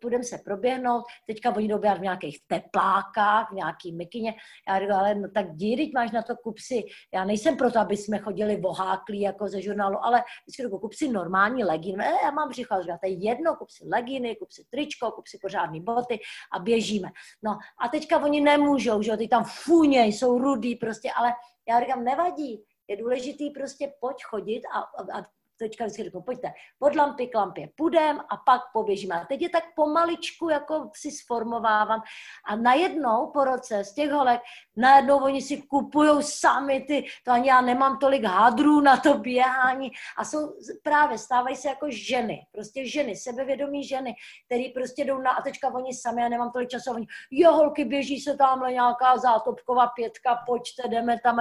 půjdeme se proběhnout, teďka oni jdou v nějakých teplákách, v nějaký mikině, já říkám, ale no tak díry, máš na to kupsi, já nejsem proto, aby jsme chodili voháklí jako ze žurnálu, ale vždycky říkám, kup si normální legín, e, já mám břicho, říkám, to je jedno, kup si legíny, kup si tričko, kup si pořádný boty a běžíme. No a teďka oni nemůžou, že jo, ty tam funěj, jsou rudý prostě, ale já říkám, nevadí, je důležitý prostě pojď chodit a, a, a teďka vždycky řeknu, pojďte, pod lampy k lampě půjdem a pak poběžíme. A teď je tak pomaličku, jako si sformovávám a najednou po roce z těch holek, najednou oni si kupují sami ty, to ani já nemám tolik hadrů na to běhání a jsou právě, stávají se jako ženy, prostě ženy, sebevědomí ženy, který prostě jdou na, a teďka oni sami, já nemám tolik času, oni, jo holky, běží se tamhle nějaká zátopková pětka, pojďte, jdeme tam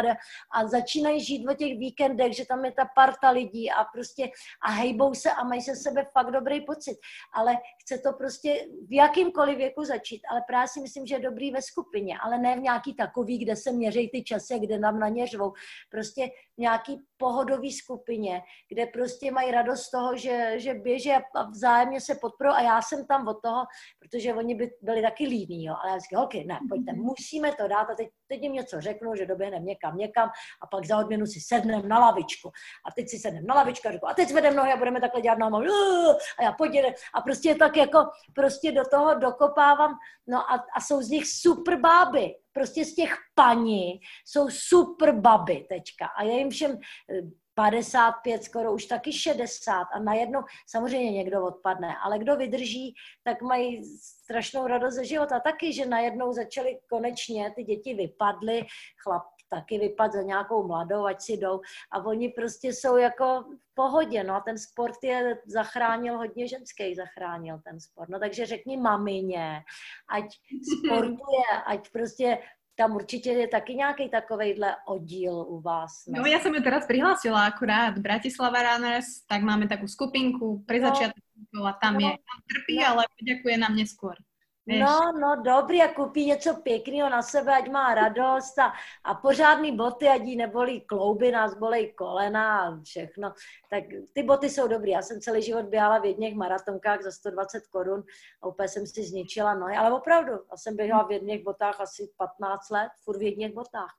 a začínají žít v těch víkendech, že tam je ta parta lidí a prostě a hejbou se a mají se sebe fakt dobrý pocit. Ale chce to prostě v jakýmkoliv věku začít, ale právě si myslím, že je dobrý ve skupině, ale ne v nějaký takový, kde se měří ty časy, kde nám na ně řvou. Prostě v nějaký pohodový skupině, kde prostě mají radost z toho, že, že běží a vzájemně se podporují a já jsem tam od toho, protože oni by byli taky líní, jo. ale já říkám, holky, ne, pojďte, mhm. musíme to dát a teď, teď jim něco řeknu, že doběhneme někam, někam a pak za odměnu si sedneme na lavičku a teď si sedneme na lavičku a řeknu, a teď zvedeme nohy a budeme takhle dělat nohama a já pojď a prostě tak jako prostě do toho dokopávám, no a, a jsou z nich super báby, prostě z těch paní jsou super baby teďka. A já jim všem 55, eh, skoro už taky 60 a najednou samozřejmě někdo odpadne, ale kdo vydrží, tak mají strašnou radost ze života. Taky, že najednou začaly konečně, ty děti vypadly, chlap, taky vypad za nějakou mladou, ať si jdou. A oni prostě jsou jako v pohodě, no a ten sport je zachránil, hodně ženských zachránil ten sport. No takže řekni mamině, ať sportuje, ať prostě tam určitě je taky nějaký takovejhle oddíl u vás. Ne? No já jsem ju teraz prihlásila akurát Bratislava Runners, tak máme takovou skupinku pre no. a tam no. je, tam trpí, no. ale poděkuje nám neskôr. No, no, dobrý, a koupí něco pěkného na sebe, ať má radost a, a pořádný boty, ať jí nebolí klouby, nás bolej kolena a všechno. Tak ty boty jsou dobrý. Já jsem celý život běhala v jedných maratonkách za 120 korun a úplně jsem si zničila nohy, ale opravdu, já jsem běhala v jedných botách asi 15 let, furt v jedných botách.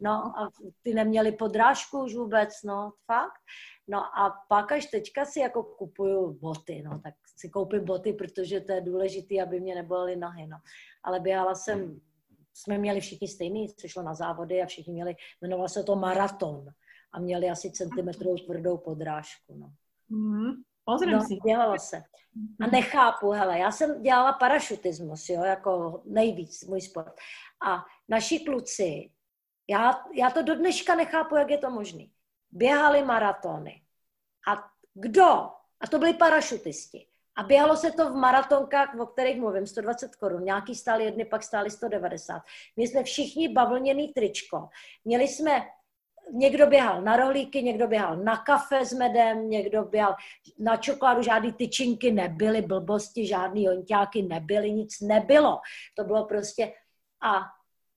No a ty neměli podrážku už vůbec, no, fakt. No a pak až teďka si jako kupuju boty, no, tak si koupím boty, protože to je důležité, aby mě nebolely nohy, no. Ale běhala jsem, jsme měli všichni stejný, co šlo na závody a všichni měli, jmenovalo se to maraton a měli asi centimetrovou tvrdou podrážku, no. Mm, pozrím no, si. Dělala se. A mhm. nechápu, hele, já jsem dělala parašutismus, jo, jako nejvíc můj sport. A naši kluci, já, já to do dneška nechápu, jak je to možné běhali maratony. A kdo? A to byli parašutisti. A běhalo se to v maratonkách, o kterých mluvím, 120 korun. Nějaký stály jedny, pak stály 190. My jsme všichni bavlněný tričko. Měli jsme, někdo běhal na rohlíky, někdo běhal na kafe s medem, někdo běhal na čokoládu, žádný tyčinky nebyly, blbosti, žádný jonťáky nebyly, nic nebylo. To bylo prostě... A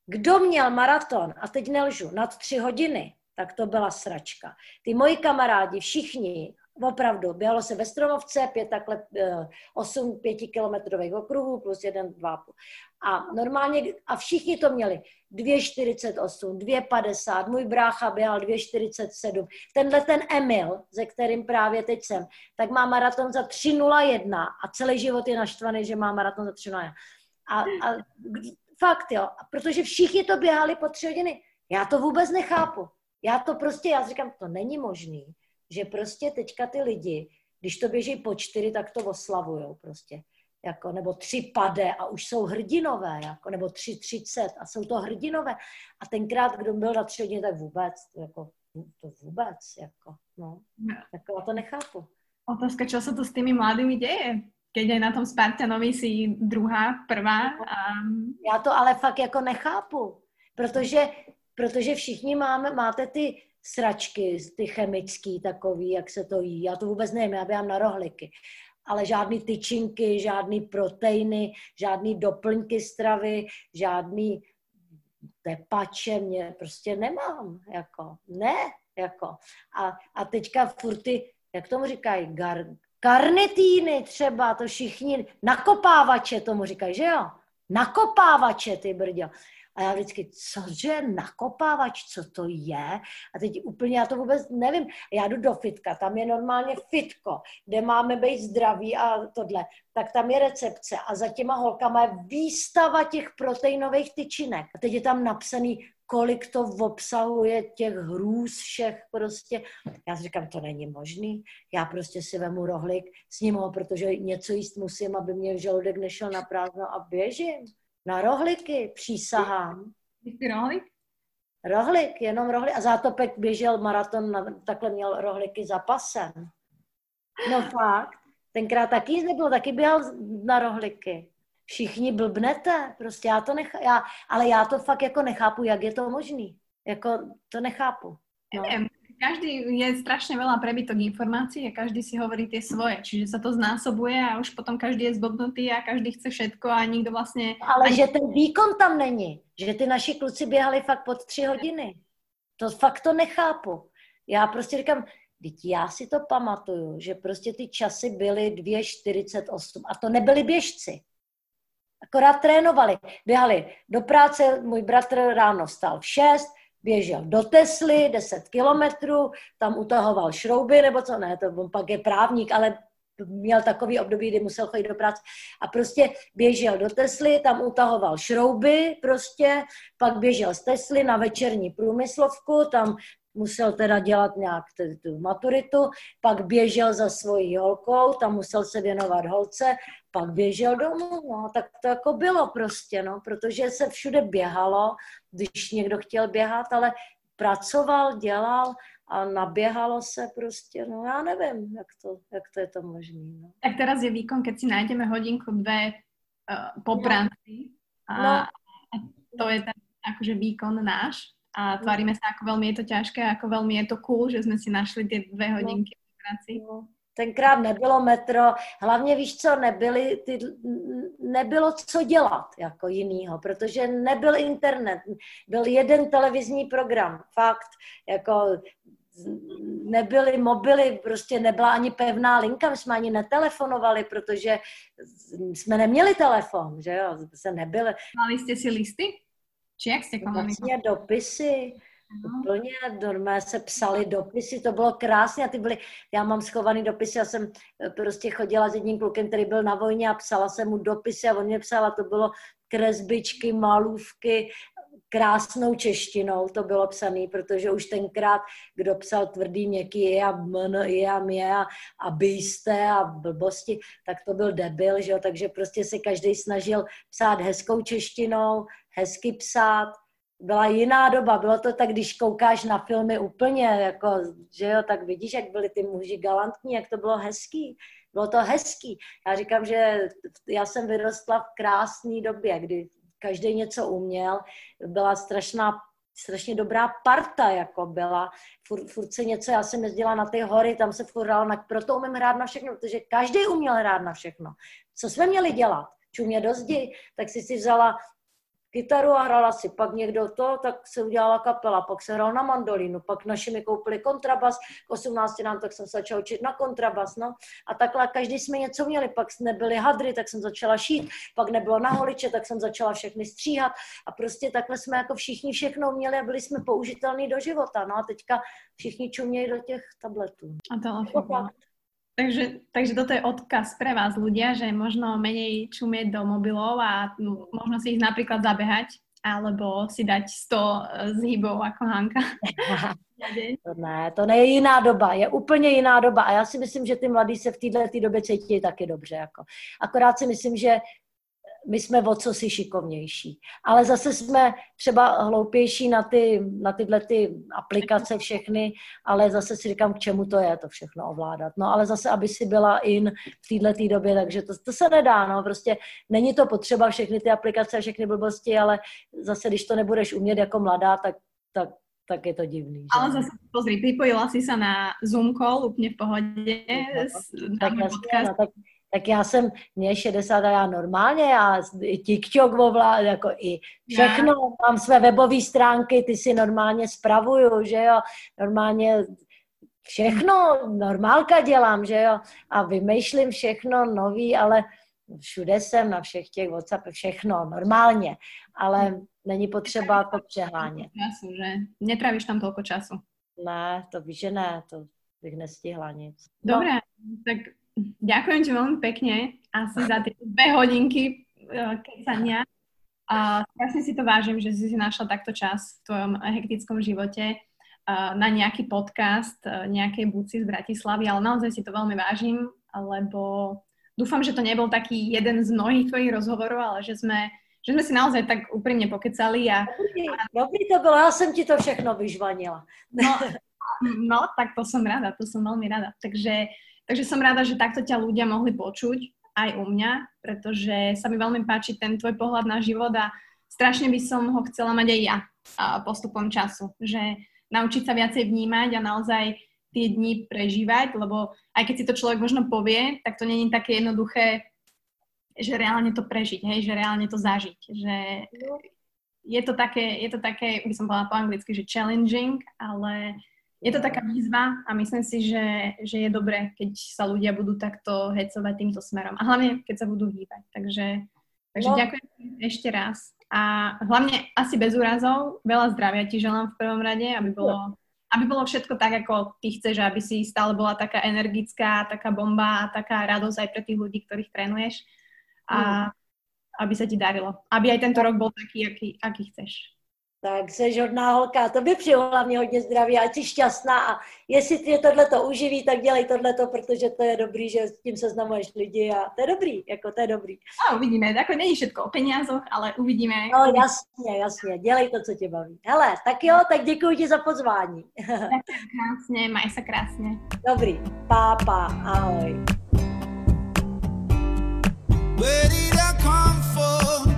kdo měl maraton, a teď nelžu, nad tři hodiny, tak to byla sračka. Ty moji kamarádi, všichni, opravdu, běhalo se ve Stromovce, pět takhle, eh, osm pětikilometrových okruhů plus jeden, dva. A normálně, a všichni to měli. 2,48, 2,50, můj brácha běhal 2,47. Tenhle ten Emil, ze kterým právě teď jsem, tak má maraton za 3,01 a celý život je naštvaný, že má maraton za 3,01. A, a fakt jo, protože všichni to běhali po tři hodiny. Já to vůbec nechápu. Já to prostě, já říkám, to není možný, že prostě teďka ty lidi, když to běží po čtyři, tak to oslavujou prostě. Jako, nebo tři pade a už jsou hrdinové, jako, nebo tři třicet a jsou to hrdinové. A tenkrát, kdo byl na tři hodiny, tak vůbec, to, jako, to vůbec, jako, no, jako já to nechápu. Otázka, čo se to s těmi mladými děje? Keď aj na tom Spartanovi si druhá, prvá. A... Já to ale fakt jako nechápu, protože protože všichni máme, máte ty sračky, ty chemický takový, jak se to jí. Já to vůbec nevím, já běhám na rohliky. Ale žádný tyčinky, žádný proteiny, žádný doplňky stravy, žádný tepače mě prostě nemám, jako, ne, jako. A, a teďka furt ty, jak tomu říkají, gar, karnitíny třeba, to všichni, nakopávače tomu říkají, že jo? Nakopávače, ty brďo. A já vždycky, cože, nakopávač, co to je? A teď úplně, já to vůbec nevím. Já jdu do fitka, tam je normálně fitko, kde máme být zdraví a tohle. Tak tam je recepce a za těma holkama je výstava těch proteinových tyčinek. A teď je tam napsaný, kolik to obsahuje těch hrůz všech prostě. Já si říkám, to není možný. Já prostě si vemu rohlik, s ním protože něco jíst musím, aby mě žaludek nešel na prázdno a běžím. Na rohliky, přísahám. rohlik? Rohlik, jenom rohlik. A Zátopek běžel maraton, takhle měl rohliky za pasem. No fakt. Tenkrát taky nebylo, taky běhal na rohliky. Všichni blbnete, prostě já to nechá, já, ale já to fakt jako nechápu, jak je to možný. Jako to nechápu. No. Neviem, každý je strašne veľa prebytok informácií a každý si hovorí tie svoje, čiže sa to znásobuje a už potom každý je zblbnutý a každý chce všetko a nikdo vlastně... Ale ani... že ten výkon tam není, že ty naši kluci běhali fakt pod tři hodiny. To fakt to nechápu. Já prostě říkám, Teď já si to pamatuju, že prostě ty časy byly 2,48 a to nebyli běžci. Akorát trénovali. Běhali do práce, můj bratr ráno vstal v 6, běžel do Tesly 10 kilometrů, tam utahoval šrouby, nebo co, ne, to on pak je právník, ale měl takový období, kdy musel chodit do práce a prostě běžel do Tesly, tam utahoval šrouby prostě, pak běžel z Tesly na večerní průmyslovku, tam musel teda dělat nějak tu maturitu, pak běžel za svojí holkou, tam musel se věnovat holce, pak běžel domů, no, tak to jako bylo prostě, no, protože se všude běhalo, když někdo chtěl běhat, ale pracoval, dělal a naběhalo se prostě, no já nevím, jak to, jak to je to možné. No. Tak teraz je výkon, keď si najdeme hodinku, dve uh, po no. práci a, no. a to je ten akože výkon náš a no. tvárime sa, ako veľmi je to ťažké, ako veľmi je to cool, že sme si našli tie dve no. hodinky no. práci. No. Tenkrát nebylo metro, hlavně víš co, nebyly ty, nebylo co dělat jako jinýho, protože nebyl internet, byl jeden televizní program, fakt, jako nebyly mobily, prostě nebyla ani pevná linka, my jsme ani netelefonovali, protože jsme neměli telefon, že jo, se nebyli. Mali jste si listy? Či jak jste komunikovali? Vlastně dopisy. Úplně normálně se psali dopisy, to bylo krásné a ty byly, já mám schovaný dopisy, já jsem eh, prostě chodila s jedním klukem, který byl na vojně a psala jsem mu dopisy a on mě psal a to bylo kresbičky, malůvky, krásnou češtinou to bylo psané, protože už tenkrát, kdo psal tvrdý měkký je a mn, je a mě a, a byste a blbosti, tak to byl debil, že jo? takže prostě se každý snažil psát hezkou češtinou, hezky psát, byla jiná doba, bylo to tak, když koukáš na filmy úplně, jako, že jo, tak vidíš, jak byli ty muži galantní, jak to bylo hezký. Bylo to hezký. Já říkám, že já jsem vyrostla v krásné době, kdy každý něco uměl, byla strašná strašně dobrá parta, jako byla. Furt, furt se něco, já jsem jezdila na ty hory, tam se furt na, proto umím hrát na všechno, protože každý uměl hrát na všechno. Co jsme měli dělat? Čumě do zdi, tak si si vzala kytaru a hrála si. Pak někdo to, tak se udělala kapela, pak se hrál na mandolínu, pak naši mi koupili kontrabas, k 18 nám, tak jsem se začala učit na kontrabas, no. A takhle každý jsme něco měli, pak nebyly hadry, tak jsem začala šít, pak nebylo na holiče, tak jsem začala všechny stříhat a prostě takhle jsme jako všichni všechno měli a byli jsme použitelní do života, no a teďka všichni čumějí do těch tabletů. A to Takže, takže toto je odkaz pre vás ľudia, že možno menej čumieť do mobilov a možno si ich napríklad zabehať, alebo si dať 100 zhybov ako Hanka. to ne, to ne je jiná doba, je úplně jiná doba a já si myslím, že ty mladí se v této době cítí taky dobře. Jako. Akorát si myslím, že my jsme o co si šikovnější. Ale zase jsme třeba hloupější na, ty, na tyhle ty aplikace všechny, ale zase si říkám, k čemu to je to všechno ovládat. No ale zase, aby si byla in v této době, takže to, to se nedá, no prostě není to potřeba všechny ty aplikace a všechny blbosti, ale zase, když to nebudeš umět jako mladá, tak, tak tak je to divný. Že? Ale zase pozri, pripojila si sa na Zoom call úplne v pohode. No, tak, jasně, no, tak tak já jsem, mě 60 a já normálně, já TikTok ovládám, jako i všechno, yeah. mám své webové stránky, ty si normálně spravuju, že jo, normálně všechno, normálka dělám, že jo, a vymýšlím všechno nový, ale všude jsem, na všech těch WhatsApp, všechno, normálně, ale není potřeba to přehánět. Času, že? Netravíš tam tolko času. Ne, to víš, že ne, to bych nestihla nic. No. tak Ďakujem ti veľmi pekne asi za tie dve hodinky uh, kecania. A strašne si to vážim, že si si našla takto čas v tvojom hektickom živote uh, na nejaký podcast uh, nejakej buci z Bratislavy, ale naozaj si to veľmi vážim, lebo dúfam, že to nebol taký jeden z mnohých tvojich rozhovorov, ale že sme že sme si naozaj tak úprimne pokecali a... Dobrý, dobrý to bylo, já jsem ti to všechno vyžvanila. No, no, tak to som rada, to som veľmi rada. Takže Takže som rada, že takto ťa ľudia mohli počuť aj u mňa, pretože sa mi veľmi páči ten tvoj pohľad na život a strašne by som ho chcela mať aj ja postupom času. Že naučiť sa viacej vnímať a naozaj tie dni prežívať, lebo aj keď si to človek možno povie, tak to není také jednoduché, že reálne to prežiť, hej, že reálne to zažiť, že je to také, je to také, by som povedala po anglicky, že challenging, ale je to taká výzva a myslím si, že, že je dobré, keď sa ľudia budú takto hecovať týmto smerom. A hlavne, keď sa budú hýbať. Takže, takže no. ďakujem ešte raz. A hlavne asi bez úrazov. Veľa zdravia ti želám v prvom rade, aby bolo, aby bolo všetko tak, ako ty chceš, aby si stále bola taká energická, taká bomba a taká radosť aj pre tých ľudí, ktorých trénuješ. A mm. aby sa ti darilo. Aby aj tento rok bol taký, aký, aký chceš. Tak jsi hodná holka, to by přeju hlavně hodně zdraví, ať jsi šťastná a jestli tě tohleto uživí, tak dělej tohleto, protože to je dobrý, že s tím seznamuješ lidi a to je dobrý, jako to je dobrý. A uvidíme, jako není všetko o penězoch, ale uvidíme. No jasně, jasně, dělej to, co tě baví. Hele, tak jo, tak děkuji ti za pozvání. Tak krásně, maj se krásně. Dobrý, pápa, ahoj. Where did I come from?